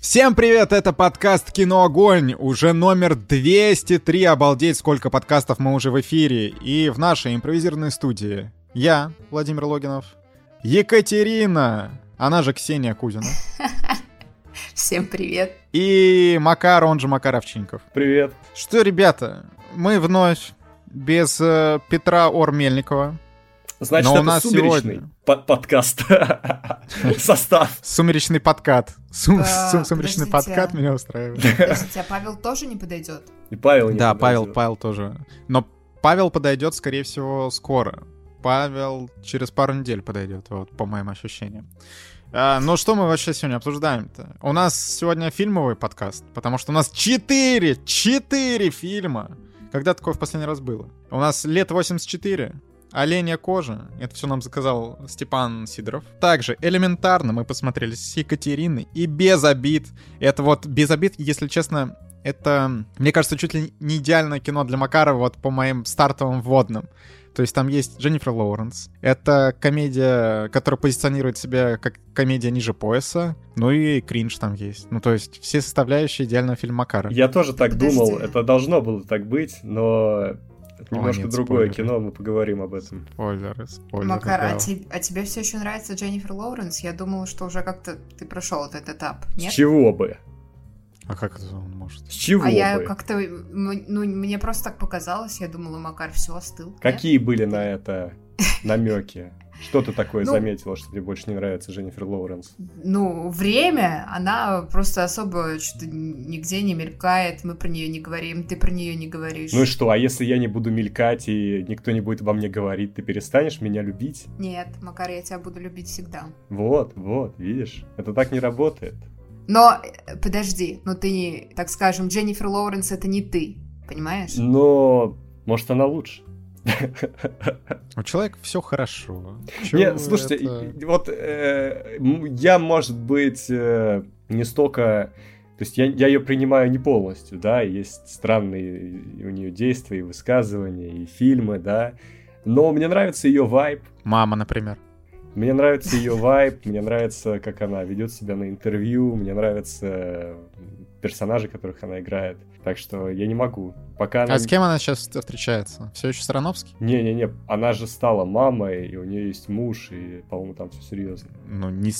Всем привет, это подкаст «Кино Огонь», уже номер 203, обалдеть, сколько подкастов мы уже в эфире, и в нашей импровизированной студии я, Владимир Логинов, Екатерина, она же Ксения Кузина. Всем привет. И Макар, он же Макар Овчинников. Привет. Что, ребята, мы вновь без э, Петра Ормельникова, Значит, Но у это нас сумеречный сегодня- под- подкаст. Состав. Сумеречный подкат. Сум- Да, сум- Сумеречный подождите. подкат меня устраивает. Подождите, а Павел тоже не подойдет? И Павел не Да, подойдет. Павел, Павел тоже. Но Павел подойдет, скорее всего, скоро. Павел через пару недель подойдет, вот, по моим ощущениям. А, ну что мы вообще сегодня обсуждаем-то? У нас сегодня фильмовый подкаст, потому что у нас 4, 4 фильма. Когда такое в последний раз было? У нас лет 84, Оленя кожа. Это все нам заказал Степан Сидоров. Также элементарно мы посмотрели с Екатериной и без обид. Это вот без обид, если честно, это, мне кажется, чуть ли не идеальное кино для Макарова вот по моим стартовым вводным. То есть там есть Дженнифер Лоуренс. Это комедия, которая позиционирует себя как комедия ниже пояса. Ну и кринж там есть. Ну то есть все составляющие идеального фильма Макара. Я тоже так Подожди. думал, это должно было так быть, но это немножко нет, другое спойлеры. кино, мы поговорим об этом. Спойлеры, спойлеры. Макар, а, да. те- а тебе все еще нравится Дженнифер Лоуренс? Я думала, что уже как-то ты прошел этот этап. Нет? С чего бы? А как это он может? С чего а я бы? как-то, м, ну, мне просто так показалось, я думала, Макар все остыл. Нет? Какие были на это намеки? Что ты такое Ну- заметила, что тебе больше не нравится Дженнифер Лоуренс? Ну, время, она просто особо что-то нигде не мелькает, мы про нее не говорим, ты про нее не говоришь. Ну и что, а если я не буду мелькать и никто не будет обо мне говорить, ты перестанешь меня любить? Нет, Макар, я тебя буду любить всегда. Вот, вот, видишь? Это так не работает. Но, э, подожди, ну ты, так скажем, Дженнифер Лоуренс это не ты, понимаешь? Но, может, она лучше. У человека все хорошо. Нет, слушайте, это? вот э, я, может быть, э, не столько... То есть я, я ее принимаю не полностью, да, есть странные у нее действия и высказывания, и фильмы, да, но мне нравится ее вайб, Мама, например. мне нравится ее вайб, мне нравится, как она ведет себя на интервью, мне нравятся персонажи, которых она играет. Так что я не могу. Пока она... А с кем она сейчас встречается? Все еще с Ароновски? Не-не-не, она же стала мамой, и у нее есть муж, и, по-моему, там все серьезно. Ну, не,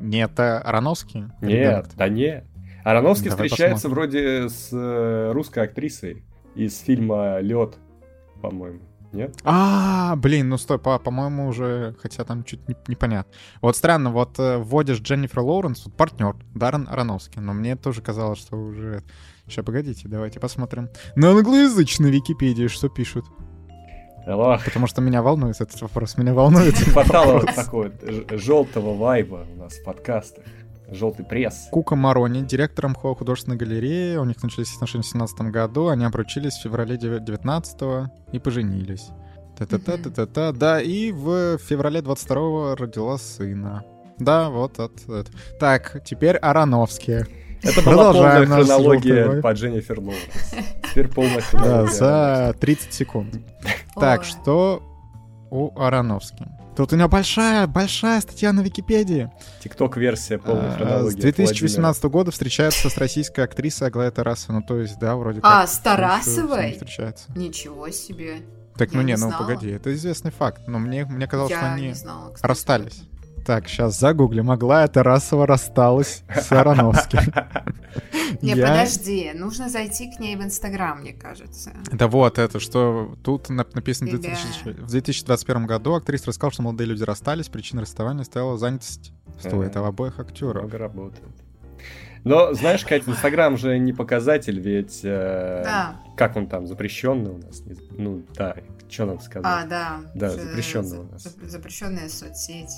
не это Ароновский? Нет, Ребенок? да нет. Ароновский Давай встречается вроде с э, русской актрисой из фильма Лед, по-моему. Нет? А, блин, ну стой, по- по-моему, уже, хотя там чуть не- непонятно. Вот странно, вот э, вводишь Дженнифер Лоуренс, вот партнер, Даррен Ароновский, но мне тоже казалось, что уже... Сейчас, погодите, давайте посмотрим. На англоязычной Википедии что пишут? Ох, Потому что меня волнует этот вопрос, меня волнует. хватало вот такого желтого вайба у нас в подкастах. Желтый пресс. Кука Марони, директором художественной галереи. У них начались отношения в 17 году. Они обручились в феврале 19 и поженились. Та-та-та-та-та-та. Да, и в феврале 22 родила сына. Да, вот от, от. Так, теперь Ароновские. Это была полная хронология по Дженнифер Лоуренс. Теперь полная Да, за 30 секунд. Так, что у Ароновски? Тут у него большая, большая статья на Википедии. Тикток-версия полной А, С хронологии. 2018 года встречается с российской актрисой Аглая Тарасова. Ну, то есть, да, вроде А, как. с всё- всё Тарасовой? встречается. Ничего себе. Так, ну не, ну погоди, это известный факт. Но мне, мне казалось, что они расстались. Так, сейчас загуглим. Аглая Тарасова рассталась с Ароновским. Не, Я- подожди, нужно зайти к ней в Инстаграм, мне кажется. Да вот, это что тут нап- написано в Ребят. 2000 в 2021 году актриса рассказала, что молодые люди расстались, причиной расставания стала занятость стоит, а в обоих актеров. Много работает. Но, знаешь, Катя, Инстаграм же не показатель, ведь... э, Да. Как он там, запрещенный у нас? Ну, да, что надо сказать? А, да. Да, Ж- запрещенная за- у нас. за- Запрещенная соцсеть.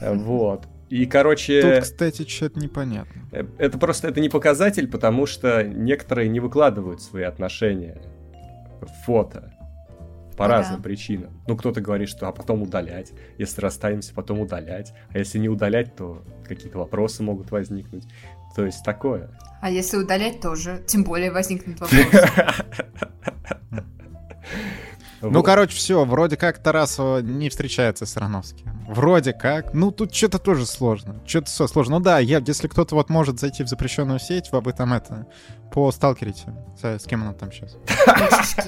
Э, Вот. И, короче, Тут, кстати, что-то непонятно. э, это просто это не показатель, потому что некоторые не выкладывают свои отношения в фото по Ну разным да. причинам. Ну, кто-то говорит, что а потом удалять. Если расстанемся, потом удалять. А если не удалять, то какие-то вопросы могут возникнуть. То есть такое. А если удалять тоже, тем более возникнет вопрос. Ну, Вот. короче, все, вроде как Тарасова не встречается с Ароновским. вроде как. Ну, тут что-то тоже сложно. Что-то все сложно. Ну да, я, если кто-то вот может зайти в запрещенную сеть, вы об этом это, по сталкерите. С, с кем она там сейчас?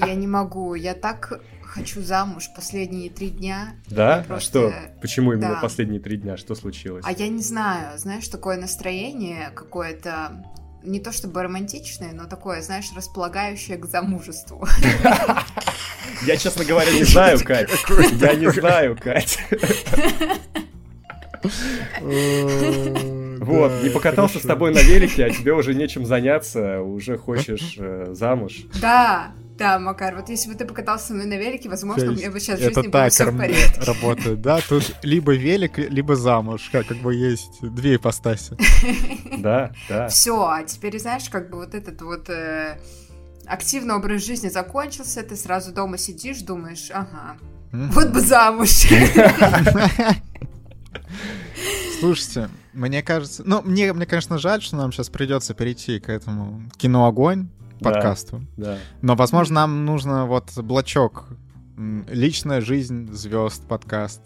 Я не могу. Я так хочу замуж последние три дня. Да? Я А просто- что? Почему именно Да. последние три дня? Что случилось? А я не знаю, знаешь, такое настроение какое-то не то чтобы романтичное, но такое, знаешь, располагающее к замужеству. Я, честно говоря, не знаю, Кать. Я не знаю, Кать. Вот, не покатался с тобой на велике, а тебе уже нечем заняться, уже хочешь э, замуж. Да, да, Макар, вот если бы ты покатался со мной на велике, возможно, у меня бы сейчас в Это жизни было все в порядке. работает, да? Тут либо велик, либо замуж. Как, как бы есть две ипостаси. Да, да. Все, а теперь, знаешь, как бы вот этот вот э, активный образ жизни закончился, ты сразу дома сидишь, думаешь, ага, вот бы замуж. Слушайте, мне кажется... Ну, мне, мне, конечно, жаль, что нам сейчас придется перейти к этому киноогонь. Подкасту. Да. Но, возможно, нам нужно вот блочок «Личная жизнь звезд» подкаст.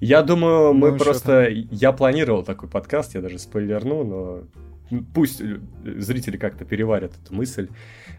Я думаю, мы Ну, просто... Я планировал такой подкаст, я даже спойлерну, но пусть э, зрители как-то переварят эту мысль,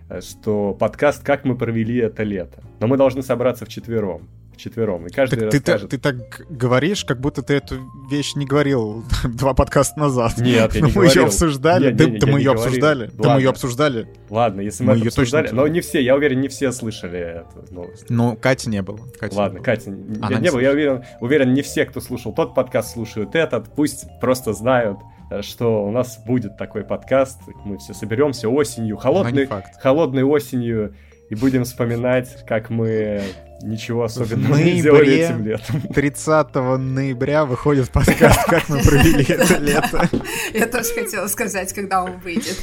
э, что подкаст «Как мы провели это лето». Но мы должны собраться вчетвером. Вчетвером. И каждый Так ты, та- расскажет... ты так говоришь, как будто ты эту вещь не говорил два подкаста назад. Нет, я мы не ее говорил. обсуждали. Не, да не, не, да я мы не ее говорил. обсуждали. Да мы Ладно. ее обсуждали. Ладно, если Мы мы, это её точно обсуждали... Но обсуждали. не все, я уверен, не все слышали эту новость. Ну, Кати не было. Кати не Ладно, было. Катя, Она я не не был, я уверен, уверен, не все, кто слушал тот подкаст, слушают этот. Пусть просто знают, э, что у нас будет такой подкаст. Мы все соберемся осенью, Но не холодной, холодной осенью, и будем вспоминать, как мы ничего особенного не ноябре сделали этим летом. 30 ноября выходит подкаст «Как мы провели это лето». Я тоже хотела сказать, когда он выйдет.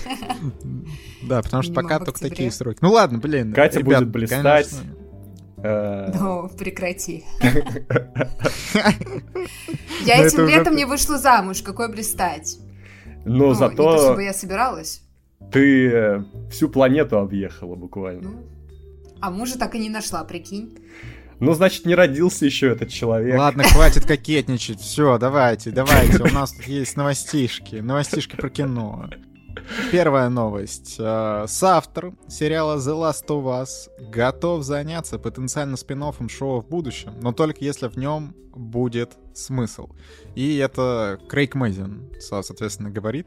Да, потому что пока только такие сроки. Ну ладно, блин. Катя будет блистать. Э, Ну, прекрати. Я этим летом не вышла замуж, какой блистать. Но Ну, Не то, зато чтобы я собиралась. ты э, всю планету объехала буквально. А мужа так и не нашла, прикинь. Ну, значит, не родился еще этот человек. Ладно, хватит кокетничать. Все, давайте, давайте. У нас тут есть новостишки. Новостишки про кино. Первая новость. Э, Соавтор сериала The Last of Us готов заняться потенциально спин шоу в будущем, но только если в нем будет смысл. И это Крейг Мэйзен, со- соответственно, говорит.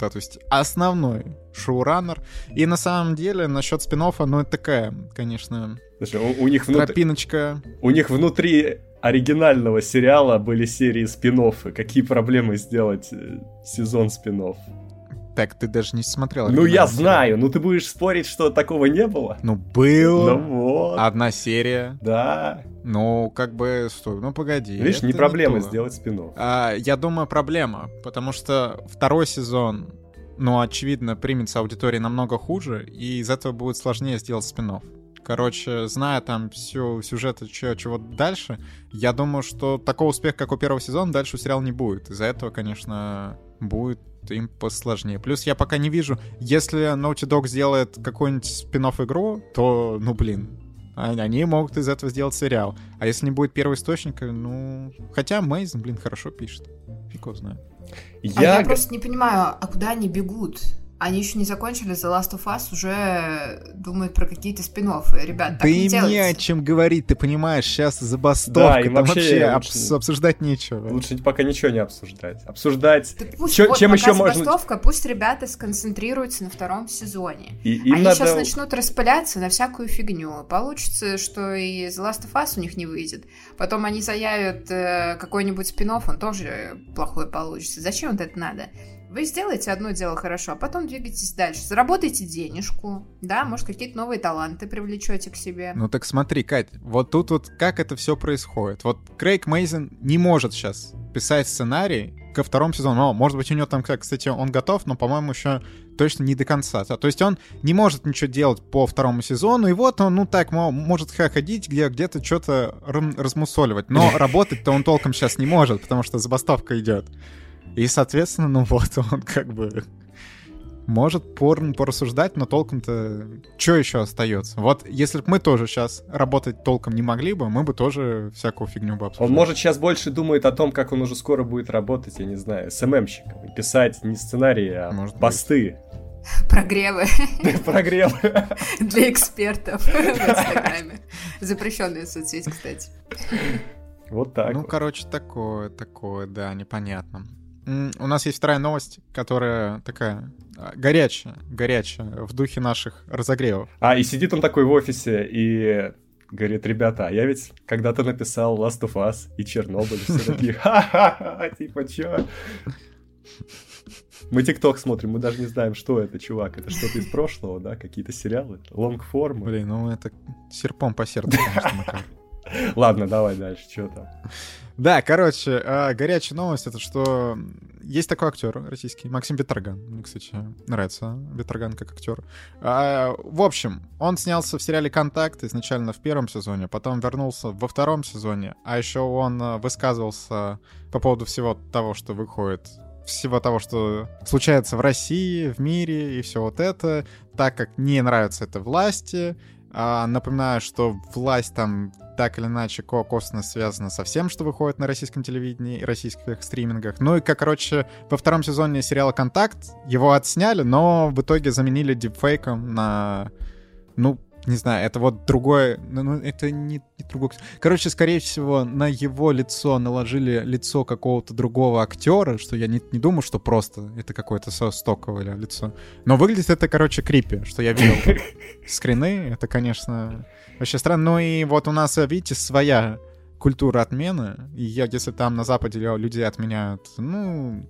Да, то есть основной шоураннер. И на самом деле насчет спин ну это такая, конечно, Слушай, у, у них внутри, тропиночка. у них внутри оригинального сериала были серии спин Какие проблемы сделать э, сезон спин Так, ты даже не смотрел. Ну, я знаю. Ну, ты будешь спорить, что такого не было? Ну, было. Ну вот. Одна серия. Да. Ну, как бы, стой, ну погоди. Видишь, не проблема то. сделать спин А, я думаю, проблема, потому что второй сезон, ну, очевидно, примется аудитории намного хуже, и из этого будет сложнее сделать спин Короче, зная там всю сюжет и чё- чего дальше, я думаю, что такого успеха, как у первого сезона, дальше у сериала не будет. Из-за этого, конечно, будет им посложнее. Плюс я пока не вижу, если Naughty Dog сделает какую-нибудь спин игру, то, ну, блин, а- они могут из этого сделать сериал. А если не будет первого источника, ну... Хотя Мейзен, блин, хорошо пишет. Фиг его знает. А я Я... просто не понимаю, а куда они бегут? Они еще не закончили The Last of Us, уже думают про какие-то спин Ребят, так да не и не о чем говорить, ты понимаешь, сейчас забастовка, Да, там вообще вообще лучше- обс- обсуждать нечего. Лучше пока ничего не обсуждать. Обсуждать... Так пусть Чё- вот чем пока еще можно- забастовка, пусть ребята сконцентрируются на втором сезоне. И им Они надо... сейчас начнут распыляться на всякую фигню. Получится, что и The Last of Us у них не выйдет. Потом они заявят э, какой-нибудь спин он тоже плохой получится. Зачем вот это надо? Вы сделаете одно дело хорошо, а потом двигайтесь дальше. Заработайте денежку, да, может, какие-то новые таланты привлечете к себе. Ну так смотри, Кать, вот тут вот как это все происходит. Вот Крейг Мейзен не может сейчас писать сценарий ко второму сезону. О, может быть, у него там, как, кстати, он готов, но, по-моему, еще точно не до конца. Да, То есть он не может ничего делать по второму сезону, и вот он, ну так, мо- может ходить, где где-то что-то размусоливать. Но работать-то он толком сейчас не может, потому что забастовка идет. И, соответственно, ну вот он как бы может порн порассуждать, но толком-то что еще остается? Вот если бы мы тоже сейчас работать толком не могли бы, мы бы тоже всякую фигню бы обсуждали. Он, может, сейчас больше думает о том, как он уже скоро будет работать, я не знаю, с ММщиком, и писать не сценарии, а может посты. Быть. Прогревы. Прогревы. Для экспертов в Инстаграме. Запрещенная соцсеть, кстати. Вот так. Ну, вот. короче, такое, такое, да, непонятно. У нас есть вторая новость, которая такая а, горячая, горячая, в духе наших разогревов. А, и сидит он такой в офисе и говорит, ребята, а я ведь когда-то написал Last of Us и Чернобыль, все такие, ха-ха-ха, типа, чё? Мы ТикТок смотрим, мы даже не знаем, что это, чувак. Это что-то из прошлого, да? Какие-то сериалы? Лонгформы? Блин, ну это серпом по сердцу, конечно. Ладно, давай дальше, что там? Да, короче, а, горячая новость это что есть такой актер российский, Максим Бетроган. Мне, кстати, нравится Бетроган как актер. А, в общем, он снялся в сериале «Контакт» изначально в первом сезоне, потом вернулся во втором сезоне, а еще он а, высказывался по поводу всего того, что выходит всего того, что случается в России, в мире и все вот это, так как не нравится это власти, напоминаю, что власть там так или иначе косвенно связана со всем, что выходит на российском телевидении и российских стримингах. Ну и, как, короче, во втором сезоне сериала «Контакт» его отсняли, но в итоге заменили дипфейком на... Ну, не знаю, это вот другое, ну, ну это не, не другой. Короче, скорее всего, на его лицо наложили лицо какого-то другого актера, что я не, не думаю, что просто это какое-то стоковое лицо. Но выглядит это, короче, крипи, что я видел скрины. Это, конечно, вообще странно. Ну и вот у нас, видите, своя культура отмены. И я, если там на Западе людей отменяют, ну,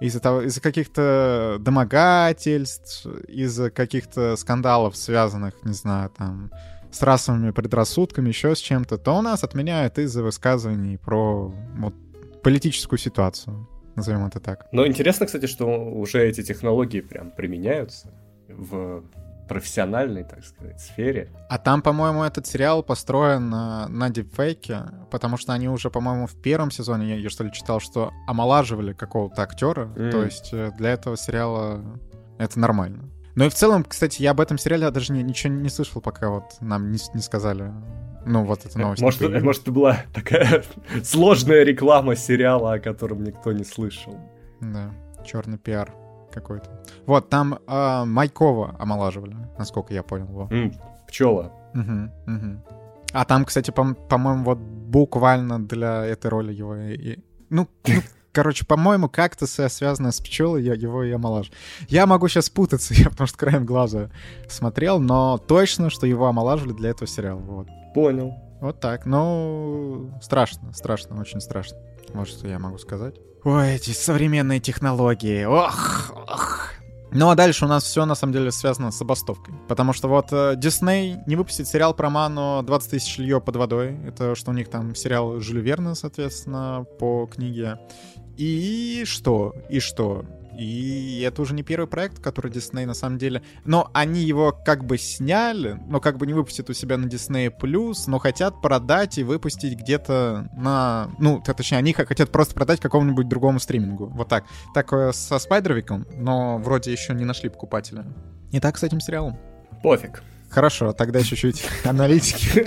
из-за того, из-за каких-то домогательств, из-за каких-то скандалов, связанных, не знаю, там, с расовыми предрассудками, еще с чем-то, то у нас отменяют из-за высказываний про вот, политическую ситуацию, назовем это так. Но интересно, кстати, что уже эти технологии прям применяются в профессиональной, так сказать, сфере. А там, по-моему, этот сериал построен на, на дипфейке, потому что они уже, по-моему, в первом сезоне, я, я что ли читал, что омолаживали какого-то актера, mm. то есть э, для этого сериала это нормально. Ну и в целом, кстати, я об этом сериале даже не, ничего не слышал, пока вот нам не, не сказали. Ну, вот эта новость. Может, может, это была такая сложная реклама сериала, о котором никто не слышал. Да, черный пиар какой-то. Вот, там э, Майкова омолаживали, насколько я понял. Вот. Mm, пчела. Угу, угу. А там, кстати, по- по-моему, вот буквально для этой роли его... И, ну, ну короче, по-моему, как-то связано с пчелой, я его и омолажу. Я могу сейчас путаться, я потому что краем глаза смотрел, но точно, что его омолаживали для этого сериала. Вот. Понял. Вот так. Ну, страшно, страшно, очень страшно. Вот что я могу сказать. Ой, эти современные технологии. Ох, ох. Ну а дальше у нас все на самом деле связано с забастовкой. Потому что вот Дисней не выпустит сериал про Ману 20 тысяч лье под водой. Это что у них там сериал Жюль Верна, соответственно, по книге. И что? И что? И это уже не первый проект, который Disney на самом деле... Но они его как бы сняли, но как бы не выпустят у себя на Disney+, но хотят продать и выпустить где-то на... Ну, точнее, они хотят просто продать какому-нибудь другому стримингу. Вот так. Такое со Спайдервиком, но вроде еще не нашли покупателя. Не так с этим сериалом. Пофиг. Хорошо, тогда чуть-чуть аналитики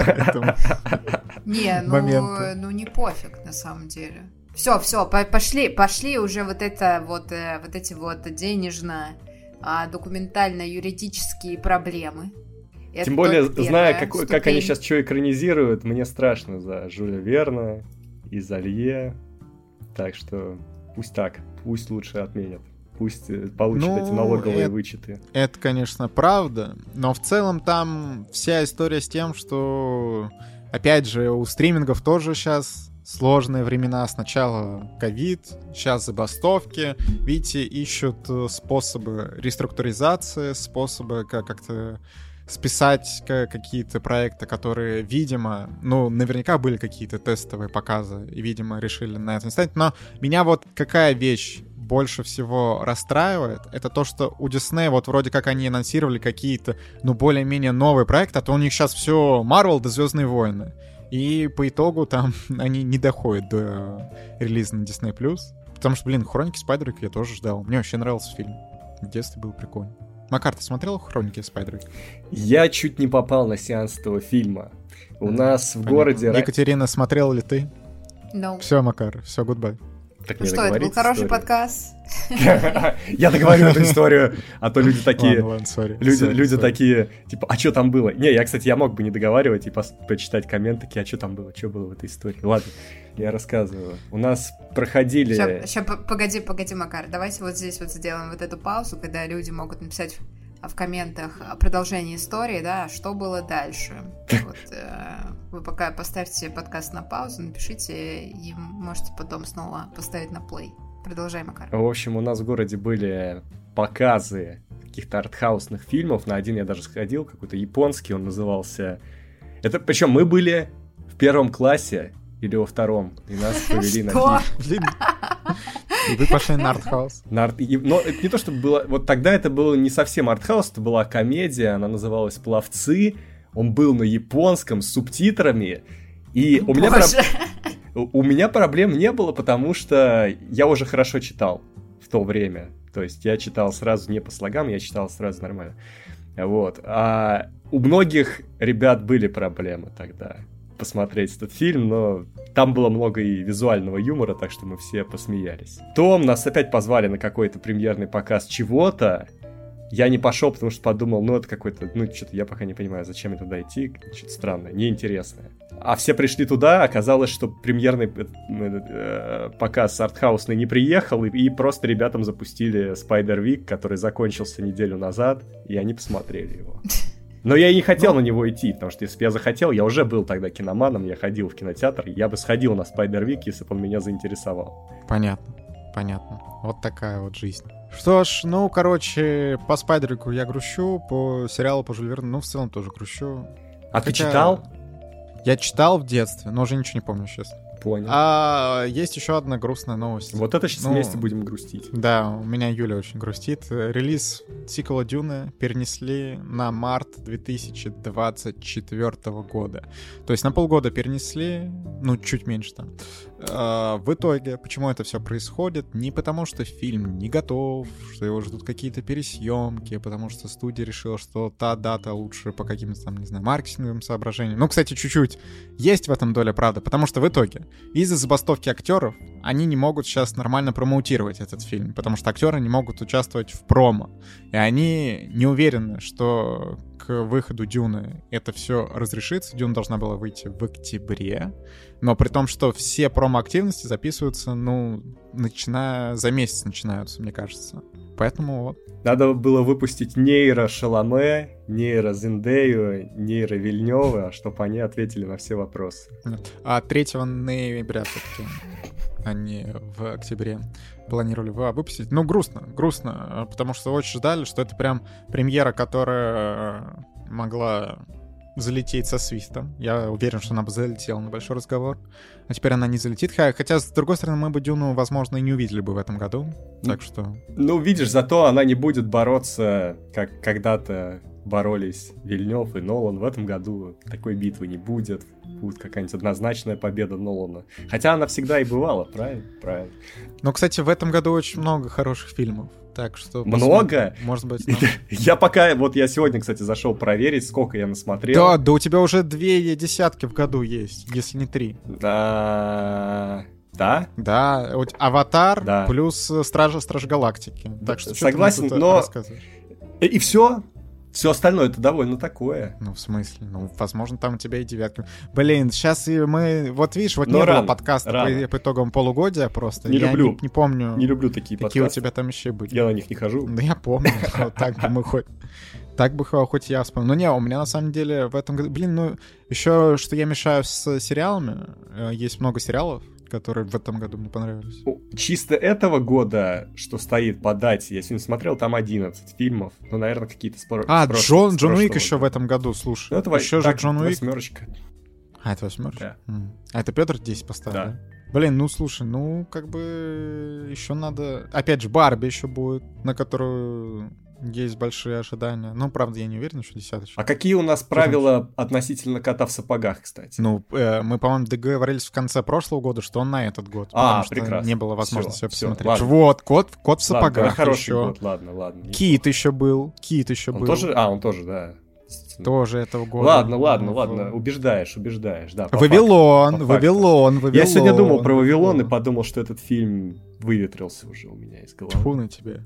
Не, ну, ну не пофиг на самом деле. Все, все, пошли, пошли уже вот это вот, э, вот эти вот денежно а, документально-юридические проблемы. Это Тем более, зная, как, как они сейчас что экранизируют, мне страшно за Жюля Верна и за Лье. Так что пусть так, пусть лучше отменят. Пусть э, получат ну, эти налоговые это, вычеты. Это, конечно, правда. Но в целом там вся история с тем, что, опять же, у стримингов тоже сейчас сложные времена. Сначала ковид, сейчас забастовки. Видите, ищут э, способы реструктуризации, способы как-то списать какие-то проекты, которые, видимо, ну, наверняка были какие-то тестовые показы, и, видимо, решили на это не ставить. Но меня вот какая вещь больше всего расстраивает, это то, что у Disney вот вроде как они анонсировали какие-то, ну, более-менее новые проекты, а то у них сейчас все Marvel да Звездные войны. И по итогу там они не доходят до релиза на Disney+. Потому что, блин, Хроники Спайдервика я тоже ждал. Мне вообще нравился фильм. В детстве было прикольно. Макар, ты смотрел «Хроники Спайдера»? Я чуть не попал на сеанс этого фильма. У нас в городе... Екатерина, смотрел ли ты? No. Все, Макар, все, goodbye. Так ну что, это был хороший историю. подкаст. Я договорю эту историю, а то люди такие... Люди, люди такие, типа, а что там было? Не, я, кстати, я мог бы не договаривать и почитать комменты, такие, а что там было, что было в этой истории. Ладно, я рассказываю. У нас проходили... Сейчас, погоди, погоди, Макар, давайте вот здесь вот сделаем вот эту паузу, когда люди могут написать в комментах продолжение истории, да, что было дальше. Вот, э, вы пока поставьте подкаст на паузу, напишите, и можете потом снова поставить на плей. Продолжай, Макар. В общем, у нас в городе были показы каких-то артхаусных фильмов. На один я даже сходил, какой-то японский он назывался. Это причем мы были в первом классе или во втором, и нас повели на фильм. И вы пошли на артхаус. На арт... Но это не то, чтобы было... Вот тогда это было не совсем артхаус, это была комедия, она называлась «Пловцы». Он был на японском с субтитрами. И у меня, про... у меня проблем не было, потому что я уже хорошо читал в то время. То есть я читал сразу не по слогам, я читал сразу нормально. Вот. А у многих ребят были проблемы тогда посмотреть этот фильм, но там было много и визуального юмора, так что мы все посмеялись. Том нас опять позвали на какой-то премьерный показ чего-то. Я не пошел, потому что подумал, ну это какой-то, ну что-то я пока не понимаю, зачем мне туда идти, что-то странное, неинтересное. А все пришли туда, оказалось, что премьерный э, э, показ артхаусный не приехал, и, и просто ребятам запустили Spider-Week, который закончился неделю назад, и они посмотрели его. Но я и не хотел Но... на него идти, потому что если бы я захотел, я уже был тогда киноманом, я ходил в кинотеатр, я бы сходил на Spider-Week, если бы он меня заинтересовал. Понятно, понятно. Вот такая вот жизнь. Что ж, ну, короче, по Спайдерику я грущу, по сериалу по Жюль Верну, ну, в целом тоже грущу. А Хотя... ты читал? Я читал в детстве, но уже ничего не помню, честно. Понял. А есть еще одна грустная новость. Вот это сейчас ну, вместе будем грустить. Да, у меня Юля очень грустит. Релиз сиквела Дюны перенесли на март 2024 года. То есть на полгода перенесли, ну, чуть меньше там. А, в итоге, почему это все происходит? Не потому, что фильм не готов, что его ждут какие-то пересъемки, потому что студия решила, что та дата лучше по каким-то там, не знаю, маркетинговым соображениям. Ну, кстати, чуть-чуть есть в этом доля правды, потому что в итоге из-за забастовки актеров они не могут сейчас нормально промоутировать этот фильм, потому что актеры не могут участвовать в промо. И они не уверены, что к выходу Дюны это все разрешится. Дюна должна была выйти в октябре. Но при том, что все промо-активности записываются, ну, начиная за месяц начинаются, мне кажется. Поэтому вот. Надо было выпустить нейро Шаломе, нейро Зиндею, нейро Вильнева, чтобы они ответили на все вопросы. А 3 ноября все-таки, а не в октябре планировали выпустить. Ну, грустно, грустно, потому что очень ждали, что это прям премьера, которая могла залететь со свистом. Я уверен, что она бы залетела на большой разговор. А теперь она не залетит. Хотя, с другой стороны, мы бы Дюну, возможно, и не увидели бы в этом году. Так что... Ну, видишь, зато она не будет бороться, как когда-то боролись Вильнев и Нолан. В этом году такой битвы не будет. Будет какая-нибудь однозначная победа Нолана. Хотя она всегда и бывала, правильно? Правильно. Ну, кстати, в этом году очень много хороших фильмов. Так что... Много? Может быть. Ну... Я пока... Вот я сегодня, кстати, зашел проверить, сколько я насмотрел. Да, да у тебя уже две десятки в году есть, если не три. Да... Да? Да, Аватар да. плюс Стража Страж Галактики. Так что Согласен, но... И все? Все остальное это довольно такое. Ну, в смысле? Ну, возможно, там у тебя и девятка. Блин, сейчас и мы... Вот видишь, вот Но не рано, было подкаста рано. По, по итогам полугодия просто. Не я люблю. Не, не помню. Не люблю такие Какие подкасты. у тебя там еще были. Я на них не хожу. Да я помню. Так бы мы хоть... Так бы хоть я вспомнил. Но не, у меня на самом деле в этом году... Блин, ну, еще что я мешаю с сериалами. Э, есть много сериалов, которые в этом году мне понравились. Чисто этого года, что стоит по дате, я сегодня смотрел, там 11 фильмов. Ну, наверное, какие-то споры. А, Джон, Джон Уик еще в этом году, слушай. Ну, это еще же Джон Уик. Восьмерочка. А, это восьмерочка? Да. А это Петр 10 поставил, да? да? Блин, ну слушай, ну как бы еще надо... Опять же, Барби еще будет, на которую есть большие ожидания. Ну, правда, я не уверен, что десяточка. А какие у нас правила относительно кота в сапогах, кстати? Ну, э, мы, по-моему, договорились в конце прошлого года, что он на этот год. А, потому прекрасно. Что не было возможности Всё, его всё, посмотреть. ладно. вот, кот, кот в Ладно, сапогах хороший еще. год, ладно, ладно. Кит еще был, Кит еще Он был. тоже, а, он тоже, да. Тоже этого года. Ладно, ладно, ладно, убеждаешь, убеждаешь, да. Вавилон, факту, Вавилон, Вавилон. Я сегодня думал про Вавилон и подумал, что этот фильм выветрился уже у меня из головы. Тьфу на тебе.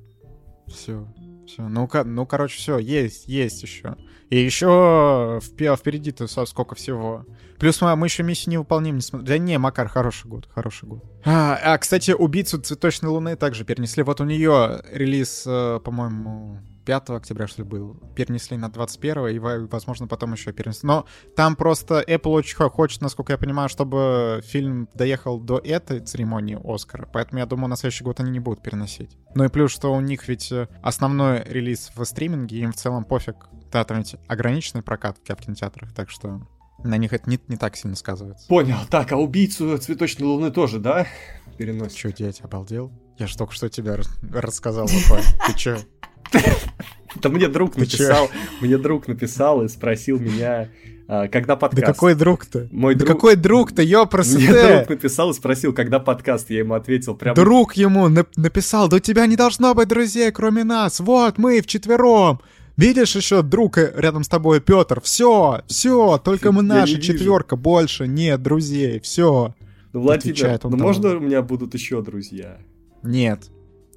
Все, все. Ну, ну, короче, все, есть, есть еще. И еще впе- впереди-то сколько всего. Плюс мы, мы еще миссию невыполним не смотрели. Да не, Макар, хороший год, хороший год. А, а, кстати, убийцу цветочной луны также перенесли. Вот у нее релиз, э, по-моему, 5 октября, что ли, был. Перенесли на 21 и, во- возможно, потом еще перенесли. Но там просто Apple очень хо- хочет, насколько я понимаю, чтобы фильм доехал до этой церемонии Оскара. Поэтому я думаю, на следующий год они не будут переносить. Ну и плюс, что у них ведь э, основной релиз в стриминге, им в целом пофиг. Да, там ведь ограниченный прокат в кинотеатрах, так что на них это не, не так сильно сказывается. Понял. Так, а убийцу цветочной луны тоже, да? Переносит. Че, дядь, обалдел? Я же только что тебе рас- рассказал. Ты чё? Да мне друг написал, мне друг написал и спросил меня, а, когда Да подкаст. какой друг-то? Мой Да друг- какой друг-то, ёпросты! Мне друг написал и спросил, когда подкаст. Я ему ответил прям... Друг ему нап- написал, да у тебя не должно быть друзей, кроме нас. Вот мы вчетвером. Видишь еще друг э, рядом с тобой, Петр? Все, все, только мы наша четверка, больше нет друзей, все. Ну, Владимир, ну можно у меня будут еще друзья? Нет,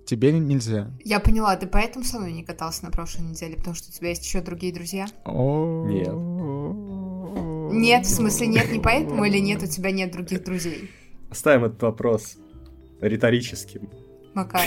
тебе нельзя. Я поняла, ты поэтому со мной не катался на прошлой неделе, потому что у тебя есть еще другие друзья? Нет. Нет, в смысле нет, не поэтому или нет, у тебя нет других друзей? Оставим этот вопрос риторическим. Макар,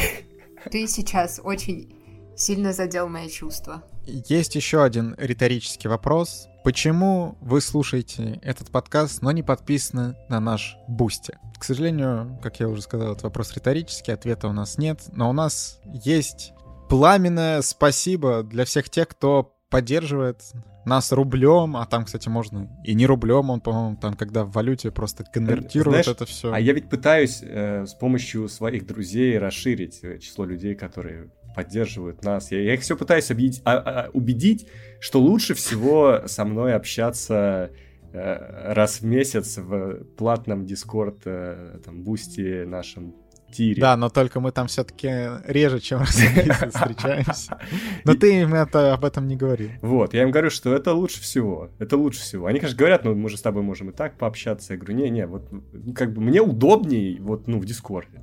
ты сейчас очень сильно задел мои чувства. Есть еще один риторический вопрос. Почему вы слушаете этот подкаст, но не подписаны на наш Бусти? К сожалению, как я уже сказал, это вопрос риторический, ответа у нас нет, но у нас есть пламенное спасибо для всех тех, кто поддерживает нас рублем, а там, кстати, можно и не рублем, он, по-моему, там, когда в валюте просто конвертирует Знаешь, это все. А я ведь пытаюсь э, с помощью своих друзей расширить э, число людей, которые поддерживают нас. Я, я их все пытаюсь объедить- а- а- убедить, что лучше всего со мной общаться раз в месяц в платном дискорд, э, там, бусти нашем тире. Да, но только мы там все-таки реже, чем раз в месяц встречаемся. Но ты им это, об этом не говорил. Вот, я им говорю, что это лучше всего, это лучше всего. Они, конечно, говорят, ну, мы же с тобой можем и так пообщаться. Я говорю, не-не, вот, ну, как бы мне удобней, вот, ну, в Дискорде.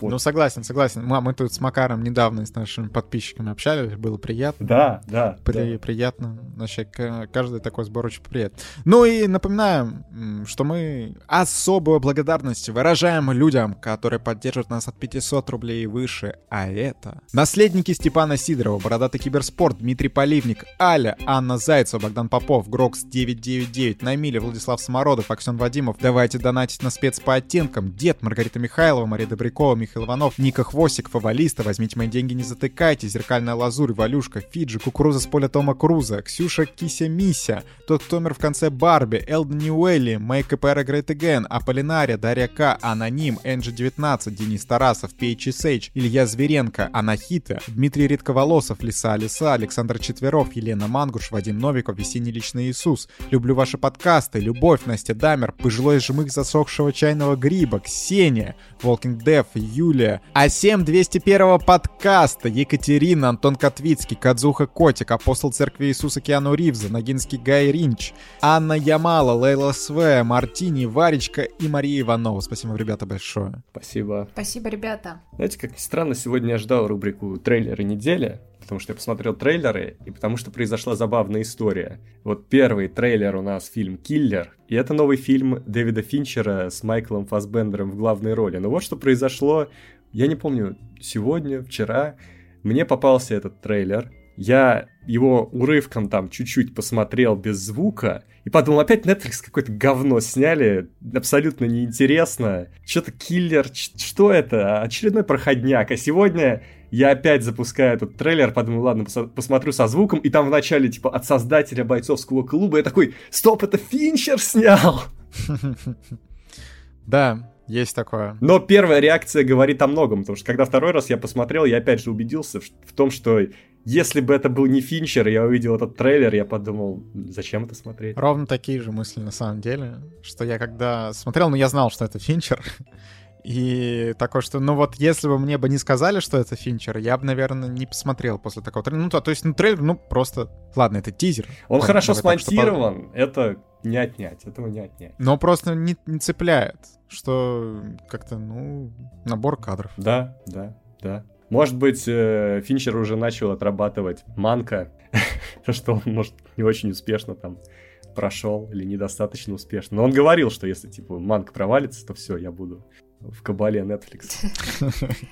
Вот. Ну, согласен, согласен. Мы, мы тут с Макаром недавно с нашими подписчиками общались, было приятно. Да, да, При- да. Приятно. Вообще, каждый такой сбор очень приятно. Ну и напоминаем, что мы особую благодарность выражаем людям, которые поддерживают нас от 500 рублей и выше. А это... Наследники Степана Сидорова, Бородатый Киберспорт, Дмитрий Поливник, Аля, Анна Зайцева, Богдан Попов, Грокс 999, Намиля, Владислав Самородов, Аксен Вадимов. Давайте донатить на спец по оттенкам. Дед, Маргарита Михайлова, Мария Добрякова, Михаил Иванов, Ника Хвостик, Фавалиста, Возьмите мои деньги, не затыкайте, Зеркальная лазурь, Валюшка, Фиджи, Кукуруза с поля Тома Круза, Ксюша Кися Мися, Тот, кто умер в конце Барби, Элден Ньюэлли, Make Era Great Again, Аполлинария, Дарья К, Аноним, Энджи 19, Денис Тарасов, PHSH, Илья Зверенко, Анахита, Дмитрий Редковолосов, Лиса Лиса, Александр Четверов, Елена Мангуш, Вадим Новиков, Весенний Личный Иисус, Люблю ваши подкасты, Любовь, Настя Дамер, Пожилой жмых засохшего чайного гриба, Ксения, Walking Dev, Юлия, А7 201 подкаста, Екатерина, Антон Котвицкий, Кадзуха Котик, Апостол Церкви Иисуса Киану Ривза, Ногинский Гай Ричи, Анна Ямала, Лейла Све, Мартини, Варечка и Мария Иванова. Спасибо, ребята, большое. Спасибо. Спасибо, ребята. Знаете, как ни странно, сегодня я ждал рубрику «Трейлеры недели», потому что я посмотрел трейлеры, и потому что произошла забавная история. Вот первый трейлер у нас фильм «Киллер», и это новый фильм Дэвида Финчера с Майклом Фассбендером в главной роли. Но вот что произошло, я не помню, сегодня, вчера, мне попался этот трейлер, я его урывком там чуть-чуть посмотрел без звука, и подумал, опять Netflix какое-то говно сняли, абсолютно неинтересно. Что-то киллер, что это? Очередной проходняк. А сегодня я опять запускаю этот трейлер, подумал, ладно, пос- посмотрю со звуком, и там в начале, типа, от создателя бойцовского клуба, я такой, стоп, это Финчер снял! Да, есть такое. Но первая реакция говорит о многом, потому что когда второй раз я посмотрел, я опять же убедился в, том, что если бы это был не Финчер, я увидел этот трейлер, я подумал, зачем это смотреть? Ровно такие же мысли на самом деле, что я когда смотрел, ну я знал, что это Финчер, и такое, что, ну вот, если бы мне бы не сказали, что это Финчер, я бы, наверное, не посмотрел после такого трейлера. Ну, то, то есть, ну, трейлер, ну, просто, ладно, это тизер. Он Там, хорошо так, что смонтирован, это не отнять, этого не отнять. Но просто не, не цепляет, что как-то, ну, набор кадров. Да, да, да. Может быть, э, Финчер уже начал отрабатывать манка, что он, может, не очень успешно там прошел или недостаточно успешно. Но он говорил, что если, типа, манк провалится, то все, я буду в кабале Netflix.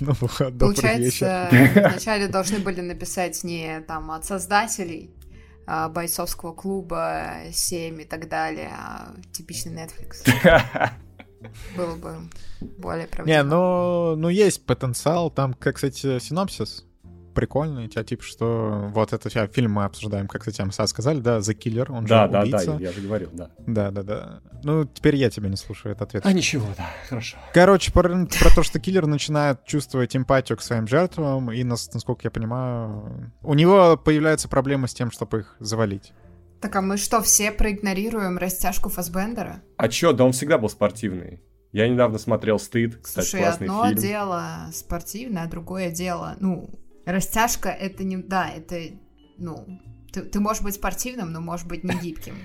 Ну, вот, добрый вечер. Получается, вначале должны были написать не там от создателей а, бойцовского клуба 7 и так далее, а типичный Netflix. Было бы более Не, правдиво. ну, ну есть потенциал. Там, как, кстати, синопсис прикольный. У тебя типа, что вот это сейчас фильм мы обсуждаем, как, кстати, мы сказали, да, The Killer, он Да, же да, убийца. да, я же говорил, да. Да, да, да. Ну, теперь я тебя не слушаю, это ответ. А ничего, да, хорошо. Короче, про, про то, что киллер начинает чувствовать эмпатию к своим жертвам, и, нас- насколько я понимаю, у него появляются проблемы с тем, чтобы их завалить. Так а мы что, все проигнорируем растяжку Фасбендера? А чё, да он всегда был спортивный. Я недавно смотрел «Стыд», кстати, Слушай, классный одно фильм. дело спортивное, а другое дело, ну, растяжка это не, да, это, ну, ты, ты можешь быть спортивным, но можешь быть не гибким.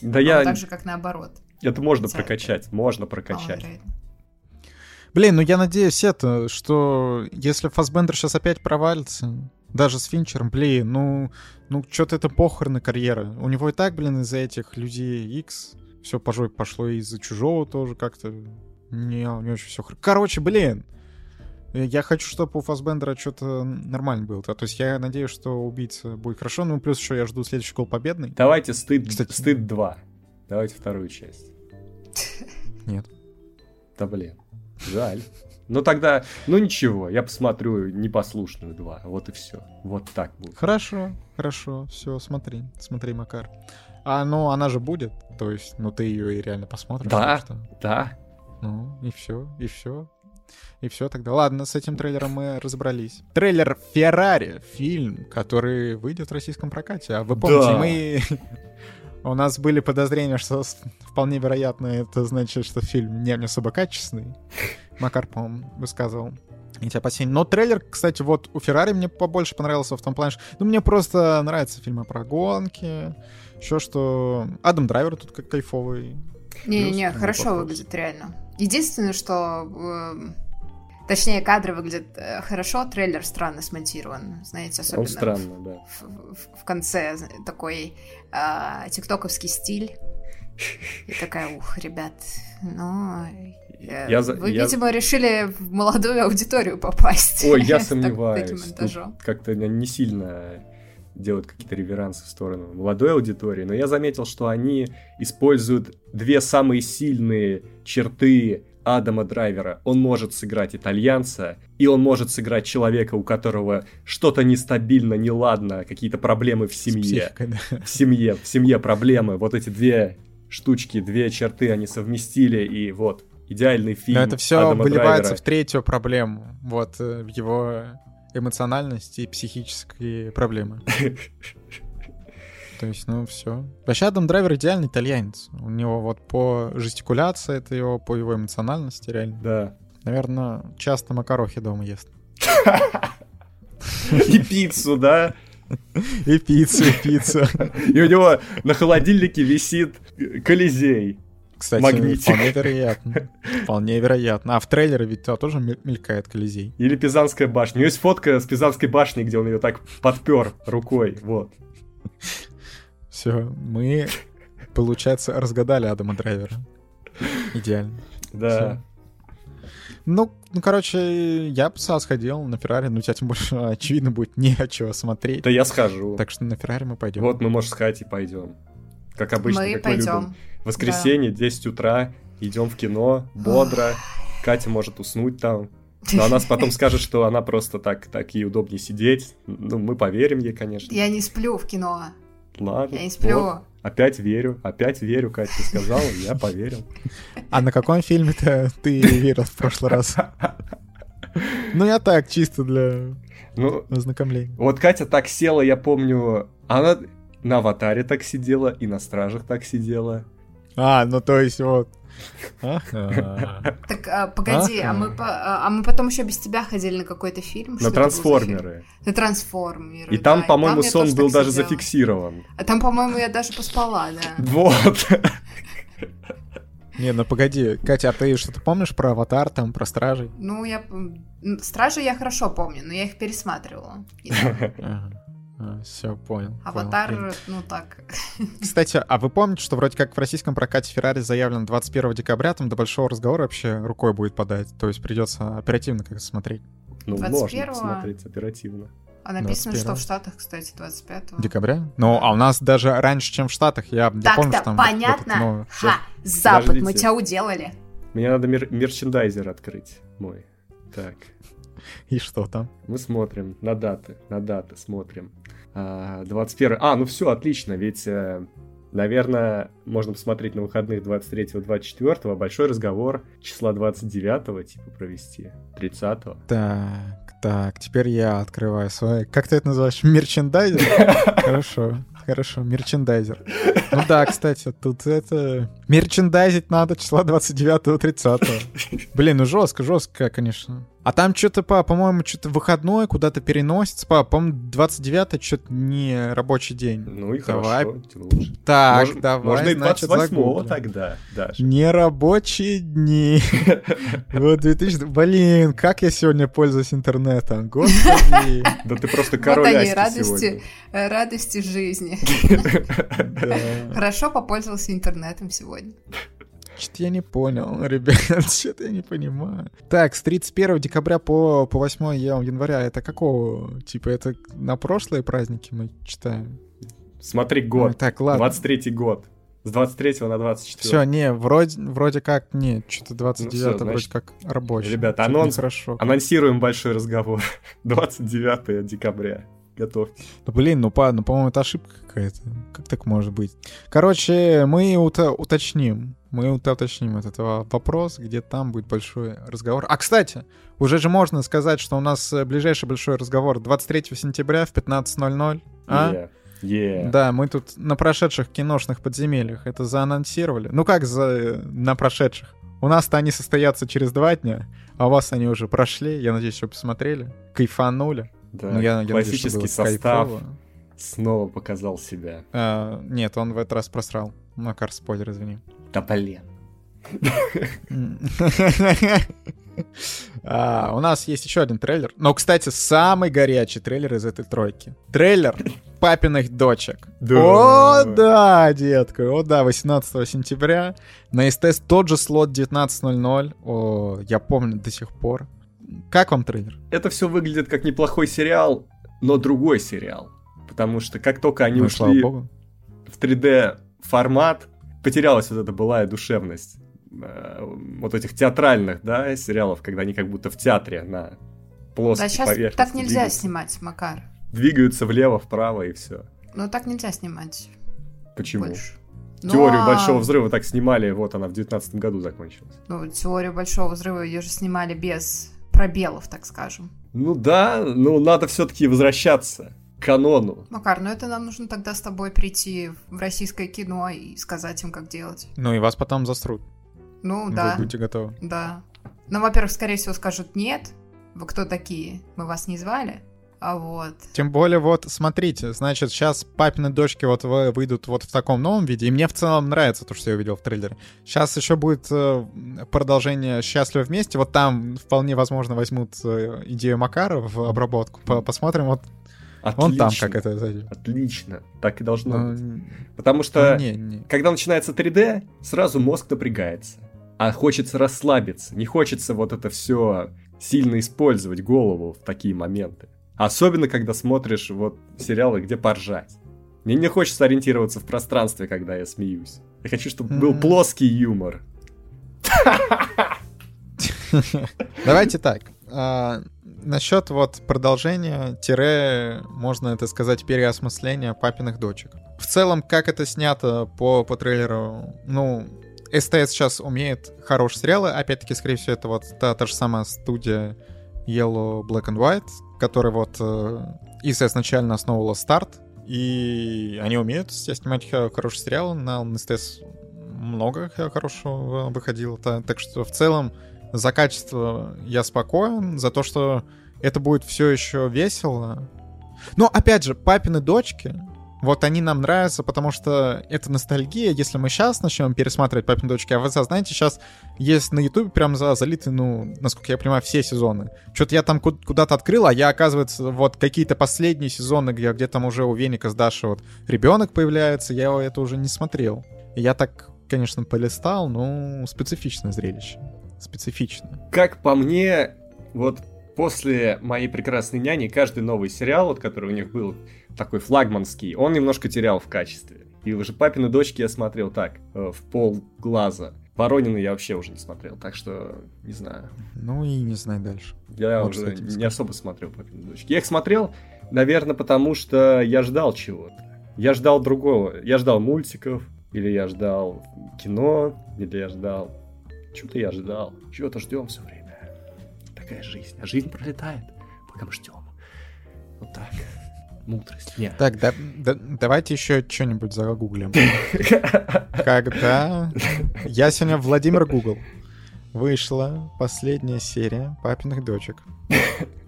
Да я... так же, как наоборот. Это можно прокачать, можно прокачать. Блин, ну я надеюсь это, что если Фасбендер сейчас опять провалится, даже с Финчером, блин, ну, ну что-то это похороны карьеры. У него и так, блин, из-за этих людей X все пошло, и из-за чужого тоже как-то не, не очень все Короче, блин, я хочу, чтобы у Фасбендера что-то нормально было. То есть я надеюсь, что убийца будет хорошо. Ну, плюс еще я жду следующий гол победный. Давайте «Стыд», Кстати. «Стыд 2». Давайте вторую часть. Нет. Да блин, жаль. Ну тогда, ну ничего, я посмотрю непослушную 2, вот и все. Вот так будет. Хорошо, хорошо, все, смотри, смотри, Макар. А, ну, она же будет, то есть, ну, ты ее и реально посмотришь. Да. что, Да, ну, и все, и все. И все тогда. Ладно, с этим трейлером мы разобрались. Трейлер Феррари, фильм, который выйдет в российском прокате. А вы помните, Да. мы... У нас были подозрения, что вполне вероятно это значит, что фильм не особо качественный. Макар, по-моему, высказывал эти опасения. Но трейлер, кстати, вот у Феррари мне побольше понравился в том плане, что ну, мне просто нравятся фильмы про гонки, еще что Адам Драйвер тут как кайфовый. Не-не-не, хорошо выглядит реально. Единственное, что... эм, Точнее, кадры выглядят э, хорошо, трейлер странно смонтирован, знаете, особенно он в- странно, да. в, в- в конце такой а, тиктоковский стиль. И такая, ух, ребят, ну... э, Я Вы, я- видимо, решили в молодую аудиторию попасть. Ой, я сомневаюсь. Как-то не сильно делают какие-то реверансы в сторону молодой аудитории, но я заметил, что они используют две самые сильные черты Адама Драйвера. Он может сыграть итальянца, и он может сыграть человека, у которого что-то нестабильно, неладно, какие-то проблемы в семье. психикой, да. В семье, в семье проблемы. Вот эти две штучки, две черты они совместили, и вот, идеальный фильм Но это все Адама выливается Драйвера. в третью проблему. Вот э, его эмоциональности и психические проблемы. То есть, ну, все. Вообще, Адам Драйвер идеальный итальянец. У него вот по жестикуляции это его, по его эмоциональности реально. Да. Наверное, часто макарохи дома ест. И пиццу, да? И пиццу, и пиццу. И у него на холодильнике висит Колизей. Кстати, Магнитик. вполне вероятно. Вполне вероятно. А в трейлере ведь туда тоже мель- мелькает Колизей. Или Пизанская башня. У него есть фотка с Пизанской башни, где он ее так подпер рукой. Вот. Все, мы, получается, разгадали Адама Драйвера. Идеально. Да. Ну, ну, короче, я бы сам сходил на Феррари, но у тебя тем больше, очевидно, будет не о чего смотреть. Да я схожу. Так что на Феррари мы пойдем. Вот мы, может, с Катей пойдем. Как обычно, Мы как мы любим. пойдем. Воскресенье, 10 утра, идем в кино, бодро. Катя может уснуть там. Но она потом скажет, что она просто так, так ей удобнее сидеть. Ну, мы поверим ей, конечно. Я не сплю в кино. Ладно. Я не сплю. вот. Опять верю, опять верю, Катя ты сказала, я поверил. А на каком фильме-то ты верил в прошлый раз? Ну, я так, чисто для... Ну, Ознакомление. вот Катя так села, я помню, она на аватаре так сидела и на стражах так сидела. А, ну то есть вот. Так, а, погоди, а мы, по- а мы потом еще без тебя ходили на какой-то фильм? На трансформеры. На трансформеры. И там, да, по-моему, сон был даже сидела. зафиксирован. А там, по-моему, я даже поспала, да. Вот. Не, ну погоди, Катя, а ты что-то помнишь про аватар, там, про стражей? Ну, я... Стражи я хорошо помню, но я их пересматривала. Все, понял. Аватар, понял. ну так. Кстати, а вы помните, что вроде как в российском прокате Феррари заявлено 21 декабря, там до большого разговора вообще рукой будет подать, то есть придется оперативно как-то смотреть. Ну, можно 21-го? посмотреть оперативно. А написано, 21. что в Штатах, кстати, 25-го. Декабря? Ну, а у нас даже раньше, чем в Штатах. Я, я помню, что там... понятно? этот, ну, Ха, Запад, мы Подождите. тебя уделали. Мне надо мер- мерчендайзер открыть мой. Так, И что там? мы смотрим на даты, на даты смотрим. А, 21. А, ну все, отлично, ведь, э, наверное, можно посмотреть на выходных 23-24, большой разговор числа 29 типа провести, 30 Так, так, теперь я открываю свой... Как ты это называешь? Мерчендайзер? Хорошо, хорошо, мерчендайзер. Ну да, кстати, тут это... Мерчендайзить надо числа 29-30. Блин, ну жестко, жестко, конечно. А там что-то, по, по-моему, что-то выходной куда-то переносится. По, по-моему, 29 что-то не рабочий день. Ну и Давай. хорошо, тем лучше. Так, Мож- давай, Можно и значит, 28 загуглим. тогда, даже. Нерабочие дни. Вот 2000... Блин, как я сегодня пользуюсь интернетом, господи. Да ты просто Вот король они, Асти радости, сегодня. э, радости жизни. Хорошо попользовался интернетом сегодня. Что-то я не понял, ребят, что-то я не понимаю. Так, с 31 декабря по, по 8 января, это какого? Типа, это на прошлые праздники мы читаем? Смотри год, Так, ладно. 23-й год. С 23 на 24. Все, не, вроде, вроде как, нет, что-то 29 Ну вроде значит, как рабочий. ребята, анонс- Хорошо. Анонсируем большой разговор. 29 декабря. Готовьтесь. Ну, блин, ну, по, ну, по-моему, это ошибка какая-то. Как так может быть? Короче, мы уто- уточним. Мы уто- уточним этот во- вопрос, где там будет большой разговор. А, кстати, уже же можно сказать, что у нас э, ближайший большой разговор 23 сентября в 15.00. А? Е, е. Да, мы тут на прошедших киношных подземельях это заанонсировали. Ну как за э, на прошедших? У нас-то они состоятся через два дня, а у вас они уже прошли. Я надеюсь, что посмотрели, кайфанули. Да, Ну, я, я надеюсь, классический было состав кайфово. Снова показал себя. А, нет, он в этот раз просрал. Макар, спойлер, извини. Да блин. А, у нас есть еще один трейлер. Но, кстати, самый горячий трейлер из этой тройки. Трейлер папиных дочек. Да. О, да, детка. О, да, 18 сентября. На СТС тот же слот 19.00. О, я помню до сих пор. Как вам трейлер? Это все выглядит как неплохой сериал, но другой сериал. Потому что как только они Ну, слава ушли богу. в 3D формат, потерялась вот эта былая душевность э, вот этих театральных, да, сериалов, когда они как будто в театре на плоской Да, сейчас поверхности так нельзя двигаются. снимать, Макар. Двигаются влево, вправо и все. Ну, так нельзя снимать Почему? больше. Ну, Теорию а- большого взрыва так снимали, вот она в 19 году закончилась. Ну, теорию большого взрыва ее же снимали без пробелов, так скажем. Ну да, ну надо все-таки возвращаться канону. Макар, ну это нам нужно тогда с тобой прийти в российское кино и сказать им, как делать. Ну и вас потом заструт. Ну, Вы да, будете готовы. да. Ну, во-первых, скорее всего, скажут нет. Вы кто такие? Мы вас не звали. А вот. Тем более, вот, смотрите, значит, сейчас папины дочки вот вы- выйдут вот в таком новом виде, и мне в целом нравится то, что я увидел в трейлере. Сейчас еще будет э, продолжение «Счастливы вместе», вот там вполне возможно возьмут э, идею Макара в обработку, По- посмотрим, вот он там как это. Отлично, так и должно Ну, быть. Потому что, не, не. когда начинается 3D, сразу мозг напрягается. А хочется расслабиться, не хочется вот это все сильно использовать голову в такие моменты. Особенно, когда смотришь вот сериалы, где поржать. Мне не хочется ориентироваться в пространстве, когда я смеюсь. Я хочу, чтобы был плоский юмор. Давайте так. Насчет вот продолжения, тире, можно это сказать, переосмысления папиных дочек. В целом, как это снято по, по трейлеру, ну, СТС сейчас умеет хорошие сериалы. Опять-таки, скорее всего, это вот та, та же самая студия Yellow, Black and White, который вот э, ИС изначально основывала старт, и они умеют снимать хороший сериал. На СТС много хорошего выходило. Так что в целом за качество я спокоен, за то, что это будет все еще весело. Но опять же, папины дочки, вот они нам нравятся, потому что это ностальгия. Если мы сейчас начнем пересматривать «Папины дочки», а вы знаете, сейчас есть на Ютубе прям за, залиты, ну, насколько я понимаю, все сезоны. Что-то я там куда-то открыл, а я, оказывается, вот какие-то последние сезоны, где, где там уже у Веника с Дашей вот ребенок появляется, я это уже не смотрел. Я так, конечно, полистал, но специфичное зрелище. Специфично. Как по мне, вот после «Моей прекрасной няни» каждый новый сериал, вот, который у них был такой флагманский, он немножко терял в качестве. И уже «Папины дочки» я смотрел так, э, в пол глаза. Воронины я вообще уже не смотрел, так что не знаю. Ну и не знаю дальше. Я вот уже не особо смотрел «Папины дочки». Я их смотрел, наверное, потому что я ждал чего-то. Я ждал другого. Я ждал мультиков, или я ждал кино, или я ждал... Чего-то я ждал. Чего-то ждем все время такая жизнь. А жизнь пролетает, пока мы ждем. Вот так. Мудрость. Нет. Так, да, да, давайте еще что-нибудь загуглим. Когда... Я сегодня Владимир Гугл. Вышла последняя серия «Папиных дочек».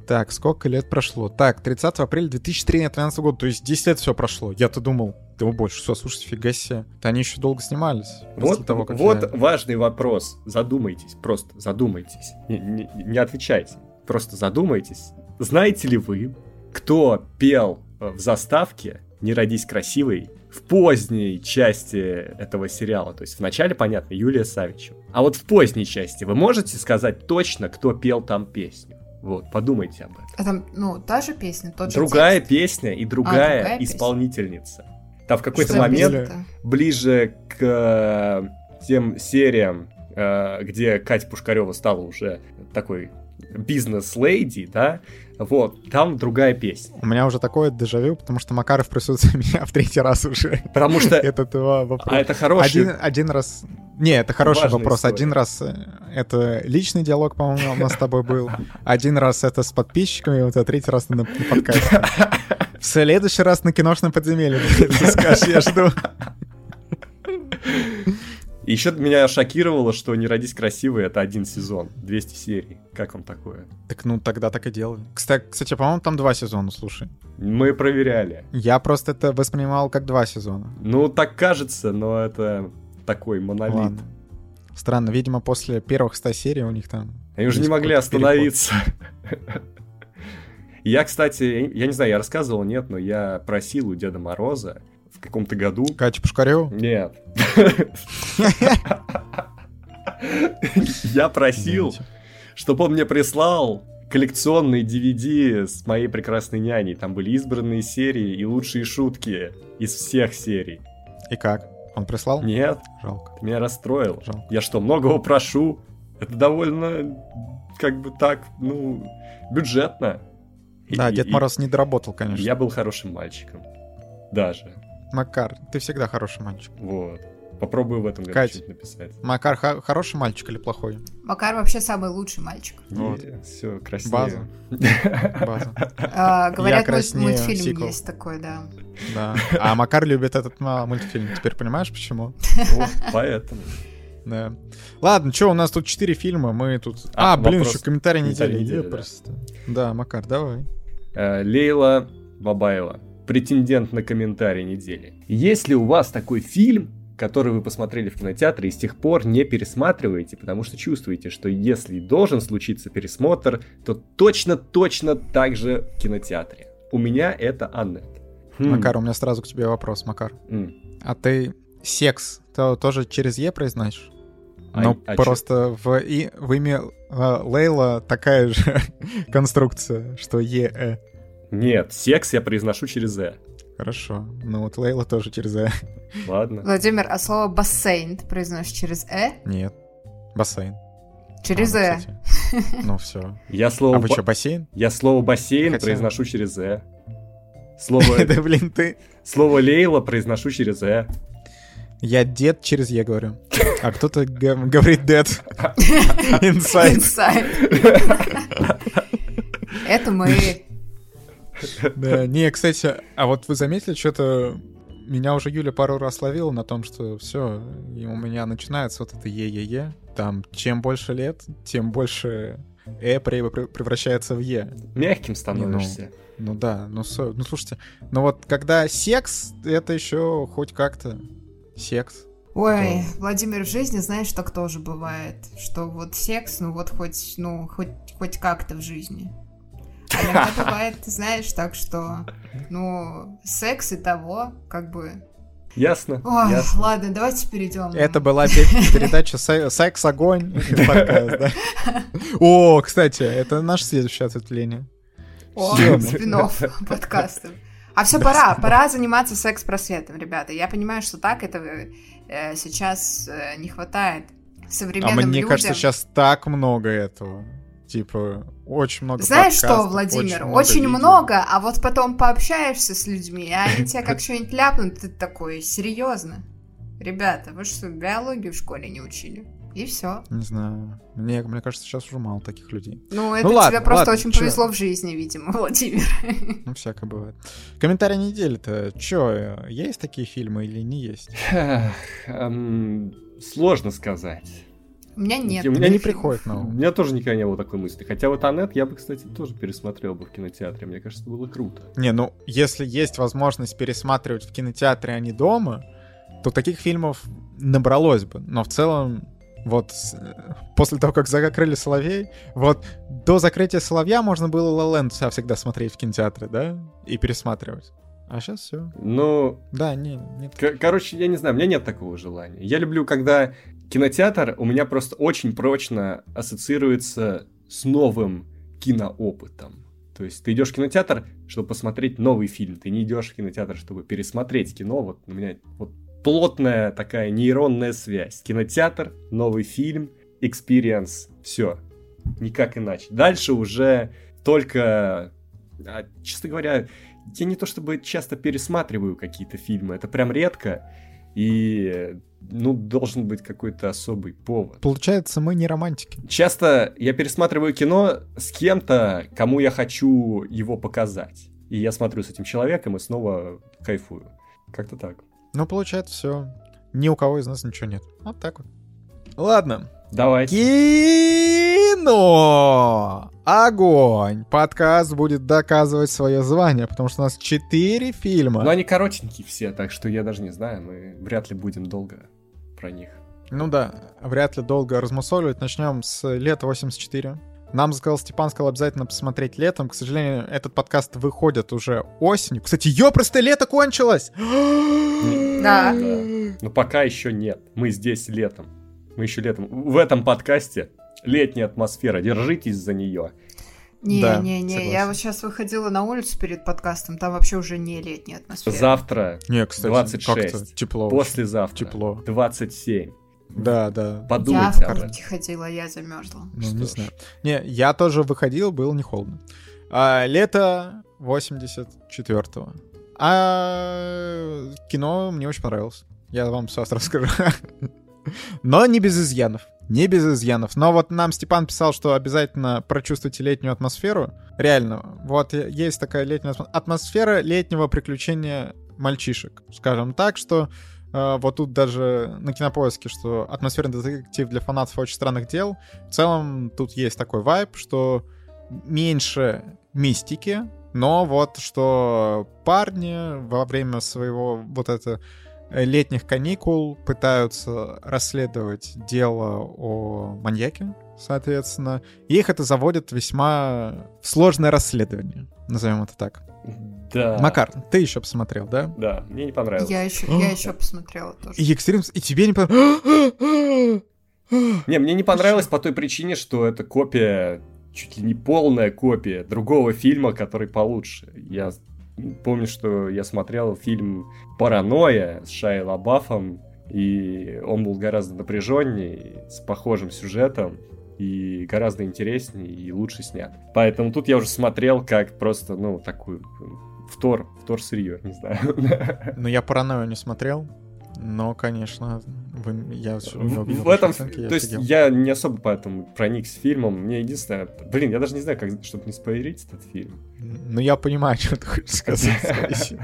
Так, сколько лет прошло? Так, 30 апреля 2013 года, то есть 10 лет все прошло. Я-то думал, да больше, все, слушайте, фига себе. Да они еще долго снимались. Вот, того, как вот я... важный вопрос. Задумайтесь, просто задумайтесь. Не, не, не отвечайте, просто задумайтесь. Знаете ли вы, кто пел э, в заставке «Не родись красивой» в поздней части этого сериала? То есть в начале, понятно, Юлия Савичева. А вот в поздней части вы можете сказать точно, кто пел там песню? Вот, подумайте об этом. А там, ну, та же песня, тот же Другая текст. песня и другая, а, другая исполнительница. Песня. Там в какой-то момент это? ближе к э, тем сериям, э, где Катя Пушкарева стала уже такой бизнес-лейди, да, вот, там другая песня. У меня уже такое дежавю, потому что Макаров присутствует меня в третий раз уже. Потому что... Этот вопрос. А это хороший... Один, один раз... Не, это хороший вопрос. История. Один раз э, это личный диалог, по-моему, у нас с тобой был. Один раз это с подписчиками, вот, а третий раз на, на подкасте. В следующий раз на киношном подземелье ты скажешь, я жду. И еще меня шокировало, что «Не родись красивой» — это один сезон, 200 серий. Как вам такое? Так ну тогда так и делали. Кстати, кстати по-моему, там два сезона, слушай. Мы проверяли. Я просто это воспринимал как два сезона. Ну, так кажется, но это такой монолит. Ладно. Странно, видимо, после первых 100 серий у них там... Они уже не могли остановиться. Я, кстати, я не знаю, я рассказывал, нет, но я просил у Деда Мороза в каком-то году... Катя Пушкареву? Нет. Я просил, чтобы он мне прислал коллекционные DVD с моей прекрасной няней. Там были избранные серии и лучшие шутки из всех серий. И как? Он прислал? Нет. Жалко. Ты меня расстроил. Жалко. Я что, многого прошу? Это довольно, как бы так, ну, бюджетно. Да, и, Дед Мороз и... не доработал, конечно. Я был хорошим мальчиком. Даже. Макар, ты всегда хороший мальчик. Вот. Попробую в этом году Кать, написать. Макар х- хороший мальчик или плохой? Макар вообще самый лучший мальчик. Вот. Все, красиво. База. База. А, говорят, мультфильм есть такой, да. Да. А Макар любит этот мультфильм. Теперь понимаешь, почему? Поэтому. Да. Ладно, что, у нас тут четыре фильма, мы тут... А, а блин, еще комментарий недели. недели да. просто. Да, Макар, давай. Э, Лейла Бабаева претендент на комментарий недели. Есть ли у вас такой фильм, который вы посмотрели в кинотеатре и с тех пор не пересматриваете, потому что чувствуете, что если должен случиться пересмотр, то точно-точно так же в кинотеатре. У меня это Аннет. Хм. Макар, у меня сразу к тебе вопрос, Макар. М. А ты секс то тоже через Е произносишь? А, Но а просто в, и, в имя э, Лейла такая же конструкция, что Е, Э. Нет, секс я произношу через «э». Хорошо. Ну вот Лейла тоже через «э». Ладно. Владимир, а слово «бассейн» ты произносишь через «э»? Нет. Бассейн. Через «э». Ну все. Я слово... А вы что, бассейн? Я слово «бассейн» произношу через «э». Слово... Да блин, ты... Слово «лейла» произношу через «э». Я дед через «е» говорю. А кто-то говорит дед. Inside. Это мы Да, не, кстати, а вот вы заметили, что-то меня уже Юля пару раз ловила на том, что все, и у меня начинается вот это е-е-е. Там, чем больше лет, тем больше э превращается в е. Мягким становишься. Ну, ну да, ну, со, ну слушайте, ну вот когда секс, это еще хоть как-то секс. Ой, да. Владимир, в жизни знаешь, так тоже бывает, что вот секс, ну вот хоть, ну хоть, хоть как-то в жизни. А иногда бывает, знаешь, так что, ну, секс и того, как бы... Ясно. Ой, ясно. ладно, давайте перейдем. Это была передача «Секс-огонь» О, кстати, это наше следующее ответвление. О, спин подкаста. А все, пора, пора заниматься секс-просветом, ребята. Я понимаю, что так это э, сейчас э, не хватает современным людям. А мне людям. кажется, сейчас так много этого. Типа, очень много Знаешь что, Владимир, очень, много, очень много, а вот потом пообщаешься с людьми, а они тебя как что-нибудь ляпнут, ты такой, серьезно? Ребята, вы что, биологию в школе не учили? И все. Не знаю. Мне, мне кажется, сейчас уже мало таких людей. Ну, это ну, ладно, тебе просто ладно, очень чё? повезло в жизни, видимо, Владимир. Ну, всякое бывает. Комментарий недели-то. Чё, есть такие фильмы или не есть? Сложно сказать. У меня нет. У меня не приходит на ум. У меня тоже никогда не было такой мысли. Хотя вот Аннет я бы, кстати, тоже пересмотрел бы в кинотеатре. Мне кажется, было круто. Не, ну, если есть возможность пересматривать в кинотеатре, а не дома, то таких фильмов набралось бы. Но в целом, вот после того, как закрыли Соловей, вот до закрытия Соловья можно было La Land всегда смотреть в кинотеатре, да? И пересматривать. А сейчас все. Ну... Да, не, нет. Короче, я не знаю, у меня нет такого желания. Я люблю, когда кинотеатр у меня просто очень прочно ассоциируется с новым киноопытом. То есть ты идешь в кинотеатр, чтобы посмотреть новый фильм. Ты не идешь в кинотеатр, чтобы пересмотреть кино. Вот у меня вот плотная такая нейронная связь. Кинотеатр, новый фильм, experience, все. Никак иначе. Дальше уже только, а, честно говоря, я не то чтобы часто пересматриваю какие-то фильмы, это прям редко. И ну, должен быть какой-то особый повод. Получается, мы не романтики. Часто я пересматриваю кино с кем-то, кому я хочу его показать. И я смотрю с этим человеком и снова кайфую. Как-то так. Ну, получается, все. Ни у кого из нас ничего нет. Вот так вот. Ладно. Давай. Кино! Огонь! Подкаст будет доказывать свое звание, потому что у нас четыре фильма. Но они коротенькие все, так что я даже не знаю, мы вряд ли будем долго про них. Ну да, вряд ли долго размусоливать. Начнем с лета 84. Нам сказал Степан, сказал обязательно посмотреть летом. К сожалению, этот подкаст выходит уже осенью. Кстати, ёпростое лето кончилось! Да. Но пока еще нет. Мы здесь летом. Мы еще летом. В этом подкасте летняя атмосфера. Держитесь за нее. Не, да, не, не, согласен. я вот сейчас выходила на улицу перед подкастом, там вообще уже не летняя атмосфера. Завтра не, кстати, 26, тепло. Послезавтра тепло. 27. Да, да. Подумайте я в куртке ходила, я замерзла. Ну, Что не ж. знаю. Не, я тоже выходил, было не холодно. А, лето 84-го. А кино мне очень понравилось. Я вам сейчас расскажу. Но не без изъянов. Не без изъянов. Но вот нам Степан писал, что обязательно прочувствуйте летнюю атмосферу. Реально, вот есть такая летняя атмосфера летнего приключения мальчишек. Скажем так, что вот тут даже на кинопоиске, что атмосферный детектив для фанатов очень странных дел. В целом тут есть такой вайб, что меньше мистики, но вот что парни во время своего вот это летних каникул пытаются расследовать дело о маньяке, соответственно, и их это заводит весьма в сложное расследование, назовем это так. Да. Макар, ты еще посмотрел, да? Да, мне не понравилось. Я еще, я еще посмотрела тоже. И Экстримс, и тебе не понравилось? Не, мне не понравилось по той причине, что это копия, чуть ли не полная копия другого фильма, который получше. Я помню, что я смотрел фильм «Паранойя» с Шайей Лабафом, и он был гораздо напряженнее, с похожим сюжетом, и гораздо интереснее и лучше снят. Поэтому тут я уже смотрел как просто, ну, такую втор, втор сырье, не знаю. Ну, я «Паранойю» не смотрел. Но, конечно, вы, я увидел в этом, оценки, то есть я не особо поэтому проник с фильмом. Мне единственное, блин, я даже не знаю, как, чтобы не спойлерить этот фильм. Ну, я понимаю, что ты хочешь сказать.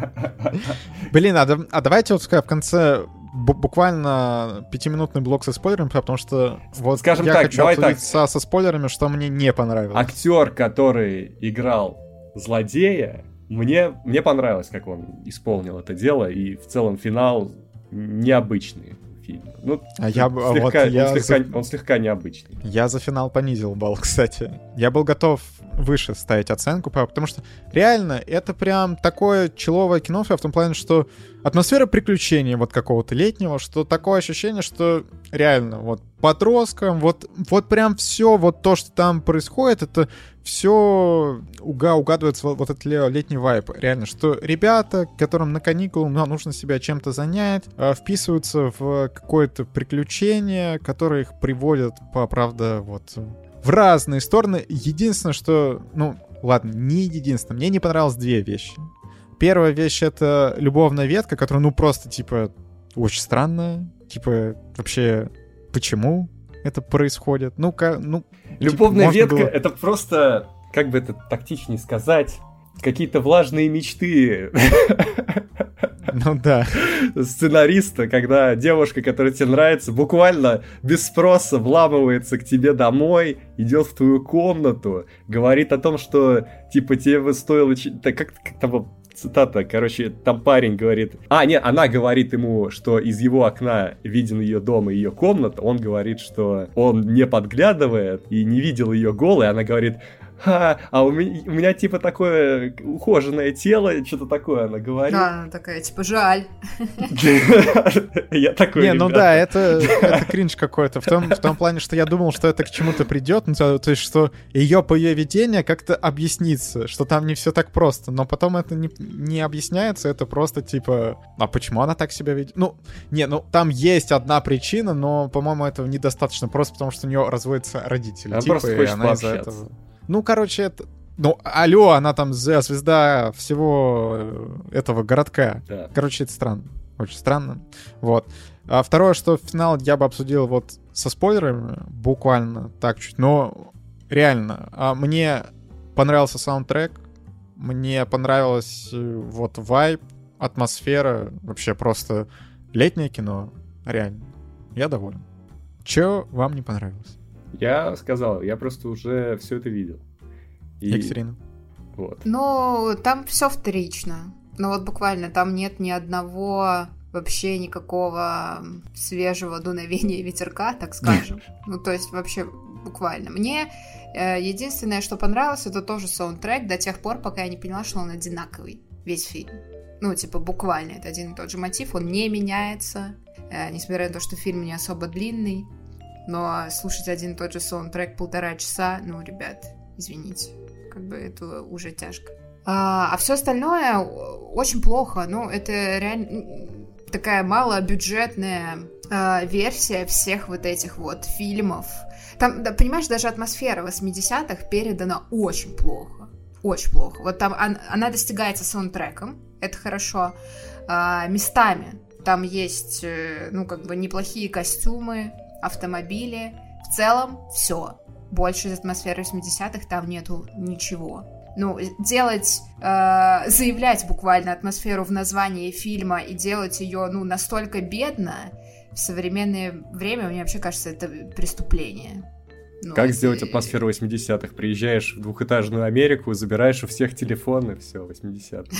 Блин, а, а давайте вот в конце буквально пятиминутный блок со спойлерами, потому что вот Скажем я так, хочу давай так. Со, со спойлерами, что мне не понравилось. Актер, который играл злодея, мне, мне понравилось, как он исполнил это дело, и в целом финал необычный фильм. Ну, а я, слегка, вот я он, слегка, за... он слегка необычный. Я за финал понизил балл, кстати. Я был готов выше ставить оценку, потому что реально это прям такое человое кино в том плане, что атмосфера приключений вот какого-то летнего, что такое ощущение, что реально вот подросткам, вот, вот прям все, вот то, что там происходит, это все уга угадывается вот, вот этот летний вайп. Реально, что ребята, которым на каникулы ну, нужно себя чем-то занять, а, вписываются в какое-то приключение, которое их приводит, по правда, вот в разные стороны. Единственное, что, ну, ладно, не единственное, мне не понравилось две вещи. Первая вещь — это любовная ветка, которая, ну, просто, типа, очень странная. Типа, вообще, почему это происходит? Ну-ка, ну... Типа, любовная типа, ветка было... — это просто, как бы это тактичнее сказать, какие-то влажные мечты. Ну да. Сценариста, когда девушка, которая тебе нравится, буквально без спроса вламывается к тебе домой, идет в твою комнату, говорит о том, что типа тебе бы стоило... Так как, как там цитата, короче, там парень говорит... А, нет, она говорит ему, что из его окна виден ее дом и ее комната. Он говорит, что он не подглядывает и не видел ее голой. Она говорит, Ха, а у меня, у меня типа такое ухоженное тело, что-то такое она говорит. Да, она такая, типа, жаль. Я такой, Не, ну да, это, это кринж какой-то. В том, в том плане, что я думал, что это к чему-то придет, ну, то, есть, что ее поведение как-то объяснится, что там не все так просто. Но потом это не, объясняется, это просто типа, а почему она так себя ведет? Ну, не, ну там есть одна причина, но, по-моему, этого недостаточно просто потому, что у нее разводятся родители. Она типа, просто хочет она из-за этого ну, короче, это... Ну, алло, она там звезда всего э, этого городка. Да. Короче, это странно. Очень странно. Вот. А второе, что финал я бы обсудил вот со спойлерами, буквально так чуть. Но реально, а мне понравился саундтрек, мне понравилось э, вот вайб, атмосфера, вообще просто летнее кино, реально. Я доволен. Че вам не понравилось? Я сказал, я просто уже все это видел. И... Екатерина. Вот. Ну, там все вторично. Ну вот буквально там нет ни одного вообще никакого свежего дуновения ветерка, так скажем. Ну, то есть вообще буквально. Мне э, единственное, что понравилось, это тоже саундтрек до тех пор, пока я не поняла, что он одинаковый, весь фильм. Ну, типа, буквально, это один и тот же мотив, он не меняется, э, несмотря на то, что фильм не особо длинный. Но слушать один и тот же саундтрек полтора часа, ну, ребят, извините, как бы это уже тяжко. А, а все остальное очень плохо. Ну, это реально такая малобюджетная э, версия всех вот этих вот фильмов. Там, да, понимаешь, даже атмосфера 80-х передана очень плохо. Очень плохо. Вот там она, она достигается саундтреком, это хорошо. Э, местами там есть, э, ну, как бы неплохие костюмы, автомобили. В целом, все. Больше из атмосферы 80-х там нету ничего. Ну, делать, э, заявлять буквально атмосферу в названии фильма и делать ее, ну, настолько бедно в современное время, мне вообще кажется, это преступление. Ну, как сделать атмосферу 80-х? Приезжаешь в двухэтажную Америку, забираешь у всех телефоны, все, 80-х.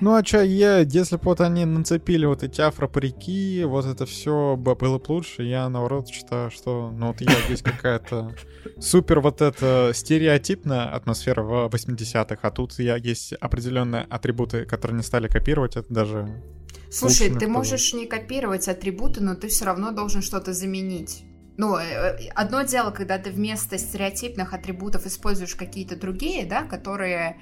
Ну а чё, я, если бы вот они нацепили вот эти афропарики, вот это все было бы лучше, я наоборот считаю, что ну вот я здесь какая-то супер вот эта стереотипная атмосфера в 80-х, а тут я есть определенные атрибуты, которые не стали копировать, это даже... Слушай, ты можешь не копировать атрибуты, но ты все равно должен что-то заменить. Ну, э, э, одно дело, когда ты вместо стереотипных атрибутов используешь какие-то другие, да, которые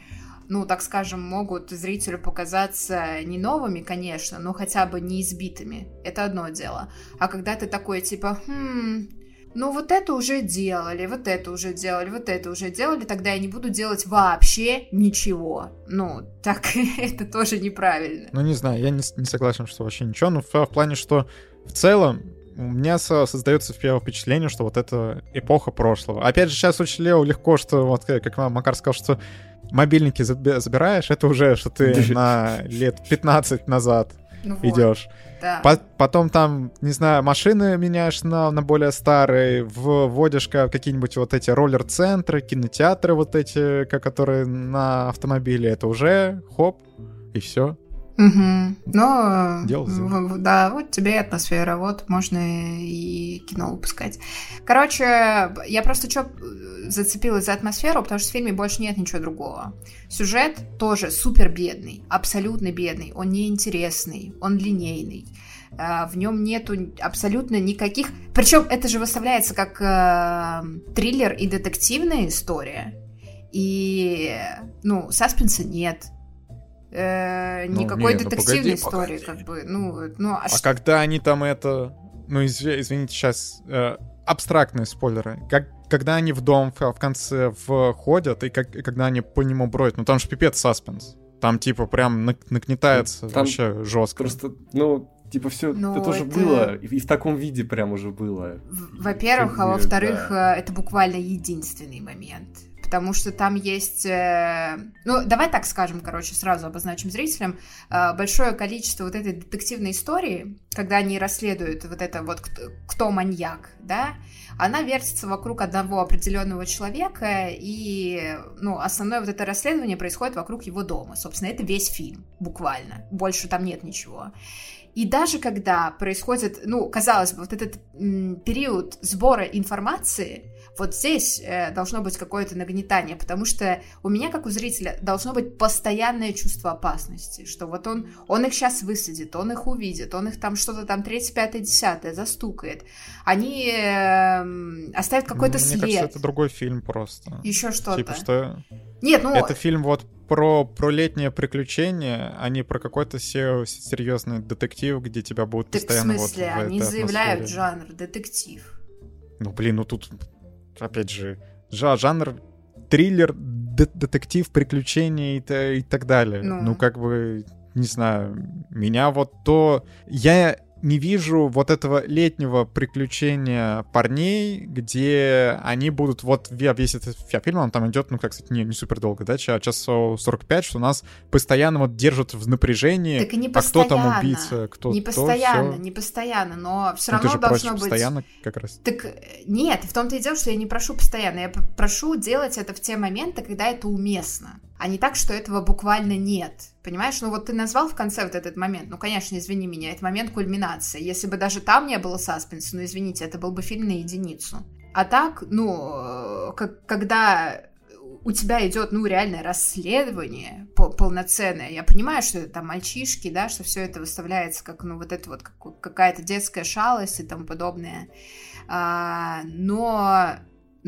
ну, так скажем, могут зрителю показаться не новыми, конечно, но хотя бы не избитыми. Это одно дело. А когда ты такой, типа, хм, ну вот это уже делали, вот это уже делали, вот это уже делали, тогда я не буду делать вообще ничего. Ну, так это тоже неправильно. Ну, не знаю, я не, не согласен, что вообще ничего, но в, в плане, что в целом у меня создается первое впечатление, что вот это эпоха прошлого. Опять же, сейчас очень легко, что вот как Макар сказал, что мобильники забираешь, это уже, что ты на лет 15 назад ну идешь. Вот. Да. По потом там, не знаю, машины меняешь на, на более старые, вводишь какие-нибудь вот эти роллер-центры, кинотеатры вот эти, которые на автомобиле, это уже хоп, и все. Угу. Но, Дело да, вот тебе и атмосфера, вот можно и кино выпускать. Короче, я просто что зацепилась за атмосферу, потому что в фильме больше нет ничего другого. Сюжет тоже супер бедный, абсолютно бедный, он неинтересный, он линейный. А, в нем нету абсолютно никаких... Причем это же выставляется как э, триллер и детективная история. И, ну, саспенса нет, э, ну, никакой не, ну, детективной ну, погоди, истории, погоди. как бы. Ну, ну, а, а что... когда они там это. Ну, изв... извините, сейчас э, абстрактные спойлеры. Как, когда они в дом в, в конце входят, и, как, и когда они по нему бродят, ну там же пипец саспенс. Там, типа, прям нагнетается там вообще жестко. Просто, ну, типа, все ну, это, это было, и, и в таком виде прям уже было. Во-первых, а во-вторых, да. Э, это буквально единственный момент потому что там есть, э, ну, давай так скажем, короче, сразу обозначим зрителям, э, большое количество вот этой детективной истории, когда они расследуют вот это вот кто, маньяк, да, она вертится вокруг одного определенного человека, и, ну, основное вот это расследование происходит вокруг его дома, собственно, это весь фильм, буквально, больше там нет ничего. И даже когда происходит, ну, казалось бы, вот этот период сбора информации, вот здесь э, должно быть какое-то нагнетание, потому что у меня, как у зрителя, должно быть постоянное чувство опасности, что вот он, он их сейчас высадит, он их увидит, он их там что-то там 3, 5, 10 застукает. Они э, оставят какой-то след. Мне кажется, это другой фильм просто. Еще что-то. Типа, что... Нет, ну... Это фильм вот про, про летнее приключение, а не про какой-то серьезный детектив, где тебя будут так постоянно в смысле? вот в Они заявляют атмосфере. жанр детектив. Ну, блин, ну тут опять же, жанр триллер, детектив, приключения и, и так далее. Ну. ну, как бы, не знаю, меня вот то... Я не вижу вот этого летнего приключения парней, где они будут вот весь этот фильм, он там идет, ну, как сказать, не, не супер долго, да, час, час 45, что нас постоянно вот держат в напряжении, так и не а кто там убийца, кто Не постоянно, то, не постоянно, но все ну, равно ты же должно быть... постоянно как раз. Так нет, в том-то и дело, что я не прошу постоянно, я прошу делать это в те моменты, когда это уместно а не так, что этого буквально нет. Понимаешь? Ну вот ты назвал в конце вот этот момент. Ну, конечно, извини меня, это момент кульминации. Если бы даже там не было саспенса, ну, извините, это был бы фильм на единицу. А так, ну, как, когда у тебя идет, ну, реальное расследование пол полноценное. Я понимаю, что это там мальчишки, да, что все это выставляется как, ну, вот это вот как, какая-то детская шалость и тому подобное. А, но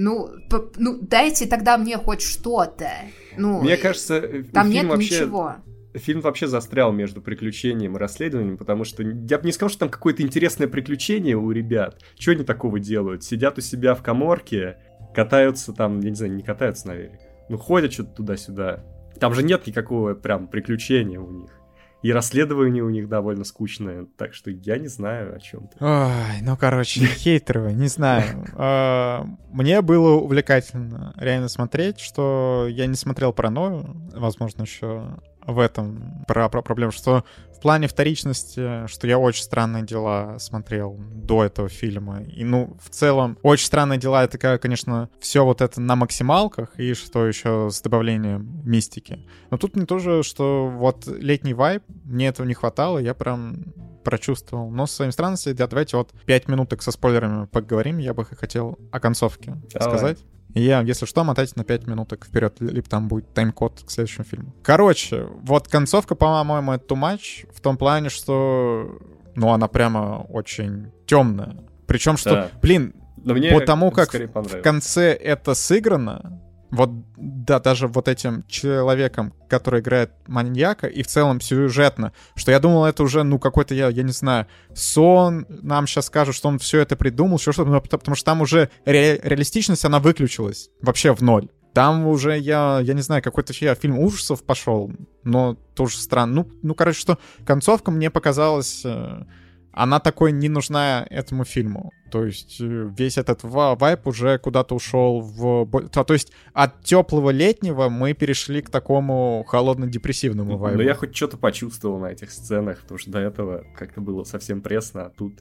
ну, по, ну, дайте тогда мне хоть что-то. Ну, Мне кажется, э, там нет вообще... ничего фильм вообще застрял между приключением и расследованием, потому что я бы не сказал, что там какое-то интересное приключение у ребят. Что они такого делают? Сидят у себя в коморке, катаются там, я не знаю, не катаются на велике. Ну, ходят что-то туда-сюда. Там же нет никакого прям приключения у них. И расследование у них довольно скучное, так что я не знаю о чем ты. Ой, ну короче, хейтеры, не знаю. А, мне было увлекательно реально смотреть, что я не смотрел паранойю, возможно, еще в этом про, про проблему, что в плане вторичности, что я очень странные дела смотрел до этого фильма. И, ну, в целом, очень странные дела, это, конечно, все вот это на максималках, и что еще с добавлением мистики. Но тут мне тоже, что вот летний вайб, мне этого не хватало, я прям прочувствовал. Но с своими странностями, давайте вот 5 минуток со спойлерами поговорим, я бы хотел о концовке Давай. сказать. И я, если что, мотайте на 5 минуток вперед, либо там будет тайм-код к следующему фильму. Короче, вот концовка, по-моему, это too much, в том плане, что, ну, она прямо очень темная. Причем, что, да. блин, Но мне по тому, как в конце это сыграно, вот, да, даже вот этим человеком, который играет маньяка, и в целом сюжетно, что я думал, это уже, ну, какой-то, я, я не знаю, сон, нам сейчас скажут, что он все это придумал, все что-то, потому что там уже ре- реалистичность, она выключилась вообще в ноль. Там уже я, я не знаю, какой-то я фильм ужасов пошел, но тоже странно. Ну, ну, короче, что концовка мне показалась э, она такой не нужна этому фильму. То есть э, весь этот вайп уже куда-то ушел в... То есть от теплого летнего мы перешли к такому холодно-депрессивному ну, вайбу. Но я хоть что-то почувствовал на этих сценах, потому что до этого как-то было совсем пресно, а тут...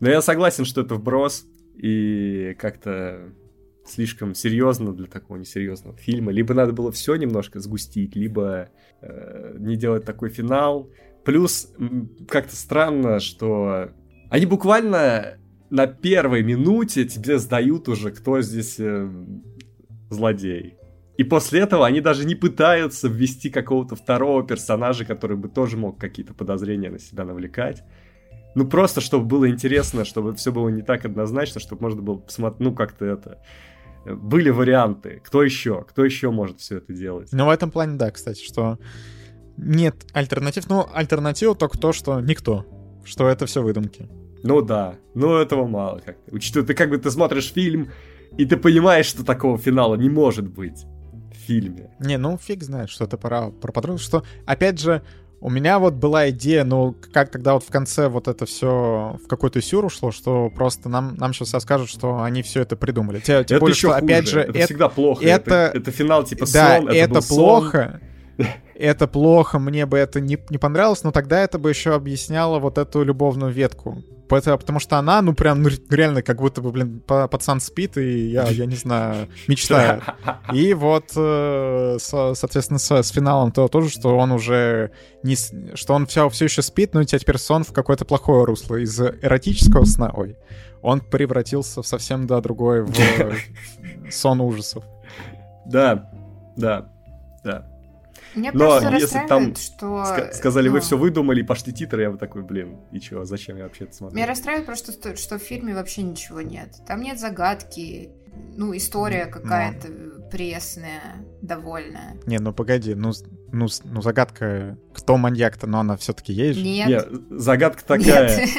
Но я согласен, что это вброс, и как-то слишком серьезно для такого несерьезного фильма. Либо надо было все немножко сгустить, либо э, не делать такой финал. Плюс как-то странно, что они буквально на первой минуте тебе сдают уже, кто здесь э, злодей. И после этого они даже не пытаются ввести какого-то второго персонажа, который бы тоже мог какие-то подозрения на себя навлекать. Ну, просто, чтобы было интересно, чтобы все было не так однозначно, чтобы можно было посмотреть, ну, как-то это... Были варианты. Кто еще? Кто еще может все это делать? Ну, в этом плане, да, кстати, что нет альтернатив. Ну, альтернатива только то, что никто. Что это все выдумки. Ну да, ну этого мало как. Учитывая, ты как бы ты смотришь фильм, и ты понимаешь, что такого финала не может быть в фильме. Не, ну фиг знает, что это пора про подругу, что, опять же, у меня вот была идея, ну, как когда вот в конце вот это все в какой-то сюр ушло, что просто нам, нам сейчас расскажут, что они все это придумали. Тем, тем это более, еще что, хуже. опять же, это, это всегда плохо. Это, это, это финал типа да, сон, это, это плохо. Сон это плохо, мне бы это не, не понравилось, но тогда это бы еще объясняло вот эту любовную ветку. Потому, потому что она, ну, прям, ну, реально, как будто бы, блин, пацан спит, и я, я не знаю, мечтаю. И вот, э, со, соответственно, с, с финалом то тоже, что он уже не... Что он все, все еще спит, но у тебя теперь сон в какое-то плохое русло. Из эротического сна, ой, он превратился в совсем, да, другой, в сон ужасов. Да, да, да. Меня Но если там что... ска- сказали, ну... вы все выдумали, пошли титры, я вот такой, блин, и чего, зачем я вообще это смотрю? Меня расстраивает просто, что, что в фильме вообще ничего нет. Там нет загадки, ну, история какая-то Но... пресная, довольная. Не, ну погоди, ну, ну, ну загадка, кто маньяк-то, но она все-таки есть же. Нет. Нет, загадка такая. Нет.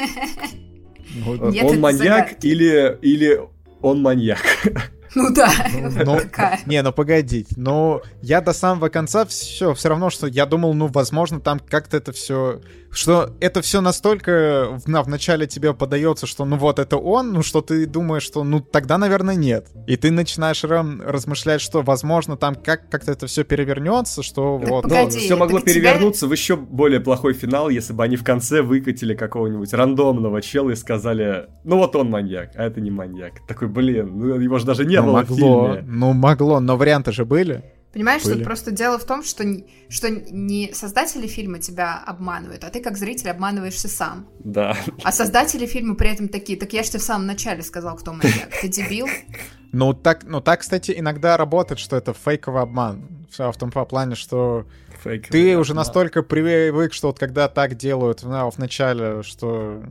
Ну, Нет, он маньяк или, или он маньяк? Ну да, ну, ну, Не, ну погодите. Но я до самого конца все, все равно, что я думал, ну, возможно, там как-то это все... Что это все настолько в, на, в начале тебе подается, что ну вот это он, ну что ты думаешь, что ну тогда, наверное, нет. И ты начинаешь рам, размышлять, что возможно там как, как-то это все перевернется, что так вот... Погоди, ну, все могло перевернуться тебя... в еще более плохой финал, если бы они в конце выкатили какого-нибудь рандомного чела и сказали, ну вот он маньяк, а это не маньяк. Такой, блин, ну его же даже не ну, было могло, в фильме. Ну, могло, но варианты же были. Понимаешь, Были. тут просто дело в том, что, что не создатели фильма тебя обманывают, а ты как зритель обманываешься сам. Да. А создатели фильма при этом такие, так я же тебе в самом начале сказал, кто маньяк. Ты дебил? Ну так, ну так, кстати, иногда работает, что это фейковый обман. В том плане, что Фейковый ты обман. уже настолько привык, что вот когда так делают ну, в начале, что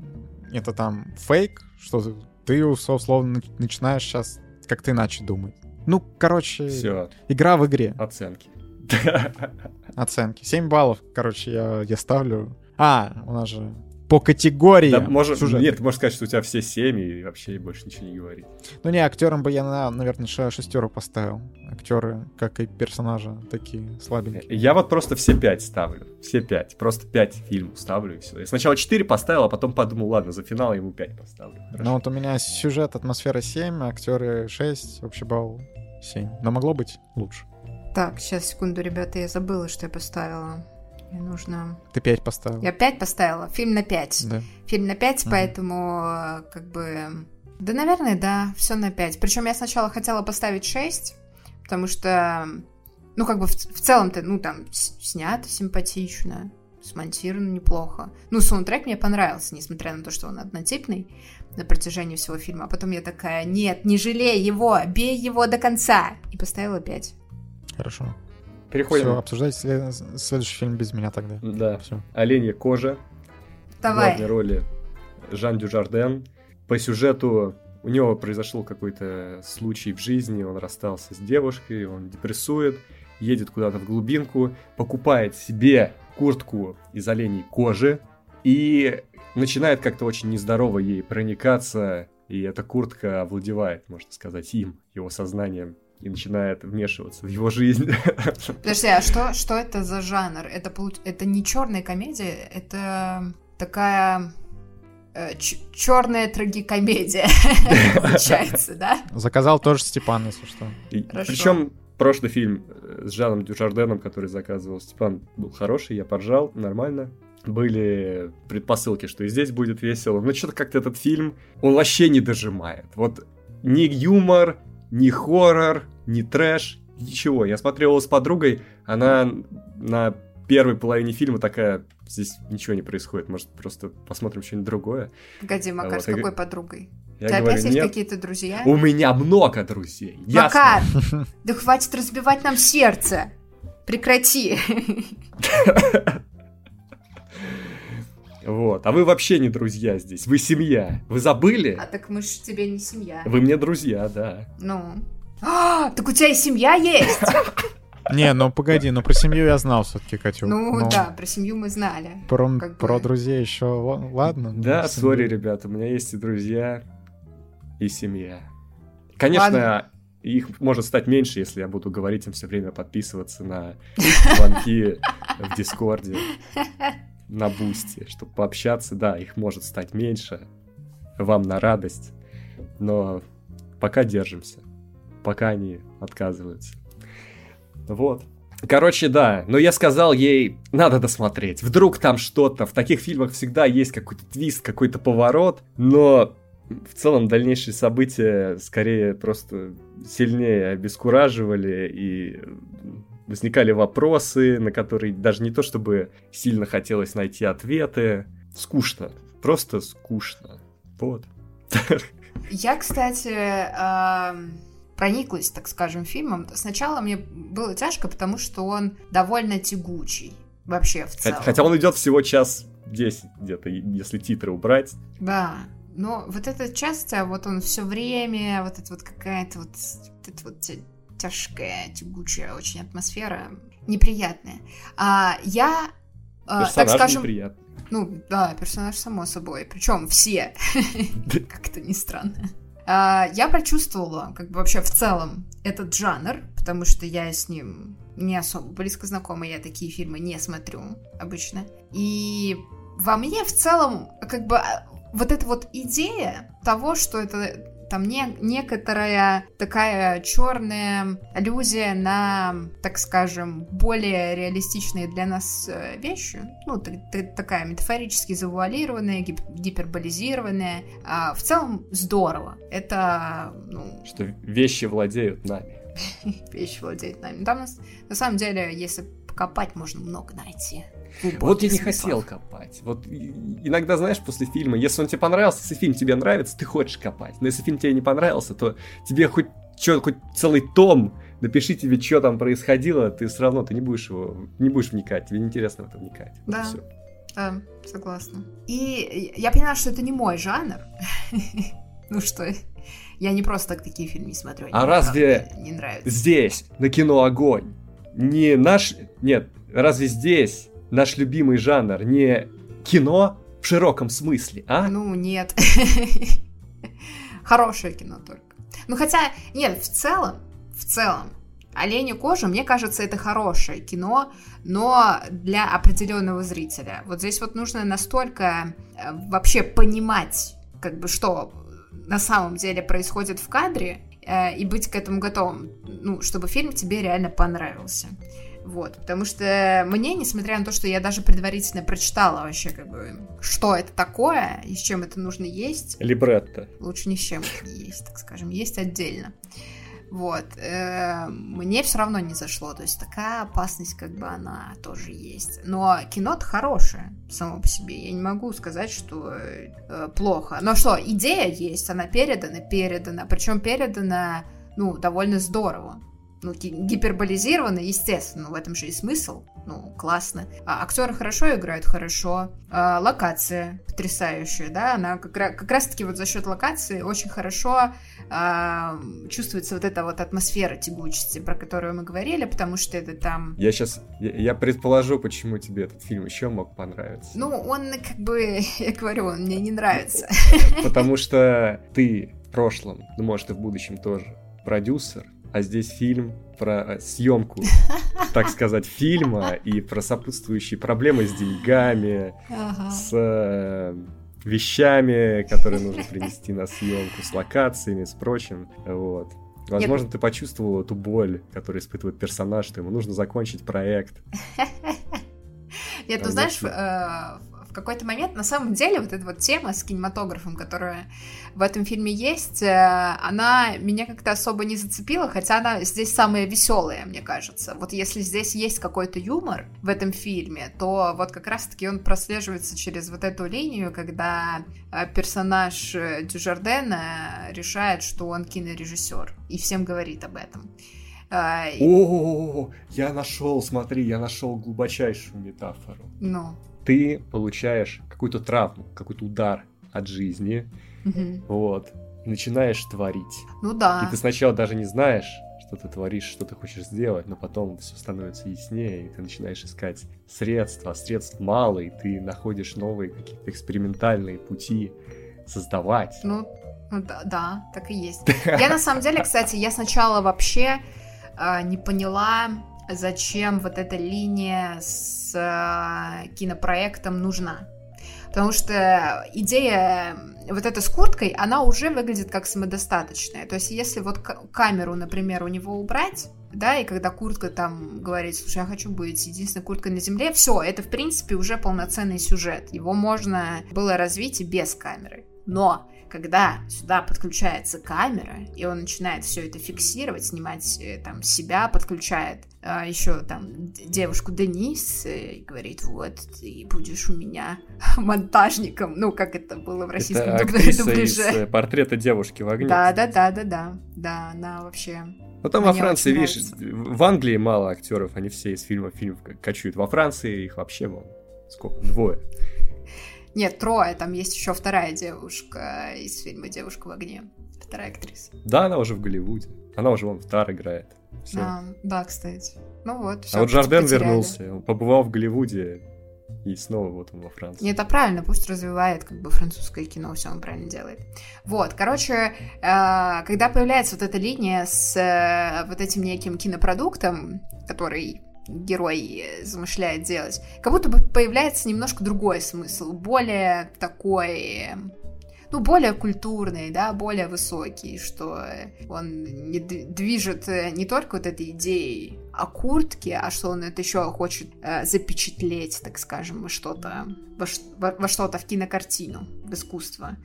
это там фейк, что ты условно начинаешь сейчас как-то иначе думать. Ну, короче, Все. игра в игре. Оценки. Оценки. 7 баллов, короче, я, я ставлю. А, у нас же по категории. Да, может, нет, ты можешь сказать, что у тебя все 7 и вообще больше ничего не говорить. Ну не, актерам бы я, на, наверное, шестеру поставил. Актеры, как и персонажи, такие слабенькие. Я вот просто все 5 ставлю. Все 5. Просто 5 фильмов ставлю и все. Я сначала 4 поставил, а потом подумал, ладно, за финал ему 5 поставлю. Хорошо. Ну вот у меня сюжет, атмосфера 7, актеры 6, общий балл 7. Но могло быть лучше. Так, сейчас, секунду, ребята, я забыла, что я поставила. Мне нужно... Ты 5 поставила. Я 5 поставила. Фильм на 5. Да. Фильм на 5, ага. поэтому э, как бы... Да, наверное, да, все на 5. Причем я сначала хотела поставить 6, потому что, ну, как бы в, в целом-то, ну, там, снято симпатично, смонтировано неплохо. Ну, саундтрек мне понравился, несмотря на то, что он однотипный на протяжении всего фильма. А потом я такая, нет, не жалей его, бей его до конца. И поставила 5. Хорошо. Переходим. Все, обсуждать след... следующий фильм без меня тогда. Да. Все. Оленья кожа. Давай. В главной роли Жан Дюжарден. По сюжету у него произошел какой-то случай в жизни, он расстался с девушкой, он депрессует, едет куда-то в глубинку, покупает себе куртку из оленей кожи и начинает как-то очень нездорово ей проникаться, и эта куртка овладевает, можно сказать, им, его сознанием и начинает вмешиваться в его жизнь. Подожди, а что, что это за жанр? Это, это не черная комедия, это такая э, черная трагикомедия, получается, да? Заказал тоже Степан, если что. Причем прошлый фильм э, с Жаном Дюжарденом, который заказывал Степан, был хороший, я поржал, нормально. Были предпосылки, что и здесь будет весело. Но что-то как-то этот фильм, он вообще не дожимает. Вот ни юмор, ни хоррор, ни трэш, ничего. Я смотрел его с подругой, она на первой половине фильма такая, здесь ничего не происходит, может, просто посмотрим что-нибудь другое. Погоди, Макар, вот, с какой я... подругой? Я Ты говорю, опять есть какие-то друзья? У меня много друзей. Макар, да хватит разбивать нам сердце. Прекрати. Вот. А вы вообще не друзья здесь. Вы семья. Вы забыли? А так мы ж тебе не семья. Вы мне друзья, да. Ну. А, так у тебя и семья есть. Не, ну погоди, ну про семью я знал все-таки, Катю. Ну, ну да, про семью мы знали. Про, про друзей еще ладно. Да, сори, ребята, у меня есть и друзья, и семья. Конечно, ладно. их может стать меньше, если я буду говорить им все время подписываться на звонки в Дискорде на бусте, чтобы пообщаться, да, их может стать меньше, вам на радость, но пока держимся, пока они отказываются. Вот. Короче, да, но я сказал ей, надо досмотреть. Вдруг там что-то, в таких фильмах всегда есть какой-то твист, какой-то поворот, но в целом дальнейшие события скорее просто сильнее обескураживали и возникали вопросы, на которые даже не то чтобы сильно хотелось найти ответы. Скучно. Просто скучно. Вот. Я, кстати, прониклась, так скажем, фильмом. Сначала мне было тяжко, потому что он довольно тягучий. Вообще, в целом. Хотя он идет всего час 10 где-то, если титры убрать. Да. Но вот эта часть, а вот он все время, вот это вот какая-то вот, вот это вот тяжкая, тягучая очень атмосфера, неприятная. А, я, а, так скажем... Неприятный. Ну, да, персонаж, само собой. Причем все. Как-то не странно. А, я прочувствовала, как бы вообще в целом, этот жанр, потому что я с ним не особо близко знакома, я такие фильмы не смотрю обычно. И во мне в целом, как бы, а, вот эта вот идея того, что это там не, некоторая такая черная аллюзия на, так скажем, более реалистичные для нас э, вещи. Ну, такая метафорически завуалированная, гип гиперболизированная. А в целом здорово. Это, ну... Что вещи владеют нами. Вещи владеют нами. Там, на самом деле, если покопать, можно много найти. Вот я не хотел копать. Вот иногда, знаешь, после фильма, если он тебе понравился, если фильм тебе нравится, ты хочешь копать. Но если фильм тебе не понравился, то тебе хоть что, хоть целый том, напиши тебе, что там происходило, ты все равно ты не будешь его, не будешь вникать, тебе неинтересно в это вникать. Да. Вот да, согласна. И я поняла, что это не мой жанр. ну что, я не просто так такие фильмы не смотрю. А разве не нравится. здесь, на кино огонь, не наш... Нет, разве здесь наш любимый жанр не кино в широком смысле, а? Ну, нет. Хорошее кино только. Ну, хотя, нет, в целом, в целом, Олени кожа, мне кажется, это хорошее кино, но для определенного зрителя. Вот здесь вот нужно настолько э, вообще понимать, как бы, что на самом деле происходит в кадре, э, и быть к этому готовым, ну, чтобы фильм тебе реально понравился. Вот, потому что мне, несмотря на то, что я даже предварительно прочитала вообще, как бы, что это такое и с чем это нужно есть. Либретто. Лучше ни с чем это не есть, так скажем, есть отдельно. Вот, э, мне все равно не зашло, то есть такая опасность, как бы она тоже есть. Но кино-то хорошее само по себе, я не могу сказать, что э, плохо. Но что, идея есть, она передана, передана, причем передана, ну, довольно здорово. Ну, гиперболизировано, естественно, в этом же и смысл. Ну, классно. А актеры хорошо играют, хорошо. А, локация потрясающая, да, она как, как раз-таки вот за счет локации очень хорошо а, чувствуется вот эта вот атмосфера тягучести, про которую мы говорили, потому что это там... Я сейчас, я, я предположу, почему тебе этот фильм еще мог понравиться. Ну, он как бы, я говорю, он мне не нравится. Потому что ты в прошлом, ну, может, и в будущем тоже, продюсер, а здесь фильм про э, съемку, так сказать, фильма и про сопутствующие проблемы с деньгами, ага. с э, вещами, которые нужно принести на съемку, с локациями, с прочим. Вот. Возможно, Нет. ты почувствовал эту боль, которую испытывает персонаж, что ему нужно закончить проект. Нет, ну знаешь, какой-то момент, на самом деле, вот эта вот тема с кинематографом, которая в этом фильме есть, э, она меня как-то особо не зацепила, хотя она здесь самая веселая, мне кажется. Вот если здесь есть какой-то юмор в этом фильме, то вот как раз-таки он прослеживается через вот эту линию, когда э, персонаж э, Дюжардена решает, что он кинорежиссер, и всем говорит об этом. О, я нашел, смотри, я нашел глубочайшую метафору. Ну ты получаешь какую-то травму, какой-то удар от жизни, угу. вот, начинаешь творить. Ну да. И ты сначала даже не знаешь, что ты творишь, что ты хочешь сделать, но потом все становится яснее, и ты начинаешь искать средства, а средств мало, и ты находишь новые какие-то экспериментальные пути создавать. Ну, ну да, да, так и есть. Я на самом деле, кстати, я сначала вообще э, не поняла, зачем вот эта линия с э, кинопроектом нужна. Потому что идея вот эта с курткой, она уже выглядит как самодостаточная. То есть если вот камеру, например, у него убрать, да, и когда куртка там говорит, слушай, я хочу быть единственной курткой на земле, все, это в принципе уже полноценный сюжет. Его можно было развить и без камеры. Но когда сюда подключается камера, и он начинает все это фиксировать, снимать э, там себя, подключает а, еще там девушку Денис, э, и говорит, вот, ты будешь у меня монтажником, ну, как это было в российском это дубляже. из э, портрета девушки в огне. Да, да, да, да, да, да, она вообще... Ну, там во Франции, видишь, в Англии мало актеров, они все из фильма фильм качуют. Во Франции их вообще, вон, сколько, двое. Нет, трое, там есть еще вторая девушка из фильма «Девушка в огне». Вторая актриса. Да, она уже в Голливуде. Она уже вон в Тар играет. Все. А, да, кстати. Ну вот. Все, а вот Жарден потеряли. вернулся, он побывал в Голливуде и снова вот он во Франции. Нет, это правильно, пусть развивает как бы французское кино, все он правильно делает. Вот, короче, э, когда появляется вот эта линия с э, вот этим неким кинопродуктом, который герой э, замышляет делать, как будто бы появляется немножко другой смысл, более такой ну, более культурный, да, более высокий, что он не движет э, не только вот этой идеей о куртке, а что он это еще хочет э, запечатлеть, так скажем, что-то во, во что-то в кинокартину, в искусство.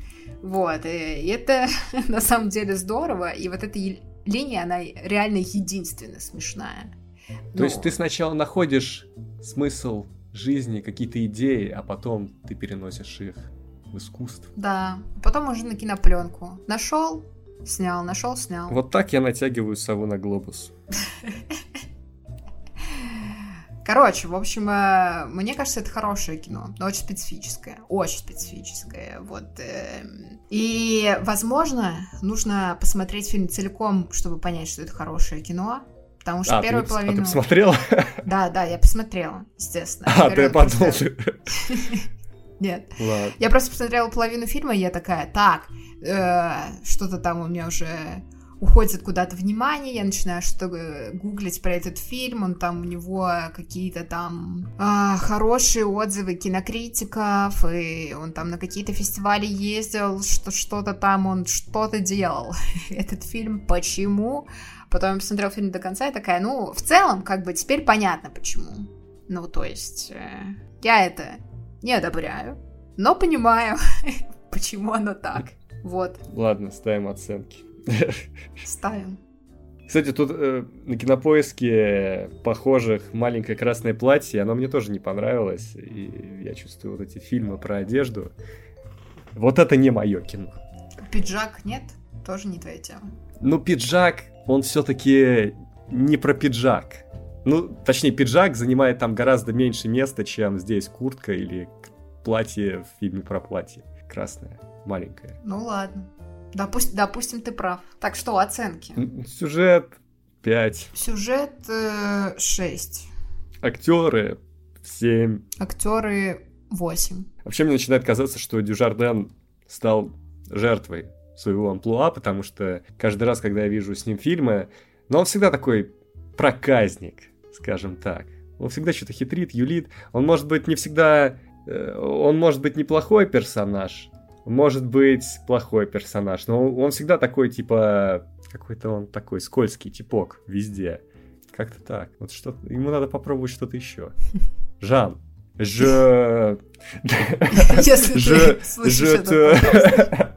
Вот, и это на самом деле здорово, и вот эта линия, она реально единственно смешная. То Но... есть ты сначала находишь смысл жизни, какие-то идеи, а потом ты переносишь их в искусство. Да, потом уже на кинопленку. Нашел, снял, нашел, снял. Вот так я натягиваю сову на глобус. Короче, в общем, э, мне кажется, это хорошее кино, но очень специфическое, очень специфическое, вот. Эм. И, возможно, нужно посмотреть фильм целиком, чтобы понять, что это хорошее кино, Потому что а, первую ты, половину... А ты посмотрела? Да, да, я посмотрела, естественно. А, ты подумал. Нет. Ладно. Я просто посмотрела половину фильма, и я такая, так, э, что-то там у меня уже уходит куда-то внимание, я начинаю что-то гуглить про этот фильм, он там у него какие-то там э, хорошие отзывы кинокритиков, и он там на какие-то фестивали ездил, что что-то там он что-то делал. этот фильм почему? Потом я посмотрела фильм до конца и такая, ну, в целом, как бы теперь понятно почему. Ну, то есть, э, я это не одобряю, но понимаю, почему оно так. Вот. Ладно, ставим оценки. Ставим. Кстати, тут э, на кинопоиске похожих маленькое красное платье, оно мне тоже не понравилось. И я чувствую вот эти фильмы про одежду. Вот это не мое кино. Пиджак нет? Тоже не твоя тема. Ну, пиджак, он все-таки не про пиджак. Ну, точнее, пиджак занимает там гораздо меньше места, чем здесь куртка или платье в фильме про платье. Красное, маленькое. Ну ладно. Допусть, допустим, ты прав. Так что, оценки? Сюжет 5. Сюжет э, 6. Актеры 7. Актеры 8. Вообще мне начинает казаться, что Дюжарден стал жертвой своего амплуа, потому что каждый раз, когда я вижу с ним фильмы, но он всегда такой проказник, скажем так. Он всегда что-то хитрит, юлит. Он может быть не всегда... Э, он может быть неплохой персонаж, может быть плохой персонаж, но он всегда такой, типа, какой-то он такой скользкий типок везде. Как-то так. Вот что ему надо попробовать что-то еще. Жан, же... Если ты слышишь это.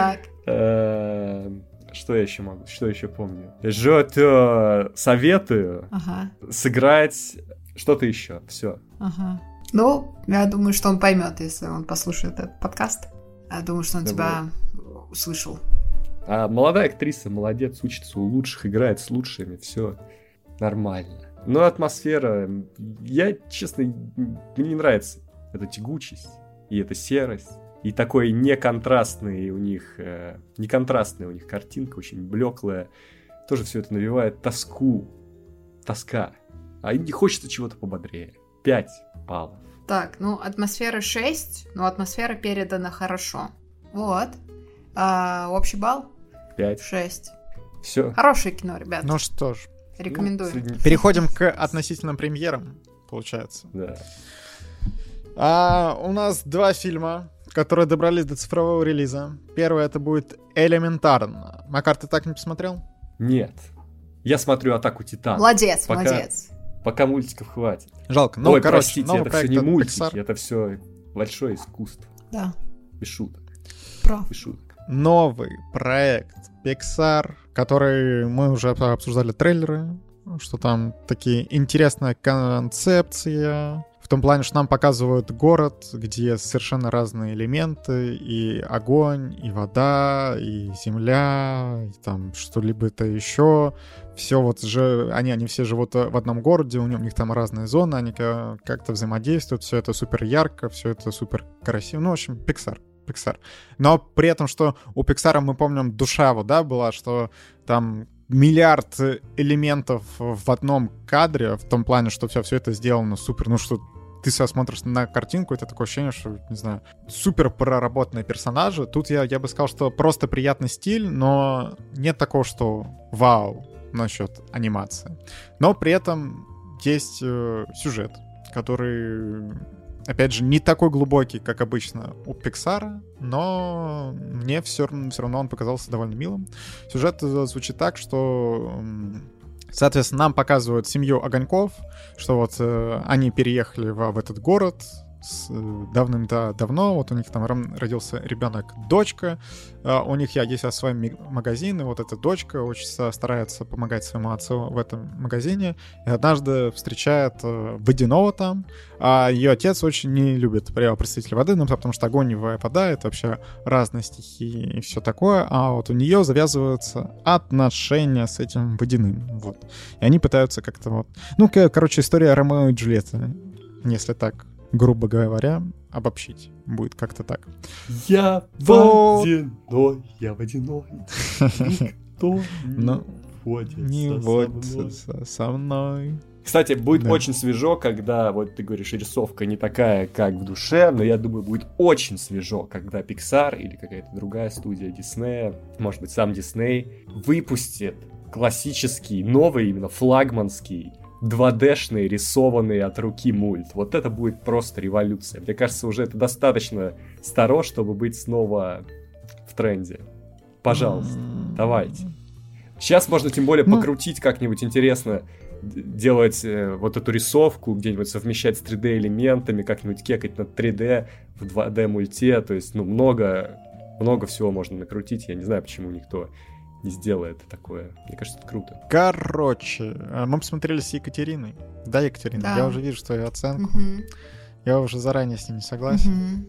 Так. Э, Что я еще могу? Что еще помню? Te советую Ага, сыграть что-то еще. Все. ага. Ну, я думаю, что он поймет, если он послушает этот подкаст. Я думаю, что он Да тебя услышал. А молодая актриса молодец, учится у лучших, играет с лучшими, все нормально. Но атмосфера, я, честно, мне не нравится эта тягучесть и эта серость. И такой неконтрастный у них, э, неконтрастная у них картинка, очень блеклая. Тоже все это навевает тоску, тоска. А им не хочется чего-то пободрее. Пять баллов. Так, ну, атмосфера 6, но атмосфера передана хорошо. Вот. А, общий балл Пять. 6. Все. Хорошее кино, ребят. Ну что ж, Рекомендую. переходим к относительным премьерам, получается. Да. А, у нас два фильма, которые добрались до цифрового релиза. Первый это будет «Элементарно». Макар, ты так не посмотрел? Нет. Я смотрю «Атаку Титан». Молодец, Пока- молодец. Пока мультиков хватит. Жалко. Ну, Ой, короче, простите, новый это все не мультики, Pixar. это все большое искусство. Да, Без шуток, прав. без шуток. Новый проект Pixar, который мы уже обсуждали трейлеры, что там такие интересная концепция. Том плане, что нам показывают город, где совершенно разные элементы, и огонь, и вода, и земля, и там что-либо это еще. Все вот же, они, они все живут в одном городе, у них, у них там разные зоны, они ка- как-то взаимодействуют, все это супер ярко, все это супер красиво. Ну, в общем, Pixar. Pixar. Но при этом, что у Pixar, мы помним, душа вот, да, была, что там миллиард элементов в одном кадре, в том плане, что все, все это сделано супер, ну что ты себя смотришь на картинку, это такое ощущение, что, не знаю, супер проработанные персонажи. Тут я, я бы сказал, что просто приятный стиль, но нет такого, что вау насчет анимации. Но при этом есть э, сюжет, который, опять же, не такой глубокий, как обычно у Пиксара, но мне все, все равно он показался довольно милым. Сюжет э, звучит так, что Соответственно, нам показывают семью огоньков, что вот э, они переехали в, в этот город с, э, давным-давно, вот у них там родился ребенок, дочка, а у них я а, свой магазин, и вот эта дочка очень старается помогать своему отцу в этом магазине, и однажды встречает э, водяного там, а ее отец очень не любит представителей воды, ну, потому что огонь это вообще разные стихии и все такое, а вот у нее завязываются отношения с этим водяным, вот. И они пытаются как-то вот... Ну, короче, история Ромео и Джульетты, если так, грубо говоря, обобщить. Будет как-то так. Я Вот. водяной, я водяной. Никто Ну, не Не водится водится со мной. со- со мной. Кстати, будет Да. очень свежо, когда, вот ты говоришь, рисовка не такая, как в душе, но я думаю, будет очень свежо, когда Pixar или какая-то другая студия Диснея, может быть, сам Дисней, выпустит классический, новый, именно флагманский 2D-шный, рисованный от руки мульт. Вот это будет просто революция. Мне кажется, уже это достаточно старо, чтобы быть снова в тренде. Пожалуйста, давайте. Сейчас можно тем более Ну. покрутить как-нибудь интересно, делать э, вот эту рисовку, где-нибудь совмещать с 3D элементами, как-нибудь кекать на 3D в 2D мульте, то есть, ну, много, много всего можно накрутить, я не знаю, почему никто не сделает такое. Мне кажется, это круто. Короче, э, мы посмотрели с Екатериной. Да, Екатерина, Да. я уже вижу твою оценку. Мгм. Я уже заранее с ней не согласен. Мгм.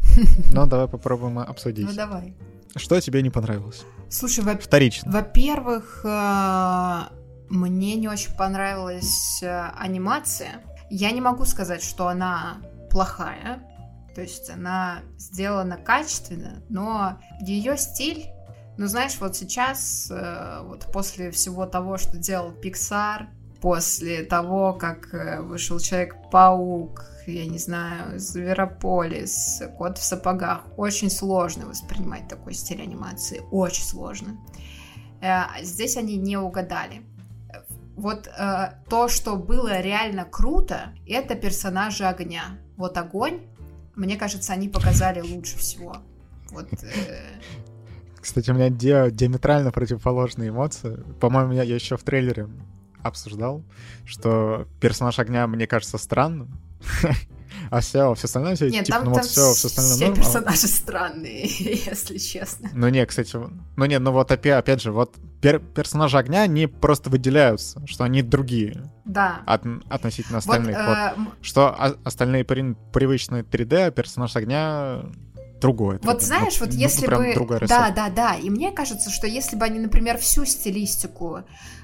Но давай попробуем обсудить. Ну давай. Что тебе не понравилось? Слушай, во- Вторично. во-первых, э, мне не очень понравилась э, анимация. Я не могу сказать, что она плохая. То есть она сделана качественно, но ее стиль, ну знаешь, вот сейчас, э, вот после всего того, что делал Pixar, после того, как э, вышел Человек-паук, я не знаю, Зверополис, Кот в сапогах, очень сложно воспринимать такой стиль анимации, очень сложно. Э, Здесь они не угадали. Вот то, что было реально круто, это персонажи огня. Вот огонь, мне кажется, они показали лучше всего. Вот, Кстати, у меня ди- диаметрально противоположные эмоции. По-моему, я, я еще в трейлере обсуждал, что персонаж огня мне кажется странным. А все, все остальное, все, Нет, типа, там, ну там вот все, все остальное все норм, а- персонажи странные, если честно. Ну не, кстати, ну не, ну вот опять, опять же, вот пер- персонажи огня, они просто выделяются, что они другие Да. от- относительно Вот, остальных. Вот, э, м- Что остальные при- привычные 3D, а персонаж огня другой. Вот 3D. знаешь, вот если бы... другая Да, да, да. И мне кажется, что если бы они, например, всю стилистику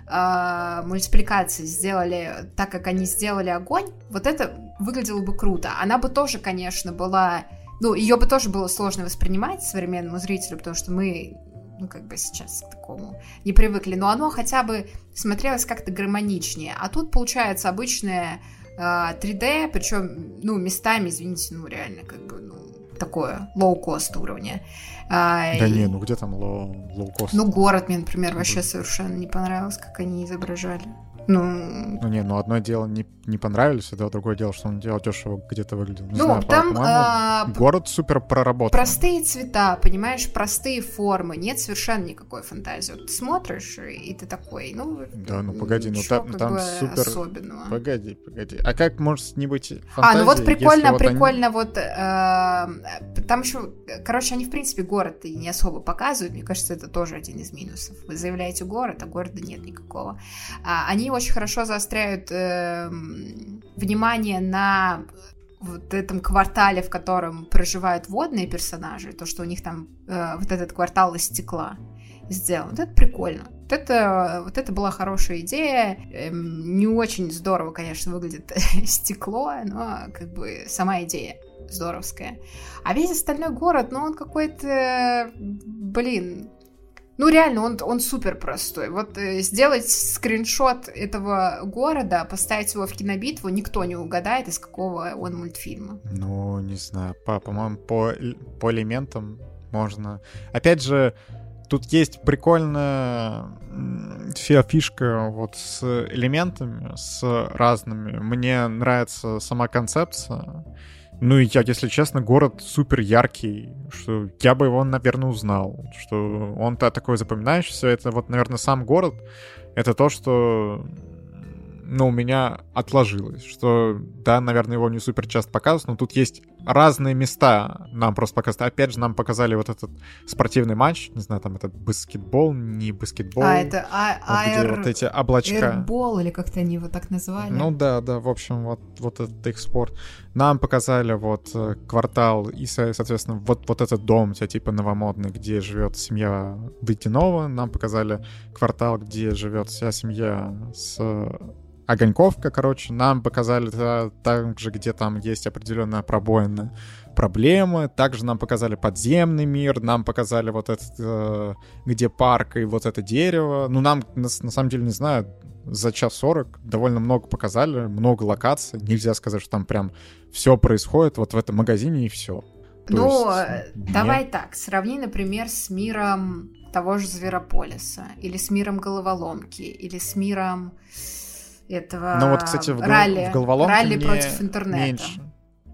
э, мультипликации сделали так, как они сделали огонь, вот это выглядело бы круто. Она бы тоже, конечно, была... Ну, ее бы тоже было сложно воспринимать современному зрителю, потому что мы ну, как бы сейчас к такому не привыкли, но оно хотя бы смотрелось как-то гармоничнее. А тут получается обычное э, 3D, причем, ну, местами, извините, ну, реально, как бы, ну, такое лоу-кост уровня. А, Да и- не, ну где там low, low-cost? Ну, город мне, например, вообще совершенно не понравилось, как они изображали. Ну, Ну не, ну одно дело не, не понравились, это другое дело, что он делал дешево где-то выглядел. Не ну знаю, там а, город супер проработан. простые цвета, понимаешь, простые формы, нет совершенно никакой фантазии. Вот ты смотришь, и ты такой, ну... Да, ну погоди, ну там- там супер- особенного. Погоди, погоди. А как может не быть А, фантазии, ну вот прикольно, вот они- прикольно, вот э, там еще, короче, они в принципе город и не особо показывают, мне кажется, это тоже один из минусов. Вы заявляете город, а города нет никакого. А, они очень хорошо заостряют эм, внимание на вот этом квартале, в котором проживают водные персонажи, то, что у них там э, вот этот квартал из стекла сделан. Вот это прикольно. Вот это, вот это была хорошая идея. Эм, не очень здорово, конечно, выглядит стекло, но как бы сама идея здоровская. А весь остальной город, ну, он какой-то, блин, ну, реально, он, он супер простой. Вот э, сделать скриншот этого города, поставить его в кинобитву, никто не угадает, из какого он мультфильма. Ну, не знаю, по, по-моему, по, по элементам можно. Опять же, тут есть прикольная фишка вот с элементами, с разными. Мне нравится сама концепция. Ну и я, если честно, город супер яркий, что я бы его, наверное, узнал, что он-то такой запоминающийся. Это вот, наверное, сам город, это то, что ну, у меня отложилось, что, да, наверное, его не супер часто показывают, но тут есть разные места нам просто показывают. Опять же, нам показали вот этот спортивный матч, не знаю, там это баскетбол, не баскетбол. А, это а, вот где аэр... вот эти облачка. Эрбол, или как-то они его так назвали. Ну да, да, в общем, вот, вот этот их спорт. Нам показали вот э, квартал и, со- соответственно, вот, вот этот дом, у тебя типа новомодный, где живет семья Войтинова. Нам показали квартал, где живет вся семья с Огоньковка, короче. Нам показали та- также, где там есть определенная пробоина проблемы. Также нам показали подземный мир, нам показали вот этот, э, где парк и вот это дерево. Ну, нам, на, на самом деле, не знаю, за час сорок довольно много показали, много локаций. Нельзя сказать, что там прям все происходит вот в этом магазине и все. Ну, есть, э, нет. давай так, сравни, например, с миром того же Зверополиса, или с миром Головоломки, или с миром этого Ну вот, кстати, в, гол- ралли, в ралли против интернета. меньше.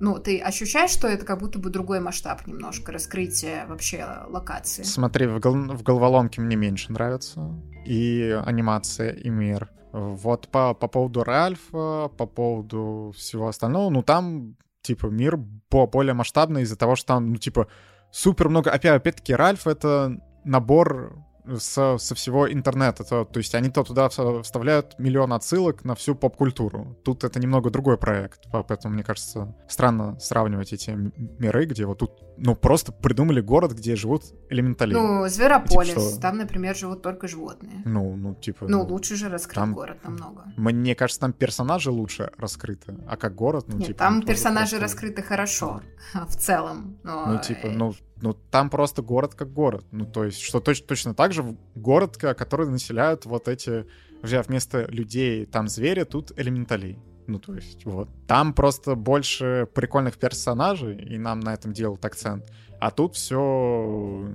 Ну, ты ощущаешь, что это как будто бы другой масштаб немножко, раскрытие вообще локации? Смотри, в, гол- в головоломке мне меньше нравится. И анимация, и мир. Вот по, по поводу Ральфа, по поводу всего остального, ну там, типа, мир более масштабный из-за того, что там, ну, типа, супер много... Опять, опять-таки, Ральф — это набор со, со всего интернета. То, то есть они-то туда вставляют миллион отсылок на всю поп-культуру. Тут это немного другой проект, поэтому, мне кажется, странно сравнивать эти миры, где вот тут, ну, просто придумали город, где живут элементали. Ну, Зверополис, типа, что... там, например, живут только животные. Ну, ну, типа... Ну, лучше же раскрыть там... город намного. Мне кажется, там персонажи лучше раскрыты, а как город, ну, Нет, типа... там персонажи просто... раскрыты хорошо, в целом. Но... Ну, типа, ну, ну, там просто город как город. Ну, то есть, что точ- точно так же город, который населяют вот эти... Уже вместо людей там звери, тут элементалей. Ну, то есть, вот. Там просто больше прикольных персонажей, и нам на этом делают акцент. А тут все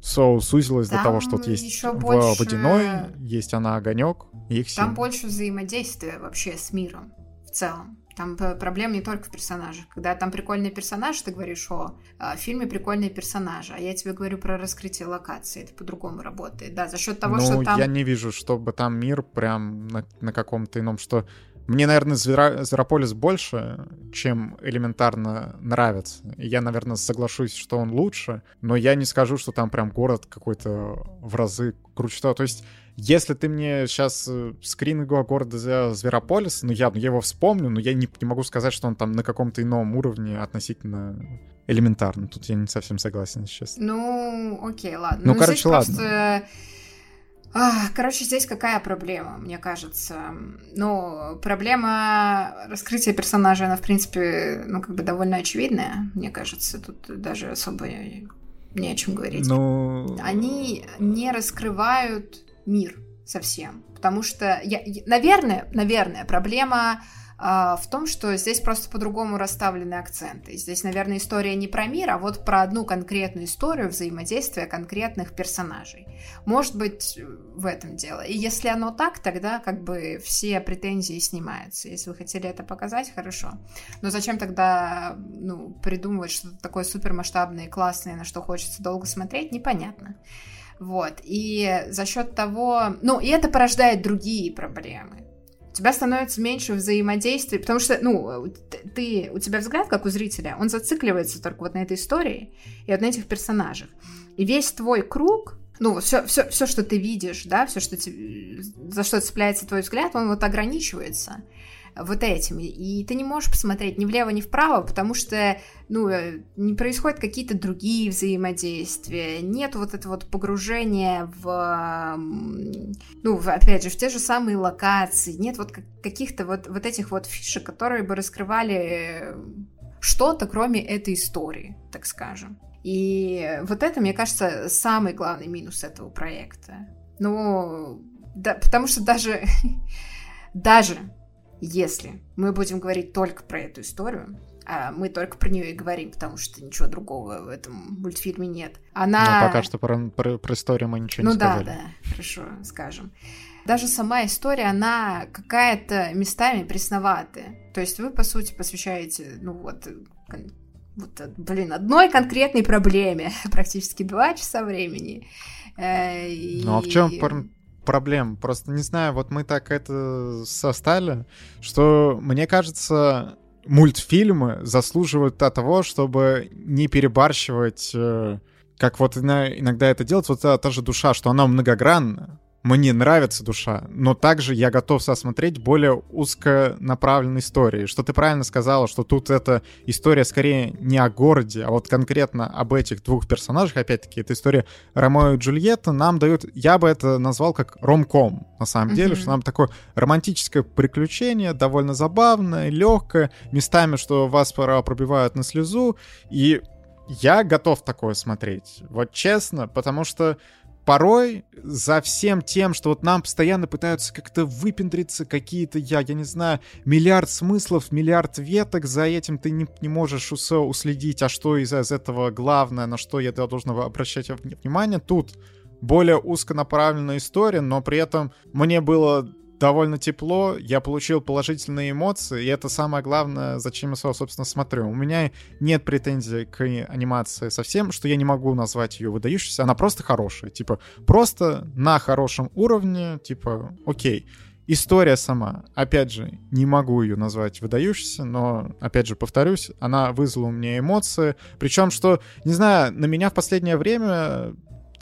все сузилось там до того, что вот есть еще больше... водяной, есть она огонек, их Там семь. больше взаимодействия вообще с миром в целом. Там проблема не только в персонажах. Когда там прикольные персонажи, ты говоришь, о, а, в фильме прикольные персонажи, а я тебе говорю про раскрытие локации. Это по-другому работает. Да, за счет того, ну, что там... я не вижу, чтобы там мир прям на, на каком-то ином, что... Мне, наверное, Звера... Зверополис больше, чем элементарно нравится. Я, наверное, соглашусь, что он лучше, но я не скажу, что там прям город какой-то в разы круче. То есть если ты мне сейчас э, скрин города Зверополис, ну я, я его вспомню, но я не, не могу сказать, что он там на каком-то ином уровне относительно элементарно. Тут я не совсем согласен сейчас. Ну, окей, ладно. Ну, ну короче, ладно. Просто... Короче, здесь какая проблема, мне кажется? Ну, проблема раскрытия персонажа, она, в принципе, ну, как бы довольно очевидная, мне кажется. Тут даже особо не о чем говорить. Ну... Они не раскрывают мир совсем. Потому что, я, наверное, наверное, проблема в том, что здесь просто по-другому расставлены акценты. Здесь, наверное, история не про мир, а вот про одну конкретную историю взаимодействия конкретных персонажей. Может быть, в этом дело. И если оно так, тогда как бы все претензии снимаются. Если вы хотели это показать, хорошо. Но зачем тогда ну, придумывать что-то такое супермасштабное и классное, на что хочется долго смотреть, непонятно. Вот. И за счет того... Ну, и это порождает другие проблемы. У тебя становится меньше взаимодействия, потому что, ну, ты, у тебя взгляд, как у зрителя, он зацикливается только вот на этой истории и вот на этих персонажах. И весь твой круг, ну, все, все, все что ты видишь, да, все, что тебе, за что цепляется твой взгляд, он вот ограничивается вот этим. И ты не можешь посмотреть ни влево, ни вправо, потому что, ну, э, не происходят какие-то другие взаимодействия, нет вот этого вот погружения в, ну, опять же, в те же самые локации, нет вот каких-то вот, вот этих вот фишек, которые бы раскрывали что-то, кроме этой истории, так скажем. И вот это, мне кажется, самый главный минус этого проекта. Ну, да, потому что даже, даже если мы будем говорить только про эту историю, а мы только про нее и говорим, потому что ничего другого в этом мультфильме нет. Она... Ну, пока что про, про, про историю мы ничего ну, не сказали. Ну да, да, хорошо, скажем. Даже сама история, она какая-то местами пресноватая. То есть вы, по сути, посвящаете, ну вот, вот блин, одной конкретной проблеме практически два часа времени. Э, ну а в чем проблем. Просто не знаю, вот мы так это состали, что мне кажется, мультфильмы заслуживают от того, чтобы не перебарщивать, э, как вот иногда это делать, вот та, та же душа, что она многогранна, мне нравится душа, но также я готов сосмотреть более узконаправленные истории. Что ты правильно сказала, что тут эта история скорее не о городе, а вот конкретно об этих двух персонажах. Опять-таки, эта история Ромео и Джульетта нам дают, я бы это назвал как ромком, на самом mm-hmm. деле, что нам такое романтическое приключение, довольно забавное, легкое, местами, что вас пора пробивают на слезу, и я готов такое смотреть. Вот честно, потому что порой за всем тем, что вот нам постоянно пытаются как-то выпендриться какие-то, я, я не знаю, миллиард смыслов, миллиард веток, за этим ты не, не можешь все уследить, а что из, из этого главное, на что я должен обращать внимание. Тут более узконаправленная история, но при этом мне было довольно тепло, я получил положительные эмоции, и это самое главное, зачем я, собственно, смотрю. У меня нет претензий к анимации совсем, что я не могу назвать ее выдающейся, она просто хорошая, типа, просто на хорошем уровне, типа, окей. История сама, опять же, не могу ее назвать выдающейся, но, опять же, повторюсь, она вызвала у меня эмоции. Причем, что, не знаю, на меня в последнее время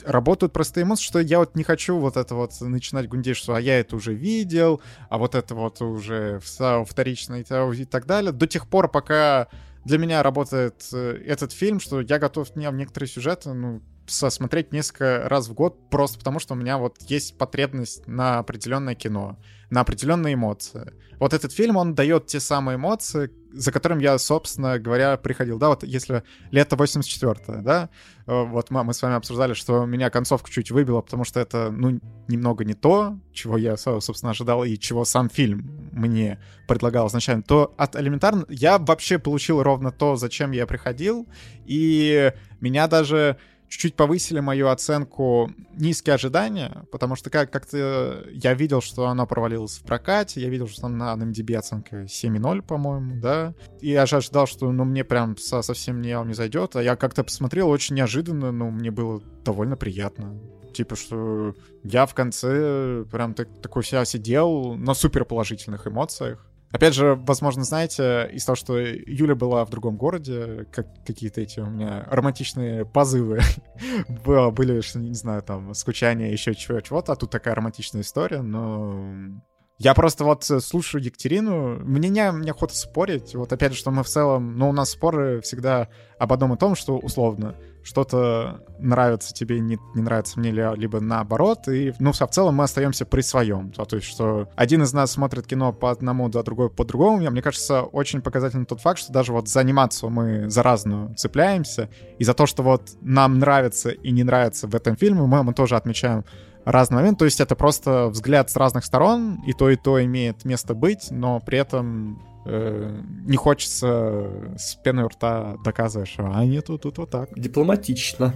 работают простые эмоции, что я вот не хочу вот это вот начинать гундеть, что а я это уже видел, а вот это вот уже вторично и так далее. До тех пор, пока для меня работает э, этот фильм, что я готов не в некоторые сюжеты, ну, смотреть несколько раз в год, просто потому что у меня вот есть потребность на определенное кино, на определенные эмоции. Вот этот фильм, он дает те самые эмоции, за которым я, собственно говоря, приходил. Да, вот если лето 84 да, э, вот мы, мы с вами обсуждали, что меня концовка чуть выбила, потому что это, ну, немного не то, чего я, собственно, ожидал, и чего сам фильм мне предлагал изначально, то от элементарно я вообще получил ровно то, зачем я приходил, и меня даже чуть-чуть повысили мою оценку низкие ожидания, потому что как- как-то я видел, что она провалилась в прокате, я видел, что там на MDB оценка 7,0, по-моему, да, и я же ожидал, что, ну, мне прям со- совсем не, не зайдет, а я как-то посмотрел очень неожиданно, ну, мне было довольно приятно. Типа, что я в конце прям так, такой себя сидел на супер положительных эмоциях. Опять же, возможно, знаете, из того, что Юля была в другом городе, как какие-то эти у меня романтичные позывы были, что, не знаю, там, скучание, еще чего-то, а тут такая романтичная история, но я просто вот э, слушаю Екатерину, мне не, не охота спорить. Вот опять же, что мы в целом, ну, у нас споры всегда об одном и том, что условно что-то нравится тебе, не, не нравится мне, либо наоборот. И, ну, в целом мы остаемся при своем. То, то есть, что один из нас смотрит кино по одному, да другой по другому. Мне кажется, очень показательный тот факт, что даже вот за анимацию мы за разную цепляемся. И за то, что вот нам нравится и не нравится в этом фильме, мы, мы тоже отмечаем разный момент. То есть это просто взгляд с разных сторон, и то, и то имеет место быть, но при этом э, не хочется с пеной у рта доказывать, что а нет, тут, тут вот так. Дипломатично.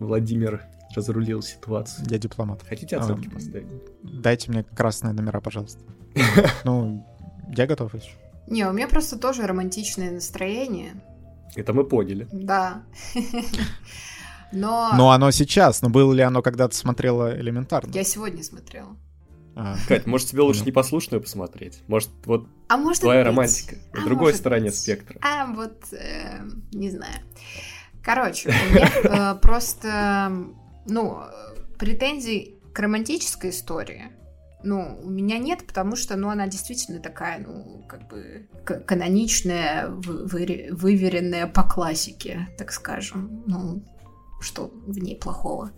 Владимир разрулил ситуацию. Я дипломат. Хотите оценки а, поставить? Дайте мне красные номера, пожалуйста. Ну, я готов еще. Не, у меня просто тоже романтичное настроение. Это мы поняли. Да. Но... Но оно сейчас, но было ли оно, когда ты смотрела элементарно? Я сегодня смотрела. А. Кать, может тебе лучше непослушную посмотреть? Может, вот а может твоя быть... романтика на а другой стороне быть... спектра? А, вот, э, не знаю. Короче, у меня э, просто, ну, претензий к романтической истории ну, у меня нет, потому что, ну, она действительно такая, ну, как бы каноничная, вы, выверенная по классике, так скажем. Ну, что в ней плохого.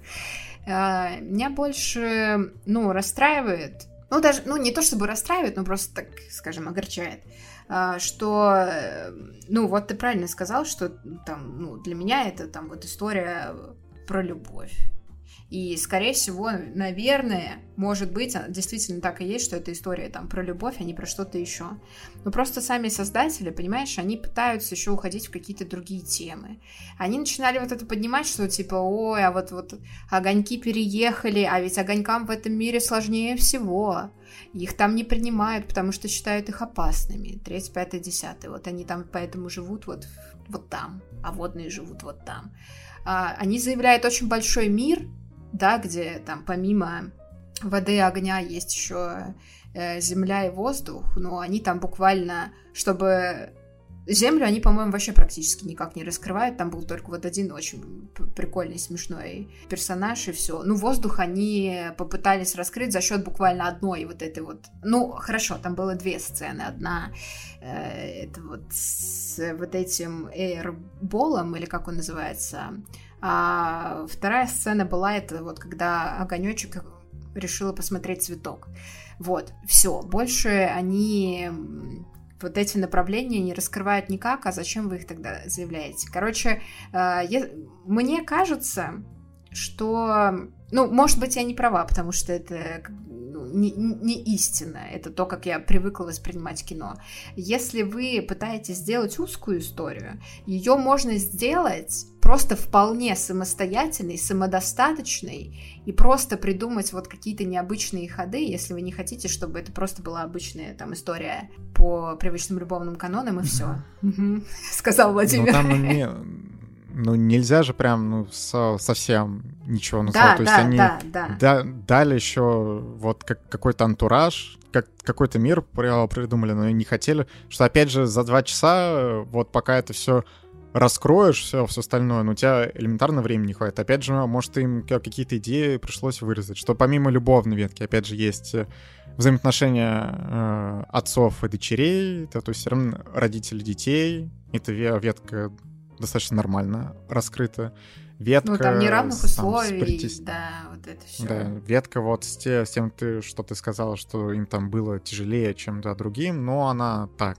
А, меня больше, ну, расстраивает, ну, даже, ну, не то чтобы расстраивает, но просто, так скажем, огорчает, а, что, ну, вот ты правильно сказал, что там, ну, для меня это там вот история про любовь. И, скорее всего, наверное, может быть, а, действительно так и есть, что эта история там про любовь, а не про что-то еще. Но просто сами создатели, понимаешь, они пытаются еще уходить в какие-то другие темы. Они начинали вот это поднимать, что типа, ой, а вот, вот огоньки переехали, а ведь огонькам в этом мире сложнее всего. Их там не принимают, потому что считают их опасными. Треть, пятый, десятый. Вот они там поэтому живут вот, вот там, а водные живут вот там. А, они заявляют очень большой мир, да, где там помимо воды и огня есть еще э, земля и воздух, но они там буквально, чтобы Землю они, по-моему, вообще практически никак не раскрывают. Там был только вот один очень прикольный, смешной персонаж, и все. Ну, воздух они попытались раскрыть за счет буквально одной вот этой вот... Ну, хорошо, там было две сцены. Одна э, это вот с вот этим эйрболом, или как он называется, а вторая сцена была это вот когда огонечек решила посмотреть цветок. Вот, все. Больше они вот эти направления не раскрывают никак, а зачем вы их тогда заявляете? Короче, э, мне кажется, что... Ну, может быть, я не права, потому что это не, не истина. Это то, как я привыкла воспринимать кино. Если вы пытаетесь сделать узкую историю, ее можно сделать просто вполне самостоятельный, самодостаточный и просто придумать вот какие-то необычные ходы, если вы не хотите, чтобы это просто была обычная там история по привычным любовным канонам и все. Сказал Владимир. Ну, там ну нельзя же прям ну со, совсем ничего называть. Да, То есть да, они да, да. Да, дали еще вот как, какой-то антураж, как какой-то мир придумали, но не хотели. Что опять же за два часа вот пока это все раскроешь все, все остальное, но у тебя элементарно времени не хватит. Опять же, может, им какие-то идеи пришлось вырезать, что помимо любовной ветки, опять же, есть э, взаимоотношения э, отцов и дочерей, это, то есть все равно родители детей, эта ветка достаточно нормально раскрыта ветка... Ну, там неравных условий, притес... да, вот это все. Да, ветка вот с, те, с тем, ты, что ты сказала, что им там было тяжелее, чем да, другим, но она так,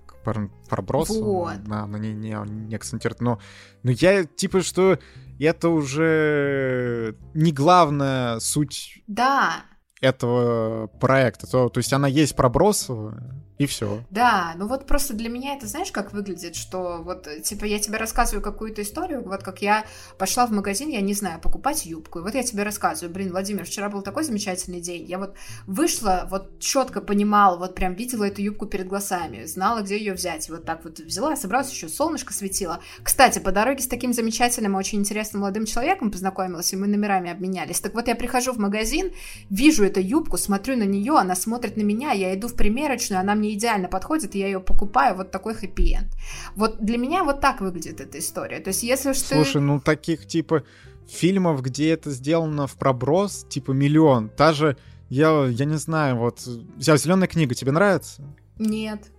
проброс, вот. она, она не, не, не акцентирует. Но, но я, типа, что это уже не главная суть... Да, этого проекта. То, то есть она есть пробросовая, и все. Да, ну вот просто для меня это, знаешь, как выглядит, что вот, типа, я тебе рассказываю какую-то историю, вот как я пошла в магазин, я не знаю, покупать юбку, и вот я тебе рассказываю, блин, Владимир, вчера был такой замечательный день, я вот вышла, вот четко понимала, вот прям видела эту юбку перед глазами, знала, где ее взять, и вот так вот взяла, собралась, еще солнышко светило. Кстати, по дороге с таким замечательным очень интересным молодым человеком познакомилась, и мы номерами обменялись. Так вот, я прихожу в магазин, вижу эту юбку, смотрю на нее, она смотрит на меня, я иду в примерочную, она мне мне идеально подходит, и я ее покупаю, вот такой хэппи-энд. Вот для меня вот так выглядит эта история. То есть если что... Слушай, ну таких типа фильмов, где это сделано в проброс, типа миллион. Та же, я, я не знаю, вот зеленая книга, тебе нравится? Нет.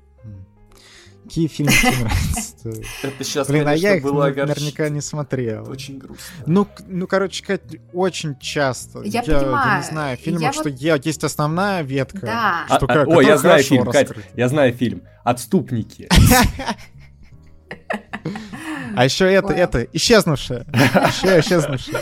Какие фильмы тебе нравятся? Это сейчас, Блин, а я их наверняка не смотрел. Очень грустно. Ну, ну, короче, Кать, очень часто. Я понимаю. Я не знаю, фильмы, что есть основная ветка. Да. Что, а, о, я знаю фильм, Кать, я знаю фильм. «Отступники». А еще это, это, исчезнувшая. Еще исчезнувшая.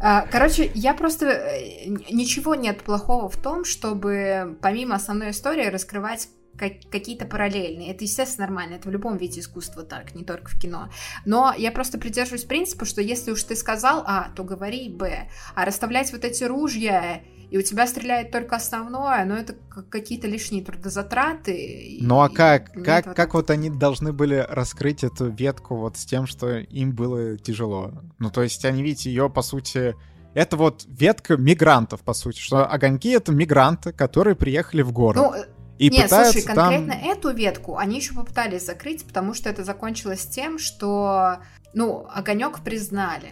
А, короче, я просто... Э, ничего нет плохого в том, чтобы помимо основной истории раскрывать как, какие-то параллельные. Это, естественно, нормально. Это в любом виде искусства так, не только в кино. Но я просто придерживаюсь принципа, что если уж ты сказал А, то говори Б. А расставлять вот эти ружья и у тебя стреляет только основное, но это какие-то лишние трудозатраты. Ну а как? Как, вот как вот они должны были раскрыть эту ветку вот с тем, что им было тяжело? Ну то есть они, видите, ее по сути... Это вот ветка мигрантов, по сути, что огоньки — это мигранты, которые приехали в город. Ну, и Нет, слушай, конкретно там... эту ветку они еще попытались закрыть, потому что это закончилось тем, что, ну, огонек признали.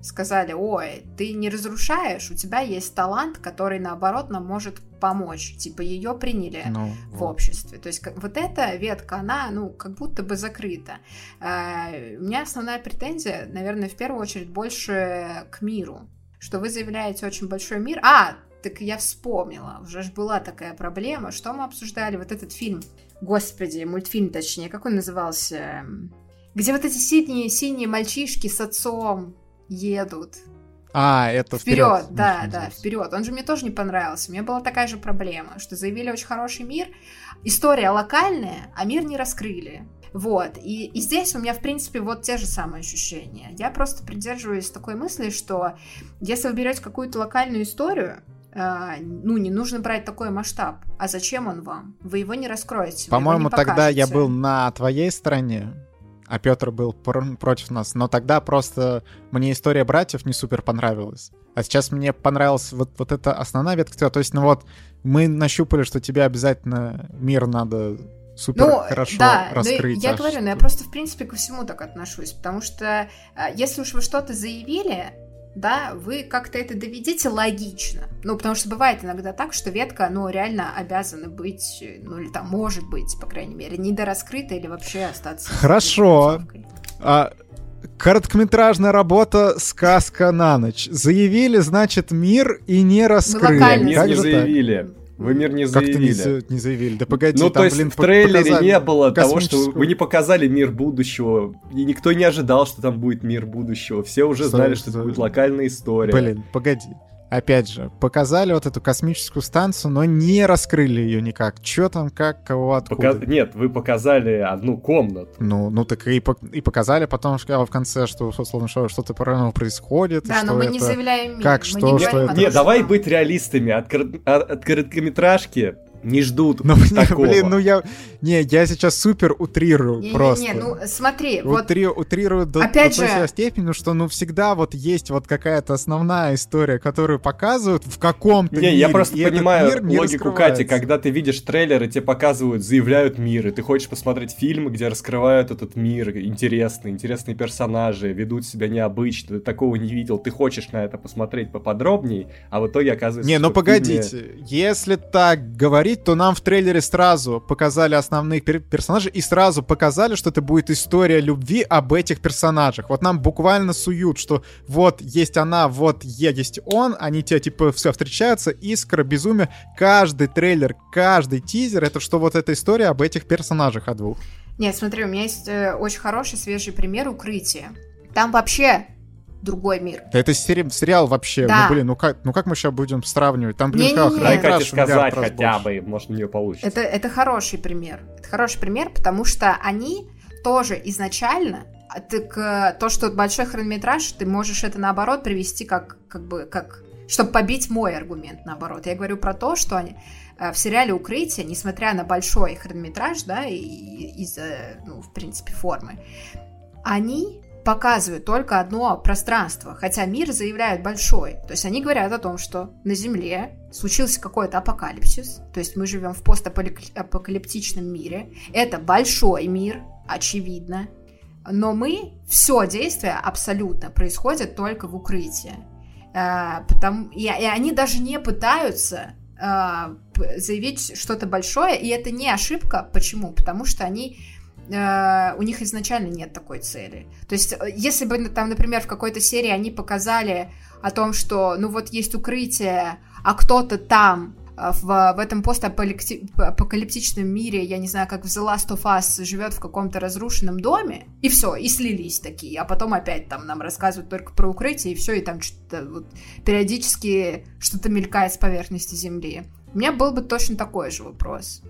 Сказали, ой, ты не разрушаешь, у тебя есть талант, который, наоборот, нам может помочь. Типа, ее приняли ну, в вот. обществе. То есть, как, вот эта ветка, она, ну, как будто бы закрыта. Э, у меня основная претензия, наверное, в первую очередь больше к миру. Что вы заявляете очень большой мир. А, так я вспомнила, уже ж была такая проблема. Что мы обсуждали? Вот этот фильм, господи, мультфильм точнее, как он назывался? Где вот эти синие, синие мальчишки с отцом едут. А, это вперед. Вперед, да, да, вперед. Он же мне тоже не понравился. У меня была такая же проблема, что заявили очень хороший мир. История локальная, а мир не раскрыли. Вот, и, и здесь у меня, в принципе, вот те же самые ощущения. Я просто придерживаюсь такой мысли, что если вы берете какую-то локальную историю, ну, не нужно брать такой масштаб. А зачем он вам? Вы его не раскроете. По-моему, тогда я был на твоей стороне, а Петр был против нас. Но тогда просто мне история братьев не супер понравилась. А сейчас мне понравилась вот, вот эта основная ветка. То есть, ну вот, мы нащупали, что тебе обязательно мир надо супер ну, хорошо да, раскрыть. Да, я говорю, но я просто в принципе ко всему так отношусь, потому что а, если уж вы что-то заявили, да, вы как-то это доведите логично. Ну, потому что бывает иногда так, что ветка, ну, реально обязана быть, ну, или там может быть, по крайней мере, недораскрыта или вообще остаться... Хорошо. А, короткометражная работа «Сказка на ночь». Заявили, значит, мир и не раскрыли. Мир не заявили. Вы мир не заявили. Как-то не, не заявили. Да погоди, Ну, там, то есть блин, в трейлере не было того, что вы не показали мир будущего. И никто не ожидал, что там будет мир будущего. Все уже знали, что это будет локальная история. Блин, погоди опять же, показали вот эту космическую станцию, но не раскрыли ее никак. Че там, как, кого, откуда? Пока... Нет, вы показали одну комнату. Ну, ну так и, и показали потом что, в конце, что, условно, что что-то паранормальное происходит. Да, но мы это... не заявляем. Как, мы что, не что это? Нет, давай быть реалистами. От, кор... от короткометражки не ждут ну, такого. Блин, ну я... Не, я сейчас супер утрирую не, просто. Не, не, ну смотри, Утри, вот... Утрирую до, опять до же... степени, что ну всегда вот есть вот какая-то основная история, которую показывают в каком-то не, мире. я просто понимаю мир логику Кати, когда ты видишь трейлер и тебе показывают, заявляют мир, и ты хочешь посмотреть фильмы, где раскрывают этот мир, интересные, интересные персонажи, ведут себя необычно, ты такого не видел, ты хочешь на это посмотреть поподробнее, а в итоге оказывается, Не, ну погодите, фильме... если так говорить, то нам в трейлере сразу показали основных пер персонажей и сразу показали, что это будет история любви об этих персонажах. Вот нам буквально суют, что вот есть она, вот есть он, они тебя типа все встречаются, искра, безумие. Каждый трейлер, каждый тизер, это что вот эта история об этих персонажах о двух. Нет, смотри, у меня есть э, очень хороший свежий пример укрытия. Там вообще другой мир. Да это сери- сериал вообще. Да. Ну, блин, ну как, ну как мы сейчас будем сравнивать? Там, блин, Не-не-не. как, Дай Кате Кате сказать хотя больше. бы, может, у нее получится. Это, это хороший пример. Это хороший пример, потому что они тоже изначально так, то, что большой хронометраж, ты можешь это наоборот привести как, как бы, как, чтобы побить мой аргумент наоборот. Я говорю про то, что они, в сериале «Укрытие», несмотря на большой хронометраж, да, из-за, ну, в принципе, формы, они показывают только одно пространство, хотя мир заявляют большой. То есть они говорят о том, что на Земле случился какой-то апокалипсис, то есть мы живем в постапокалиптичном мире. Это большой мир, очевидно, но мы, все действие абсолютно происходит только в укрытии. А, потому, и, и они даже не пытаются а, заявить что-то большое, и это не ошибка. Почему? Потому что они Uh, у них изначально нет такой цели. То есть, если бы там, например, в какой-то серии они показали о том, что, ну вот есть укрытие, а кто-то там в, в этом постапокалиптичном мире, я не знаю, как в The Last of Us, живет в каком-то разрушенном доме, и все, и слились такие, а потом опять там нам рассказывают только про укрытие, и все, и там что-то вот периодически что-то мелькает с поверхности земли. У меня был бы точно такой же вопрос.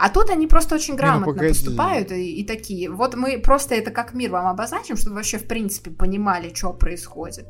А тут они просто очень грамотно не, ну, поступают и, и такие. Вот мы просто это как мир вам обозначим, чтобы вы вообще в принципе понимали, что происходит.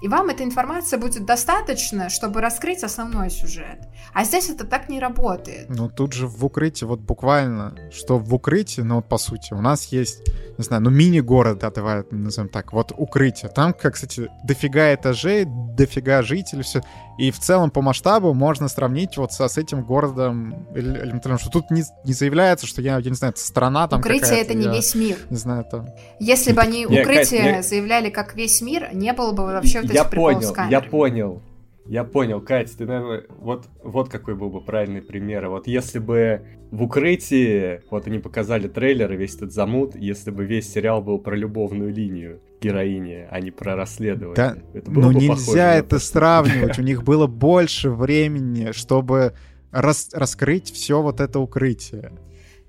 И вам эта информация будет достаточно, чтобы раскрыть основной сюжет. А здесь это так не работает. Ну, тут же в укрытии, вот буквально, что в укрытии, ну, вот по сути, у нас есть, не знаю, ну, мини-город, да, давай назовем так, вот укрытие. Там, как, кстати, дофига этажей, дофига жителей, все. И в целом по масштабу можно сравнить вот со, с этим городом элементарно, что тут не, не заявляется, что я, я не знаю, это страна там Укрытие — это не я, весь мир. Не знаю, это... Если бы они укрытие заявляли как весь мир, не было бы вообще вот этих я понял, Я понял, я понял, Катя, ты, наверное, вот, вот какой был бы правильный пример. Вот если бы в укрытии, вот они показали трейлер и весь этот замут, если бы весь сериал был про любовную линию героини, а не про расследование. Да, это было ну бы нельзя это сравнивать, у них было больше времени, чтобы рас раскрыть все вот это укрытие.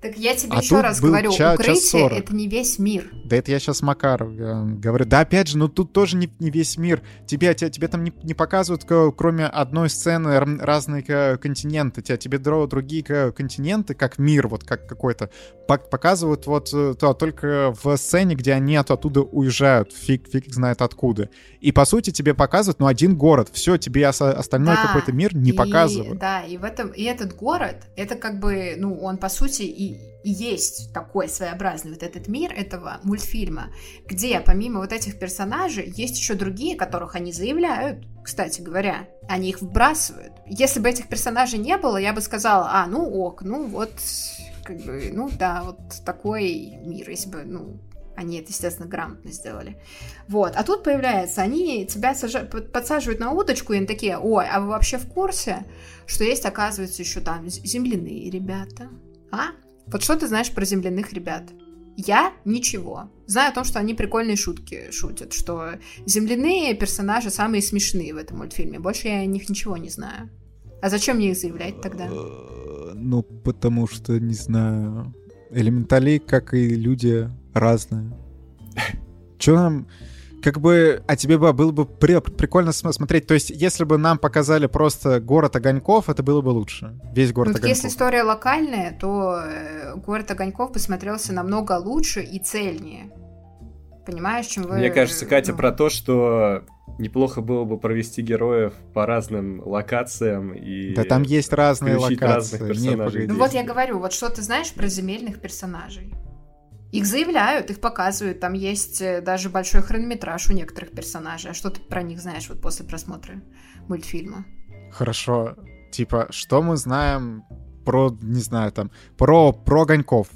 Так я тебе а еще раз говорю, ча- укрытие это не весь мир. Да это я сейчас Макаров говорю. Да опять же, ну тут тоже не, не весь мир. Тебе, тебе, тебе там не, не показывают, кроме одной сцены, разные континенты. Тебя, тебе другие континенты, как мир, вот как какой-то, показывают вот э, то, только в сцене, где они оттуда уезжают. Фиг, фиг знает откуда. И по сути тебе показывают, ну, один город. Все, тебе остальной да, какой-то мир не и, показывают. Да, и в этом, и этот город, это как бы, ну, он по сути и и есть такой своеобразный вот этот мир этого мультфильма, где помимо вот этих персонажей есть еще другие, которых они заявляют, кстати говоря, они их вбрасывают. Если бы этих персонажей не было, я бы сказала, а, ну ок, ну вот, как бы, ну да, вот такой мир, если бы, ну, они это, естественно, грамотно сделали. Вот. А тут появляется, они тебя сажа... подсаживают на удочку, и они такие, ой, а вы вообще в курсе, что есть, оказывается, еще там земляные ребята? А? Вот что ты знаешь про земляных ребят? Я ничего. Знаю о том, что они прикольные шутки шутят, что земляные персонажи самые смешные в этом мультфильме. Больше я о них ничего не знаю. А зачем мне их заявлять тогда? Э, ну, потому что, не знаю, элементали, как и люди, разные. Че нам как бы, а тебе бы было бы при, прикольно смотреть. То есть, если бы нам показали просто город огоньков, это было бы лучше. Весь город ну, огоньков. Если история локальная, то э, город огоньков посмотрелся намного лучше и цельнее. Понимаешь, чем вы... Мне кажется, Катя, ну... про то, что неплохо было бы провести героев по разным локациям и... Да там есть разные локации. разных персонажей. погоди. Ну вот я говорю, вот что ты знаешь про земельных персонажей? Их заявляют, их показывают, там есть э, даже большой хронометраж у некоторых персонажей. А что ты про них знаешь вот после просмотра мультфильма? Хорошо. Типа, что мы знаем про, не знаю, там, про, про огоньков?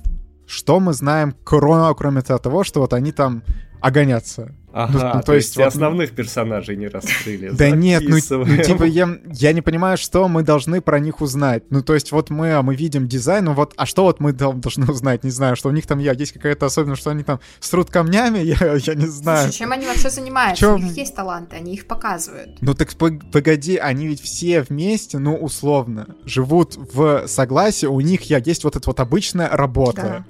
Что мы знаем, кроме, кроме того, что вот они там огонятся? Ага, Ну, то, то есть, есть вот- основных персонажей не раскрыли. Да нет, ну, ну, типа я, я не понимаю, что мы должны про них узнать. Ну то есть вот мы, а мы видим дизайн, ну вот, а что вот мы должны узнать? Не знаю, что у них там я, есть какая-то особенность, что они там срут камнями, я, я не знаю. Слушай, чем они вообще занимаются? чём? У них есть таланты, они их показывают. Ну так пог- погоди, они ведь все вместе, ну условно, живут в согласии, у них я, есть вот эта вот обычная работа. ко-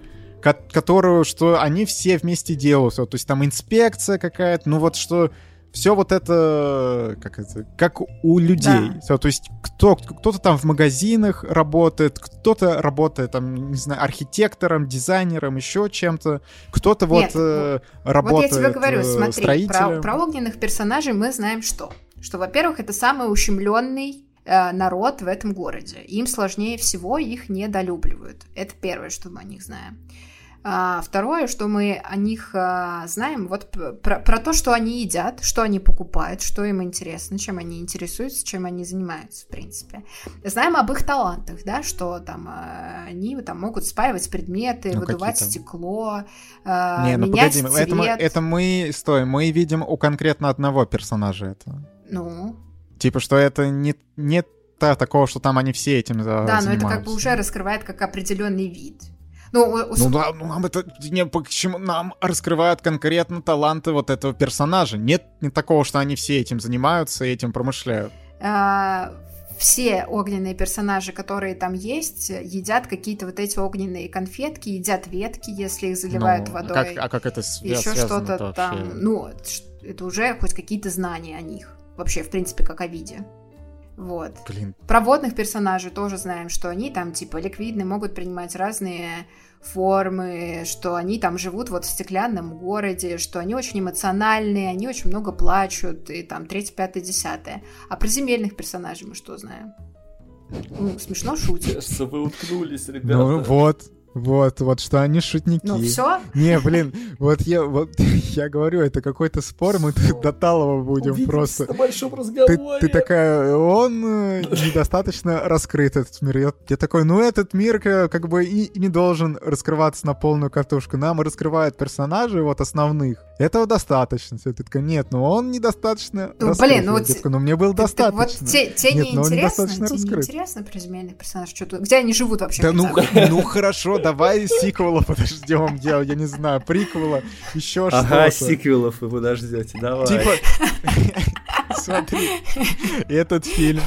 которую, что они все вместе делают. Вот, то есть там инспекция какая-то, ну вот что все вот это, как это, как у людей. Да. То есть кто, кто-то там в магазинах работает, кто-то работает там, не знаю, архитектором, дизайнером, еще чем-то, кто-то вот э, Вот работает я тебе говорю, э, смотри, про, строителем. про огненных персонажей мы знаем что? Что, во-первых, это самый ущемленный э, народ в этом городе. Им сложнее всего, их недолюбливают. Это первое, что мы о них знаем. А, второе, что мы о них а, знаем, вот про, про то, что они едят, что они покупают, что им интересно, чем они интересуются, чем они занимаются, в принципе. Знаем об их талантах, да, что там а, они там могут спаивать предметы, Ну, выдувать стекло, а, Не, ну менять погоди, цвет. это мы, это мы, стой, мы видим у конкретно одного персонажа это. Ну, Типа, что это не, не та- такого, что там они все этим за- да, но это как бы занимаются. уже раскрывает как определенный вид. Ну, Ну да, ну нам это не почему нам раскрывают конкретно таланты вот этого персонажа. Нет не такого, что они все этим занимаются и этим промышляют. а, все огненные персонажи, которые там есть, едят какие-то вот эти огненные конфетки, едят ветки, если их заливают Ну, водой. А как, а как это свя- еще что-то вообще? там. Ну, это уже хоть какие-то знания о них. Вообще, в принципе, как о виде. Вот. Блин, Про водных персонажей тоже знаем, что они там типа ликвидны, могут принимать разные формы, что они там живут вот в стеклянном городе, что они очень эмоциональные, они очень много плачут, и там третье, пятое, десятое. А про земельных персонажей мы что знаем? Ну, смешно шутит. Кажется, вы уткнулись, ну вот, вот, вот, что они шутники. Ну, все? Не, блин, вот я, вот я говорю, это какой-то спор, мы тут до Талова будем просто. на большом Ты, разговоре. ты такая, он э, недостаточно раскрыт, этот мир. Я, я такой, ну этот мир э, как бы и, и не должен раскрываться на полную катушку. Нам раскрывают персонажей вот основных. Этого достаточно. Ты такая, нет, ну он недостаточно Ну, раскрыт. блин, ну вот такой, ну мне было так достаточно. Вот те, те Нет, он неинтересно, те раскрыт. неинтересно про земельных персонажей. Что тут- где они живут вообще? Да ну, ну хорошо, давай сиквела подождем, я, я не знаю, приквела, еще Ага, что-то. сиквелов вы подождете, давай. Типа, смотри, этот фильм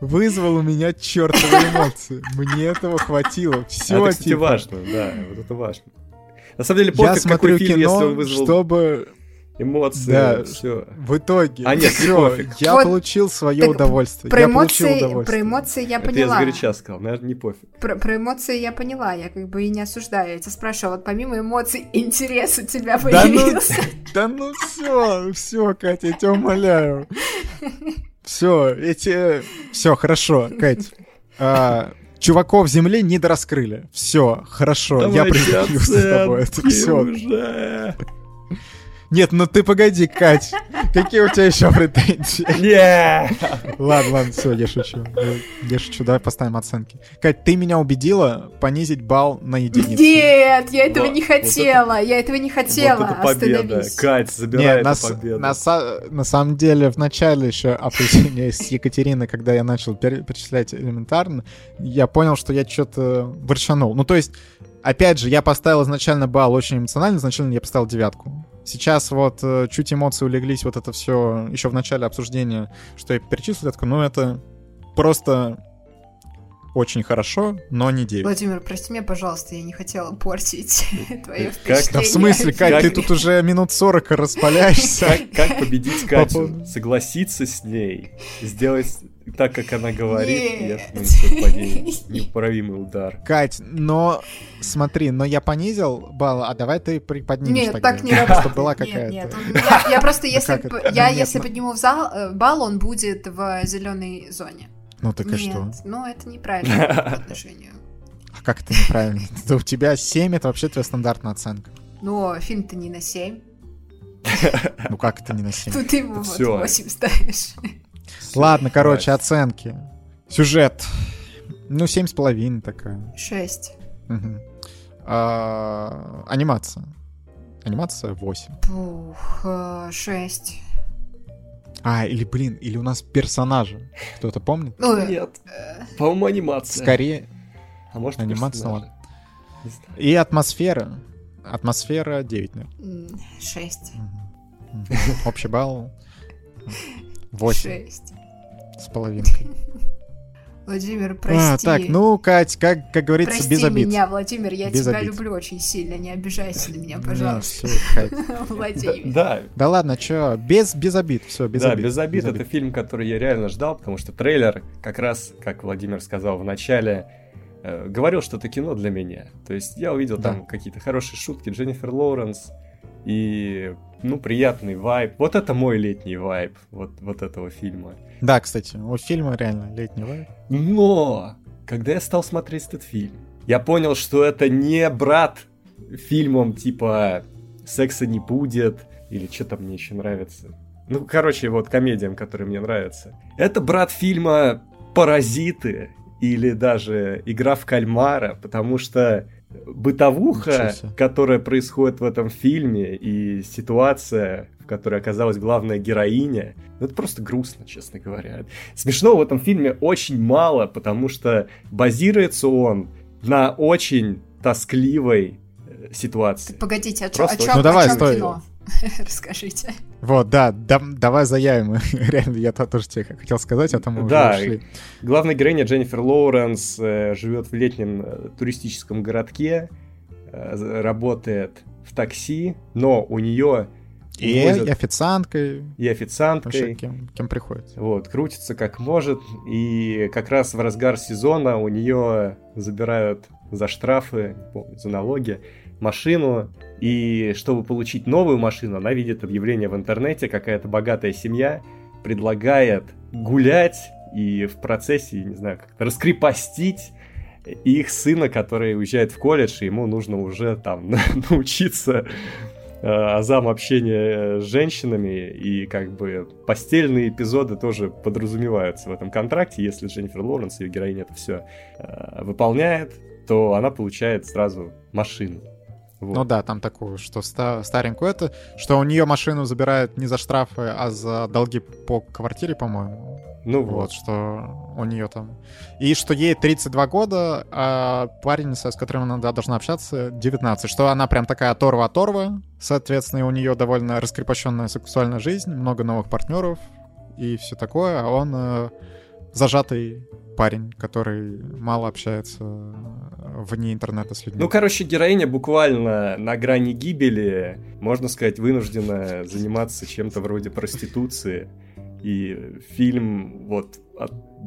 вызвал у меня чертовы эмоции. Мне этого хватило. Все, это, кстати, типа. важно, да, вот это важно. На самом деле, Я пофиг, смотрю какой фильм, если он кино, вызвал чтобы эмоции, Да. все. в итоге А нет, все, я Вот, получил свое удовольствие. Про я получил эмоции, удовольствие. про эмоции я Это я поняла. сгоряча сказал, наверное, не пофиг. Про, про эмоции я поняла, я как бы и не осуждаю. Я тебя спрашивала, вот помимо эмоций, интерес у тебя Да ну, появился? да ну все, все, Катя, я тебя умоляю. Все, эти... Все, хорошо, Кать. А, чуваков Земли не дораскрыли. Все, хорошо, я признаюсь с тобой. Это все. уже. Нет, ну ты погоди, Кать. Какие у тебя еще претензии? Не! Ладно, ладно, все, я шучу. Я- Я шучу, давай поставим оценки. Кать, ты меня убедила понизить балл на единицу. Нет, я этого Вот- не вот это- хотела, я этого не хотела. Вот это победа. Остановись. Кать, забирай на, эту с- победу. на на самом деле, в начале еще обсуждения с Екатериной, когда я начал пере- перечислять элементарно, я понял, что я что-то ворчанул. Ну, то есть, опять же, я поставил изначально балл очень эмоционально, изначально я поставил девятку. Сейчас вот э, чуть эмоции улеглись, вот это все еще в начале обсуждения, что я перечислил, я такой, ну, это просто очень хорошо, но не 9. Владимир, прости меня, пожалуйста, я не хотела портить твое Как- впечатление. Да в смысле, Кать, ты тут уже минут 40 распаляешься. Как, победить Катю? Согласиться с ней, сделать так, как она говорит, и Нет. это нанесет по ней неуправимый удар. Кать, но смотри, но я понизил балл, а давай ты приподнимешь Нет, тогда. так не работает. Чтобы была Нет, какая-то... нет, я, я просто, если, п- это? я, Нет, если ну- подниму в зал, э, балл, он будет в зеленой зоне. Ну так и Нет, что? ну это неправильно по отношению. А как это неправильно? Да у тебя 7, это вообще твоя стандартная оценка. Но фильм-то не на 7. Ну как это не на 7? Тут ты ему вот Всё. 8 ставишь. Ладно, короче, оценки. Сюжет. Ну, семь с половиной такая. 6. Мгм. А, Анимация. Анимация 8. Пух, 6. А, или, блин, или у нас персонажи. Кто-то помнит? Ну, Нет, э, по-моему, анимация. Скорее. А может, анимация, ладно. И атмосфера. Атмосфера 9, наверное. 6. Мгм. Мгм. Общий балл 8 6. с половинкой. Владимир, прости. А, так, ну, Кать, как, как говорится, Прости без обид. меня, Владимир, я Без тебя обид. люблю очень сильно, не обижайся на меня, Не, пожалуйста. Владимир. Да, Да ладно, чё, без, без обид, все, без да, обид. без обид. Это фильм, который я реально ждал, потому что трейлер, как раз, как Владимир сказал в начале, э, говорил, что это кино для меня. То есть я увидел Да. там какие-то хорошие шутки, Дженнифер Лоуренс и, ну, приятный вайб. Вот это мой летний вайб вот, вот этого фильма. Да, кстати, у фильма реально летний вайб. Но, когда я стал смотреть этот фильм, я понял, что это не брат фильмом типа «Секса не будет» или что там мне еще нравится. Ну, короче, вот комедиям, которые мне нравятся. Это брат фильма «Паразиты» или даже «Игра в кальмара», потому что бытовуха, которая происходит в этом фильме, и ситуация, в которой оказалась главная героиня, ну, это просто грустно, честно говоря. Смешного в этом фильме очень мало, потому что базируется он на очень тоскливой э, ситуации. Погодите, а чё, Просто о чём, Ну, давай, о чём стой. кино? Расскажите. Вот, да, да давай заявим. Реально, я то- тоже тебе хотел сказать, а то мы Да, уже ушли. Главная героиня Дженнифер Лоуренс э, живет в летнем э, туристическом городке, э, работает в такси, но у нее И, и официанткой, и вообще официанткой. кем, кем приходится. Вот, крутится как может, и как раз в разгар сезона у нее забирают за штрафы, помню, за налоги, машину, и чтобы получить новую машину, она видит объявление в интернете, какая-то богатая семья предлагает гулять и в процессе, не знаю, как-то раскрепостить их сына, который уезжает в колледж, и ему нужно уже там научиться азам общения с женщинами, и как бы постельные эпизоды тоже подразумеваются в этом контракте. Если Дженнифер Лоуренс, ее героиня, это все выполняет, то она получает сразу машину. Вот. Ну да, там такую, что ста- старенькую это, что у нее машину забирают не за штрафы, а за долги по квартире, по-моему. Ну Вот, вот. что у нее там. И что ей 32 года, а парень, с которым она должна общаться, 19. Что она прям такая оторва-оторва. Соответственно, у нее довольно раскрепощенная сексуальная жизнь, много новых партнеров и все такое. А он э, зажатый парень, который мало общается вне интернета с людьми. Ну, короче, героиня буквально на грани гибели, можно сказать, вынуждена заниматься чем-то вроде проституции. И фильм, вот, от-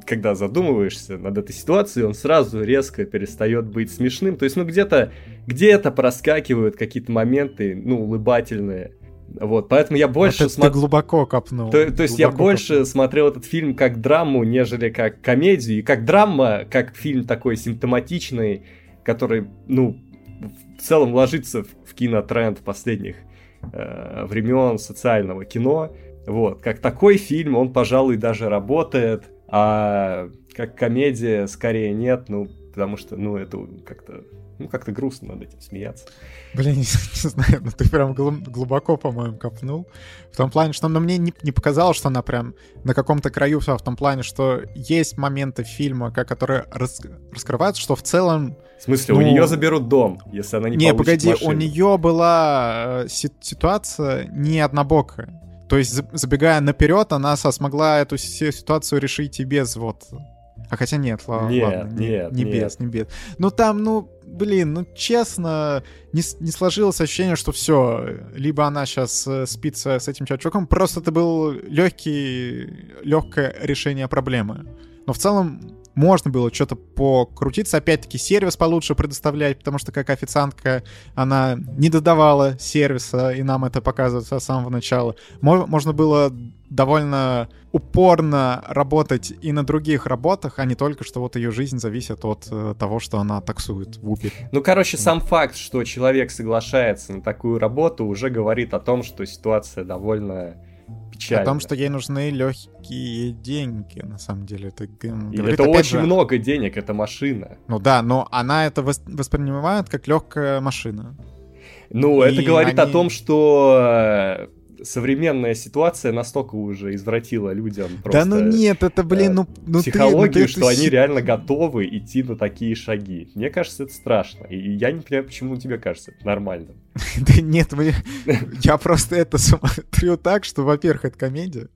когда задумываешься над этой ситуацией, он сразу резко перестает быть смешным. То есть, ну, где-то где проскакивают какие-то моменты, ну, улыбательные. Вот, поэтому я Вот больше ты смотрю... глубоко копнул. То, то есть я Глубоко больше копнул. смотрел этот фильм как драму, нежели как комедию. И как драма, как фильм такой симптоматичный, который, ну, в целом ложится в, в кинотренд последних э, времен социального кино. Вот, как такой фильм, он, пожалуй, даже работает, а как комедия скорее нет, ну, потому что, ну, это как-то, ну, как-то грустно над этим смеяться. Блин, не, не знаю, ну ты прям глу- глубоко, по-моему, копнул. В том плане, что ну, мне не, не показалось, что она прям на каком-то краю вся в том плане, что есть моменты фильма, которые рас- раскрываются, что в целом... В смысле, у Ну, нее заберут дом, если она не, Не, погоди, машину. у нее была э, си- ситуация не однобокая. То есть, за- забегая наперед, она смогла эту си- ситуацию решить и без вот А хотя нет, ла- Нет, ладно, не, нет, не нет. без, не без. Ну там, ну, блин, ну честно, не, не сложилось ощущение, что все, либо она сейчас спит с, с этим чуваком, просто это был легкий, легкое решение проблемы. Но в целом можно было что-то покрутиться, опять-таки сервис получше предоставлять, потому что как официантка она не додавала сервиса, и нам это показывается с самого начала. Мо- Можно было довольно упорно работать и на других работах, а не только, что вот ее жизнь зависит от э, того, что она таксует в Uber. Ну, короче, сам факт, что человек соглашается на такую работу, уже говорит о том, что ситуация довольно печальная. О том, что ей нужны легкие деньги, на самом деле. Это, говорит, это очень же- много денег, это машина. Ну да, но она это вос- воспринимает как легкая машина. Ну, И это говорит о они- том, что э, современная ситуация настолько уже извратила людям просто да ну нет, это, блин, ну, ну ты- ну психологию, ты- что ты они реально готовы идти на такие шаги. Мне кажется, это страшно. И я не понимаю, почему тебе кажется это нормально. Да нет, мы- я просто это смотрю так, что, во-первых, это комедия.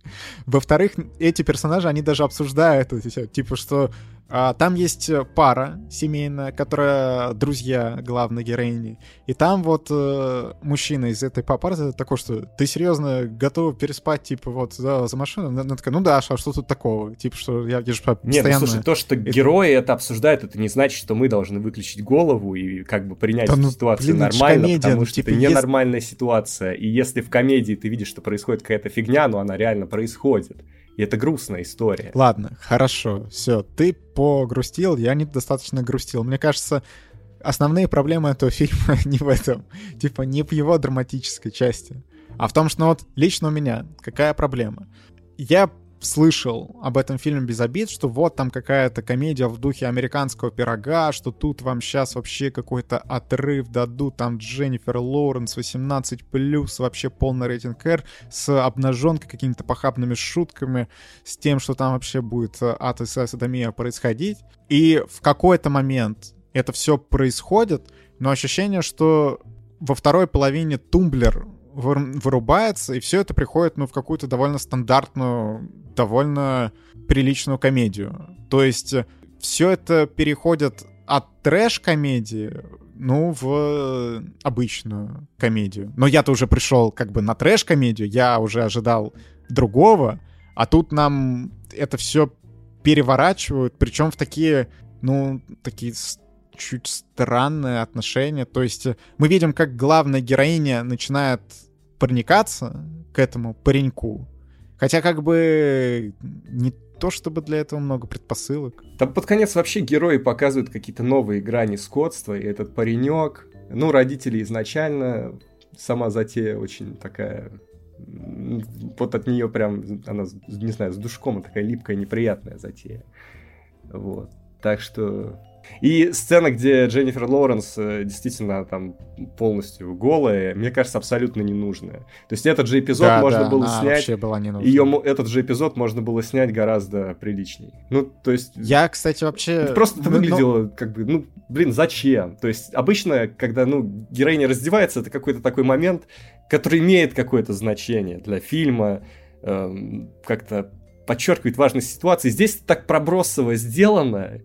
Во-вторых, эти персонажи, они даже обсуждают. Типа, что там есть пара семейная, которая друзья главной героини. И там вот э, мужчина из этой пары такой, что ты серьезно готов переспать, типа, вот за, за машину? Она такая, ну да, а что тут такого? Типа, что я вижу Нет, ну постоянно... слушай, то, что герои это обсуждают, это не значит, что мы должны выключить голову и как бы принять Да эту ну, ситуацию блин, это нормально, комедия, потому ну, что типа, это ненормальная ситуация. И если в комедии ты видишь, что происходит какая-то фигня, но она реально происходит. И это грустная история. Ладно, хорошо, все, ты погрустил, я недостаточно грустил. Мне кажется, основные проблемы этого фильма не в этом, типа не в его драматической части, а в том, что вот лично у меня какая проблема. Я слышал об этом фильме без обид, что вот там какая-то комедия в духе американского пирога, что тут вам сейчас вообще какой-то отрыв дадут, там Дженнифер Лоуренс 18+, вообще полный рейтинг R, с обнаженкой, какими-то похабными шутками, с тем, что там вообще будет э, ад садомия происходить. И в какой-то момент это все происходит, но ощущение, что во второй половине тумблер выр- вырубается, и все это приходит, ну, в какую-то довольно стандартную, довольно приличную комедию. То есть все это переходит от трэш-комедии, ну, в обычную комедию. Но я-то уже пришел как бы на трэш-комедию, я уже ожидал другого, а тут нам это все переворачивают, причем в такие, ну, такие чуть странные отношения. То есть э, мы видим, как главная героиня начинает проникаться к этому пареньку. Хотя как бы не то, чтобы для этого много предпосылок. Там под конец вообще герои показывают какие-то новые грани скотства, и этот паренек, ну, родители изначально, сама затея очень такая, вот от нее прям, она, не знаю, с душком такая липкая, неприятная затея. Вот. Так что... И сцена, где Дженнифер Лоуренс э, действительно там полностью голая, мне кажется, абсолютно ненужная. То есть этот же эпизод Да, можно да, было она снять вообще была не нужна. ее, этот же эпизод можно было снять гораздо приличней. Ну, то есть... Я, кстати, вообще... Просто это ну, ну, выглядело как бы, ну, блин, зачем? То есть обычно, когда, ну, героиня раздевается, это какой-то такой момент, который имеет какое-то значение для фильма, эм, как-то подчеркивает важность ситуации. Здесь так пробросово сделано,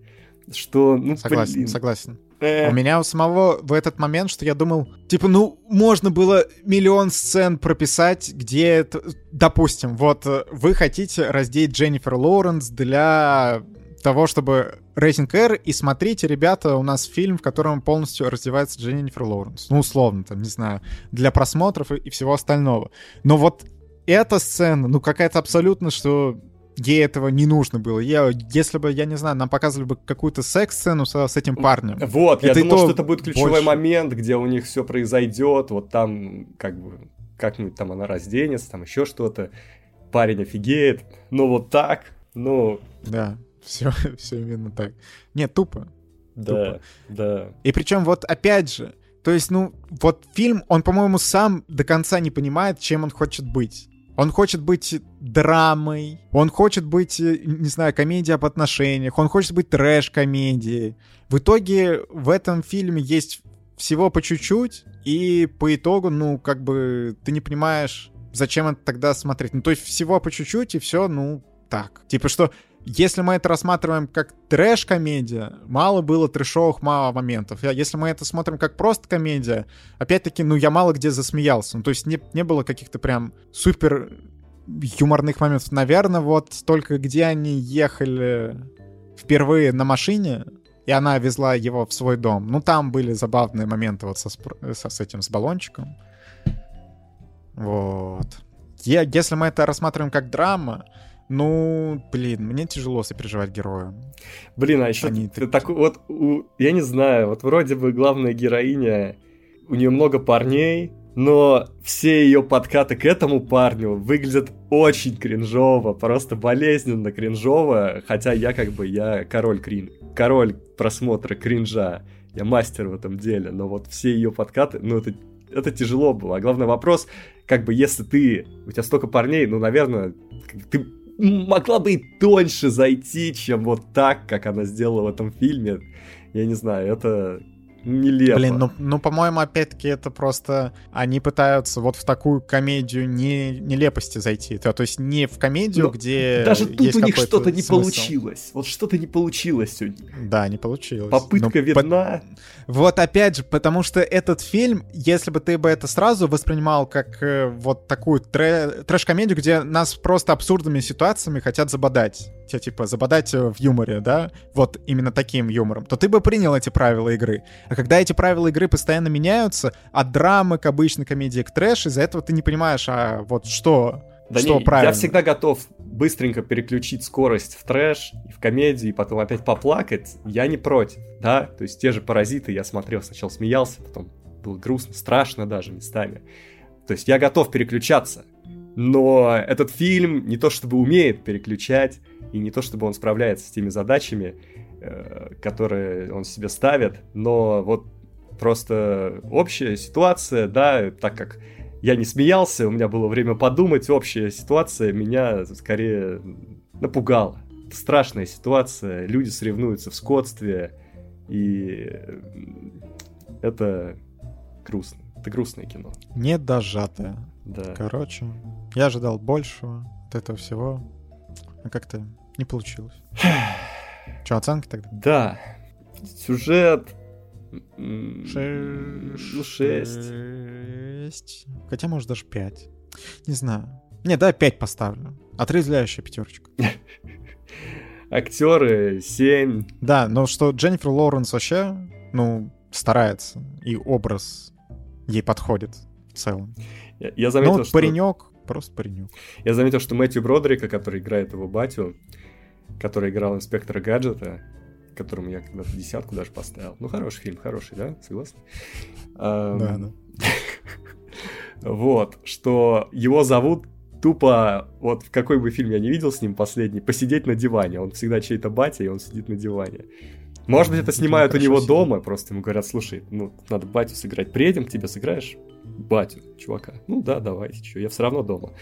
что, ну, Согласен, блин, согласен. э, У меня у самого в этот момент, что я думал, типа, ну, можно было миллион сцен прописать, где это... Допустим, вот э, вы хотите раздеть Дженнифер Лоуренс для того, чтобы рейтинг R, и смотрите, ребята, у нас фильм, в котором полностью раздевается Дженнифер Лоуренс. Ну, условно, там, не знаю, для просмотров и, и всего остального. Но вот эта сцена, ну, какая-то абсолютно, что ей этого не нужно было. Я, если бы, я не знаю, нам показывали бы какую-то секс-сцену со- с этим парнем. Вот, я Это и думал, то что это будет ключевой больше. момент, где у них все произойдет, вот там, как бы, как-нибудь там она разденется, там еще что-то, парень офигеет, ну вот так, ну, Да, все, все именно так. Нет, тупо. да, да. И причем вот опять же, то есть, ну, вот фильм, он, по-моему, сам до конца не понимает, чем он хочет быть. Он хочет быть драмой, он хочет быть, э, не знаю, комедией об отношениях, он хочет быть трэш-комедией. В итоге в этом фильме есть всего по чуть-чуть, и по итогу, ну, как бы ты не понимаешь, зачем это тогда смотреть. Ну, то есть всего по чуть-чуть, и все, ну, так. Типа что, если мы это рассматриваем как трэш-комедия, мало было трэшовых мало моментов. Если мы это смотрим как просто комедия, опять-таки, ну, я мало где засмеялся. Ну, то есть не, не было каких-то прям супер юморных моментов. Наверное, вот только где они ехали впервые на машине, и она везла его в свой дом. Ну, там были забавные моменты вот со, со, с этим, с баллончиком. Вот. Я, если мы это рассматриваем как драма, ну, блин, мне тяжело сопереживать героя. Блин, а еще Они... ты такой вот, у, я не знаю, вот вроде бы главная героиня, у нее много парней, но все ее подкаты к этому парню выглядят очень кринжово, просто болезненно кринжово, хотя я как бы, я король крин, король просмотра кринжа, я мастер в этом деле, но вот все ее подкаты, ну это, это тяжело было. А главный вопрос, как бы, если ты, у тебя столько парней, ну, наверное, ты могла бы и тоньше зайти, чем вот так, как она сделала в этом фильме. Я не знаю, это нелепо. Блин, ну, ну по-моему, опять-таки это просто они пытаются вот в такую комедию не нелепости зайти. То, то есть не в комедию, Но где Даже тут у них что-то не получилось. Вот что-то не получилось сегодня. Да, не получилось. Попытка Но видна. По... Вот опять же, потому что этот фильм, если бы ты бы это сразу воспринимал как э, вот такую трэ- трэш-комедию, где нас просто абсурдными ситуациями хотят забодать тебя, типа, забодать э, в юморе, да, вот именно таким юмором, то ты бы принял эти правила игры. А когда эти правила игры постоянно меняются, от драмы к обычной комедии к трэш, из-за этого ты не понимаешь, а вот что, да что не, правильно. Я всегда готов быстренько переключить скорость в трэш, в комедию, и потом опять поплакать. Я не против, да, то есть те же «Паразиты» я смотрел, сначала смеялся, потом было грустно, страшно даже местами. То есть я готов переключаться, но этот фильм не то чтобы умеет переключать, и не то чтобы он справляется с теми задачами, э, которые он себе ставит, но вот просто общая ситуация, да, так как я не смеялся, у меня было время подумать, общая ситуация меня скорее напугала. Это страшная ситуация, люди соревнуются в скотстве, и это грустно. Это грустное кино. Не дожатое. Да. Короче, я ожидал большего от этого всего, а как-то не получилось. Че, оценки тогда? Да. Сюжет... Шесть. Шесть. Хотя, может, даже пять. Не знаю. Не, да, пять поставлю. Отрезвляющая пятерочка. Актеры 7. Да, но что Дженнифер Лоуренс вообще, ну, старается. И образ ей подходит в целом. Я, я заметил, ну, что... паренек, просто паренек. Я заметил, что Мэтью Бродрика, который играет его батю, который играл инспектора гаджета, которому я когда-то десятку даже поставил. Ну, хороший фильм, хороший, да? Согласен? Да, да. Вот, что его зовут тупо, вот в какой бы фильм я не видел с ним последний, посидеть на диване. Он всегда чей-то батя, и он сидит на диване. Может быть, это снимают у него дома, просто ему говорят, слушай, ну, надо батю сыграть. Приедем к тебе, сыграешь батю, чувака. Ну да, давайте, что, я все равно дома.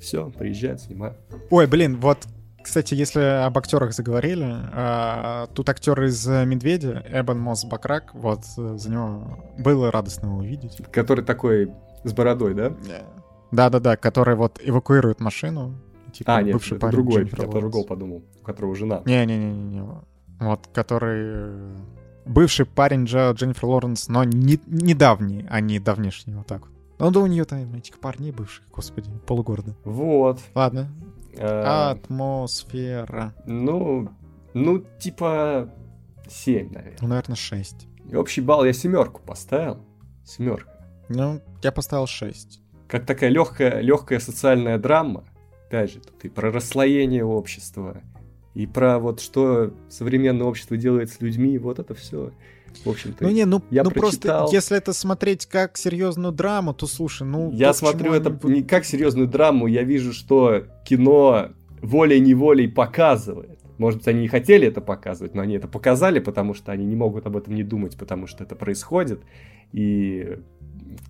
Все, приезжает, снимаю. Ой, блин, вот кстати, если об актерах заговорили, а, тут актер из «Медведя», Эбон Мосс Бакрак, вот за него было радостно его увидеть. Который такой с бородой, да? Да-да-да, который вот эвакуирует машину. Типа, а, нет, бывший это другой, я про другого подумал, у которого жена. Не-не-не, вот, который бывший парень Джо, Дженнифер Лоренс, но не, недавний, а не давнешний, вот так вот. Ну да у нее там этих парней бывших, господи, полугорода. Вот. Ладно, Э, Атмосфера. Ну, ну, типа 7, наверное. Ну, наверное, 6. И общий балл я семерку поставил. Семерка. Ну, я поставил 6. Как такая легкая, легкая социальная драма. Опять же, тут и про расслоение общества, и про вот что современное общество делает с людьми, вот это все в общем-то. Ну не, ну, я ну просто, если это смотреть как серьезную драму, то слушай, ну... Я смотрю это они... не как серьезную драму, я вижу, что кино волей-неволей показывает. Может быть, они не хотели это показывать, но они это показали, потому что они не могут об этом не думать, потому что это происходит. И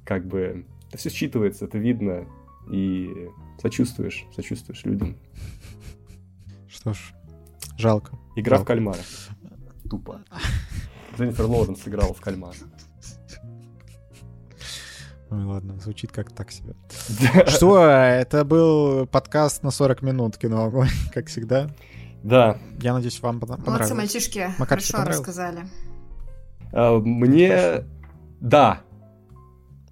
как бы это все считывается, это видно, и сочувствуешь, сочувствуешь людям. Что ж, жалко. Игра жалко. в кальмара. Тупо. Дженнифер Лоуренс сыграла в кальмара. Ну ладно, звучит как так себе. Что? Это был подкаст на 40 минут кино, как всегда. Да. Я надеюсь, вам пона- Молодцы, понравилось. мальчишки, Макар, хорошо понравилось? рассказали. А, Мне... Да.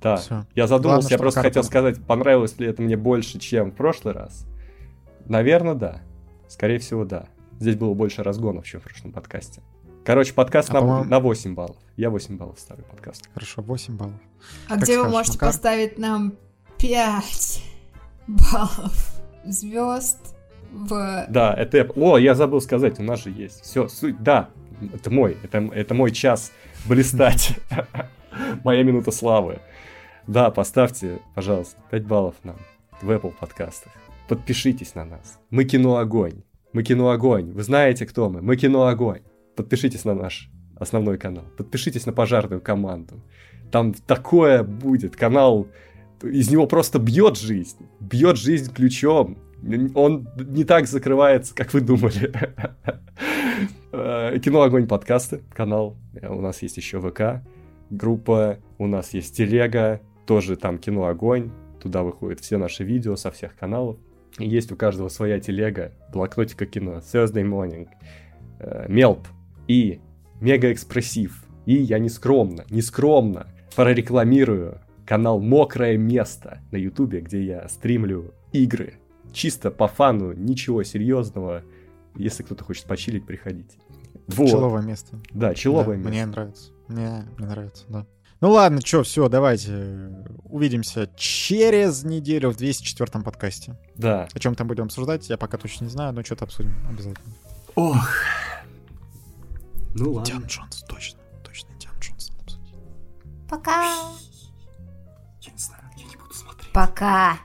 Да. Всё. Я задумался, Главное, я просто хотел сказать, понравилось ли это мне больше, чем в прошлый раз. Наверное, да. Скорее всего, да. Здесь было больше разгонов, чем в прошлом подкасте. Короче, подкаст А, на, на 8 баллов. Я 8 баллов ставлю подкаст. Хорошо, 8 баллов. А Как где вы скажешь, можете Макар? поставить нам 5 баллов звезд в... Да, это... О, я забыл сказать, у нас же есть. Все, суть, да. Это мой, это, это мой час блистать. Моя минута славы. Да, поставьте, пожалуйста, 5 баллов нам в Apple подкастах. Подпишитесь на нас. Мы кино огонь. Мы кино огонь. Вы знаете, кто мы? Мы кино огонь. Подпишитесь на наш основной канал. Подпишитесь на пожарную команду. Там такое будет. Канал, из него просто бьет жизнь. Бьет жизнь ключом. Он не так закрывается, как вы думали. Кино Огонь подкасты, канал. У нас есть еще ВК, группа, у нас есть Телега, тоже там Кино Огонь. Туда выходят все наши видео со всех каналов. Есть у каждого своя телега, блокнотика кино, Thursday Morning, э, Мелп и Мега Экспрессив. И я не скромно, не скромно прорекламирую канал Мокрое Место на Ютубе, где я стримлю игры. Чисто по фану, ничего серьезного. Если кто-то хочет почилить, приходите. Вот. Чилловое место. Да, чилловое Да, место. Мне нравится. Мне, мне нравится, да. Ну ладно, что, все, давайте. Увидимся через неделю в 204 подкасте. Да. О чем там будем обсуждать, я пока точно не знаю, но что-то обсудим обязательно. Ох. Ну Индиана Джонс, точно. Точно Индиана Джонс надо обсудить. Пока. Я не знаю, я не буду смотреть. Пока.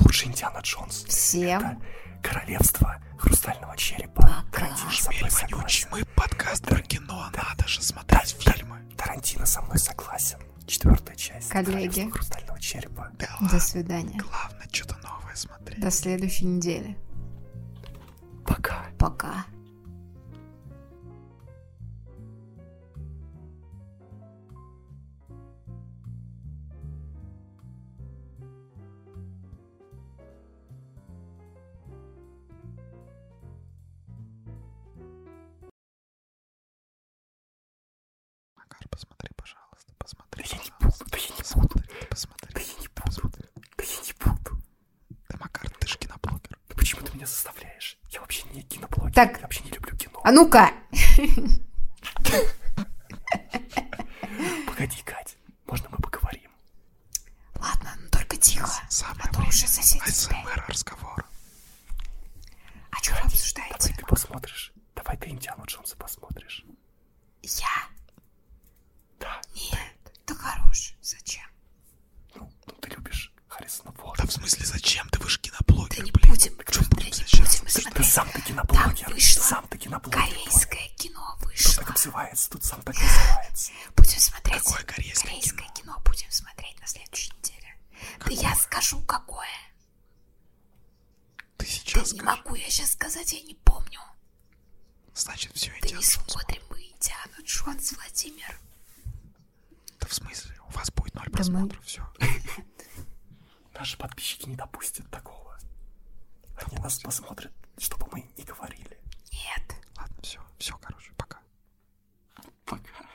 Лучше Индиана Джонс. Всем Королевство Хрустального Черепа. пока. согласен. мы подкаст про кино, надо же смотреть фильмы. Тарантино со мной согласен. Четвертая часть. Коллеги. Хрустального Черепа. Да До свидания. главное что-то новое смотреть. До следующей недели. Пока. Пока. Посмотри, пожалуйста, посмотри. Да я не буду, да я не буду. Посмотри, Да я не буду. посмотри. Да я не буду. Да, Макар, ты же киноблогер. Да почему ты меня заставляешь? Я вообще не киноблогер. Так. Я вообще не люблю кино. А ну-ка! Погоди, Кать. Можно мы поговорим? Ладно, ну только тихо. Самое А то уже соседи. АСМР разговор. А что вы обсуждаете? Давай ты посмотришь. Давай ты Индиану Джонса посмотришь. Я? Да. Нет. Да хорош. Зачем? Ну, ну ты любишь Харрисона Форда. Да в смысле, зачем ты? Вы же киноблогер, Да не блин. будем. что Да не сейчас? будем Ты смотреть. сам ты киноблогер. Там вышло Сам ты киноблогер. Корейское кино Тут вышло. так обзывается, тут сам так называется. Будем смотреть. Какое корейское Корейское кино будем смотреть на следующей неделе. Да я скажу, какое. Ты Да сейчас не скажи. могу я сейчас сказать, я не помню. Значит, все Да идет. не смотрим мы Индиану Джонс, Владимир. Да в смысле? У вас будет ноль просмотров, все. Наши подписчики не допустят такого. Они нас посмотрят, чтобы мы не говорили. Нет. Ладно, все, все, короче, пока. Пока.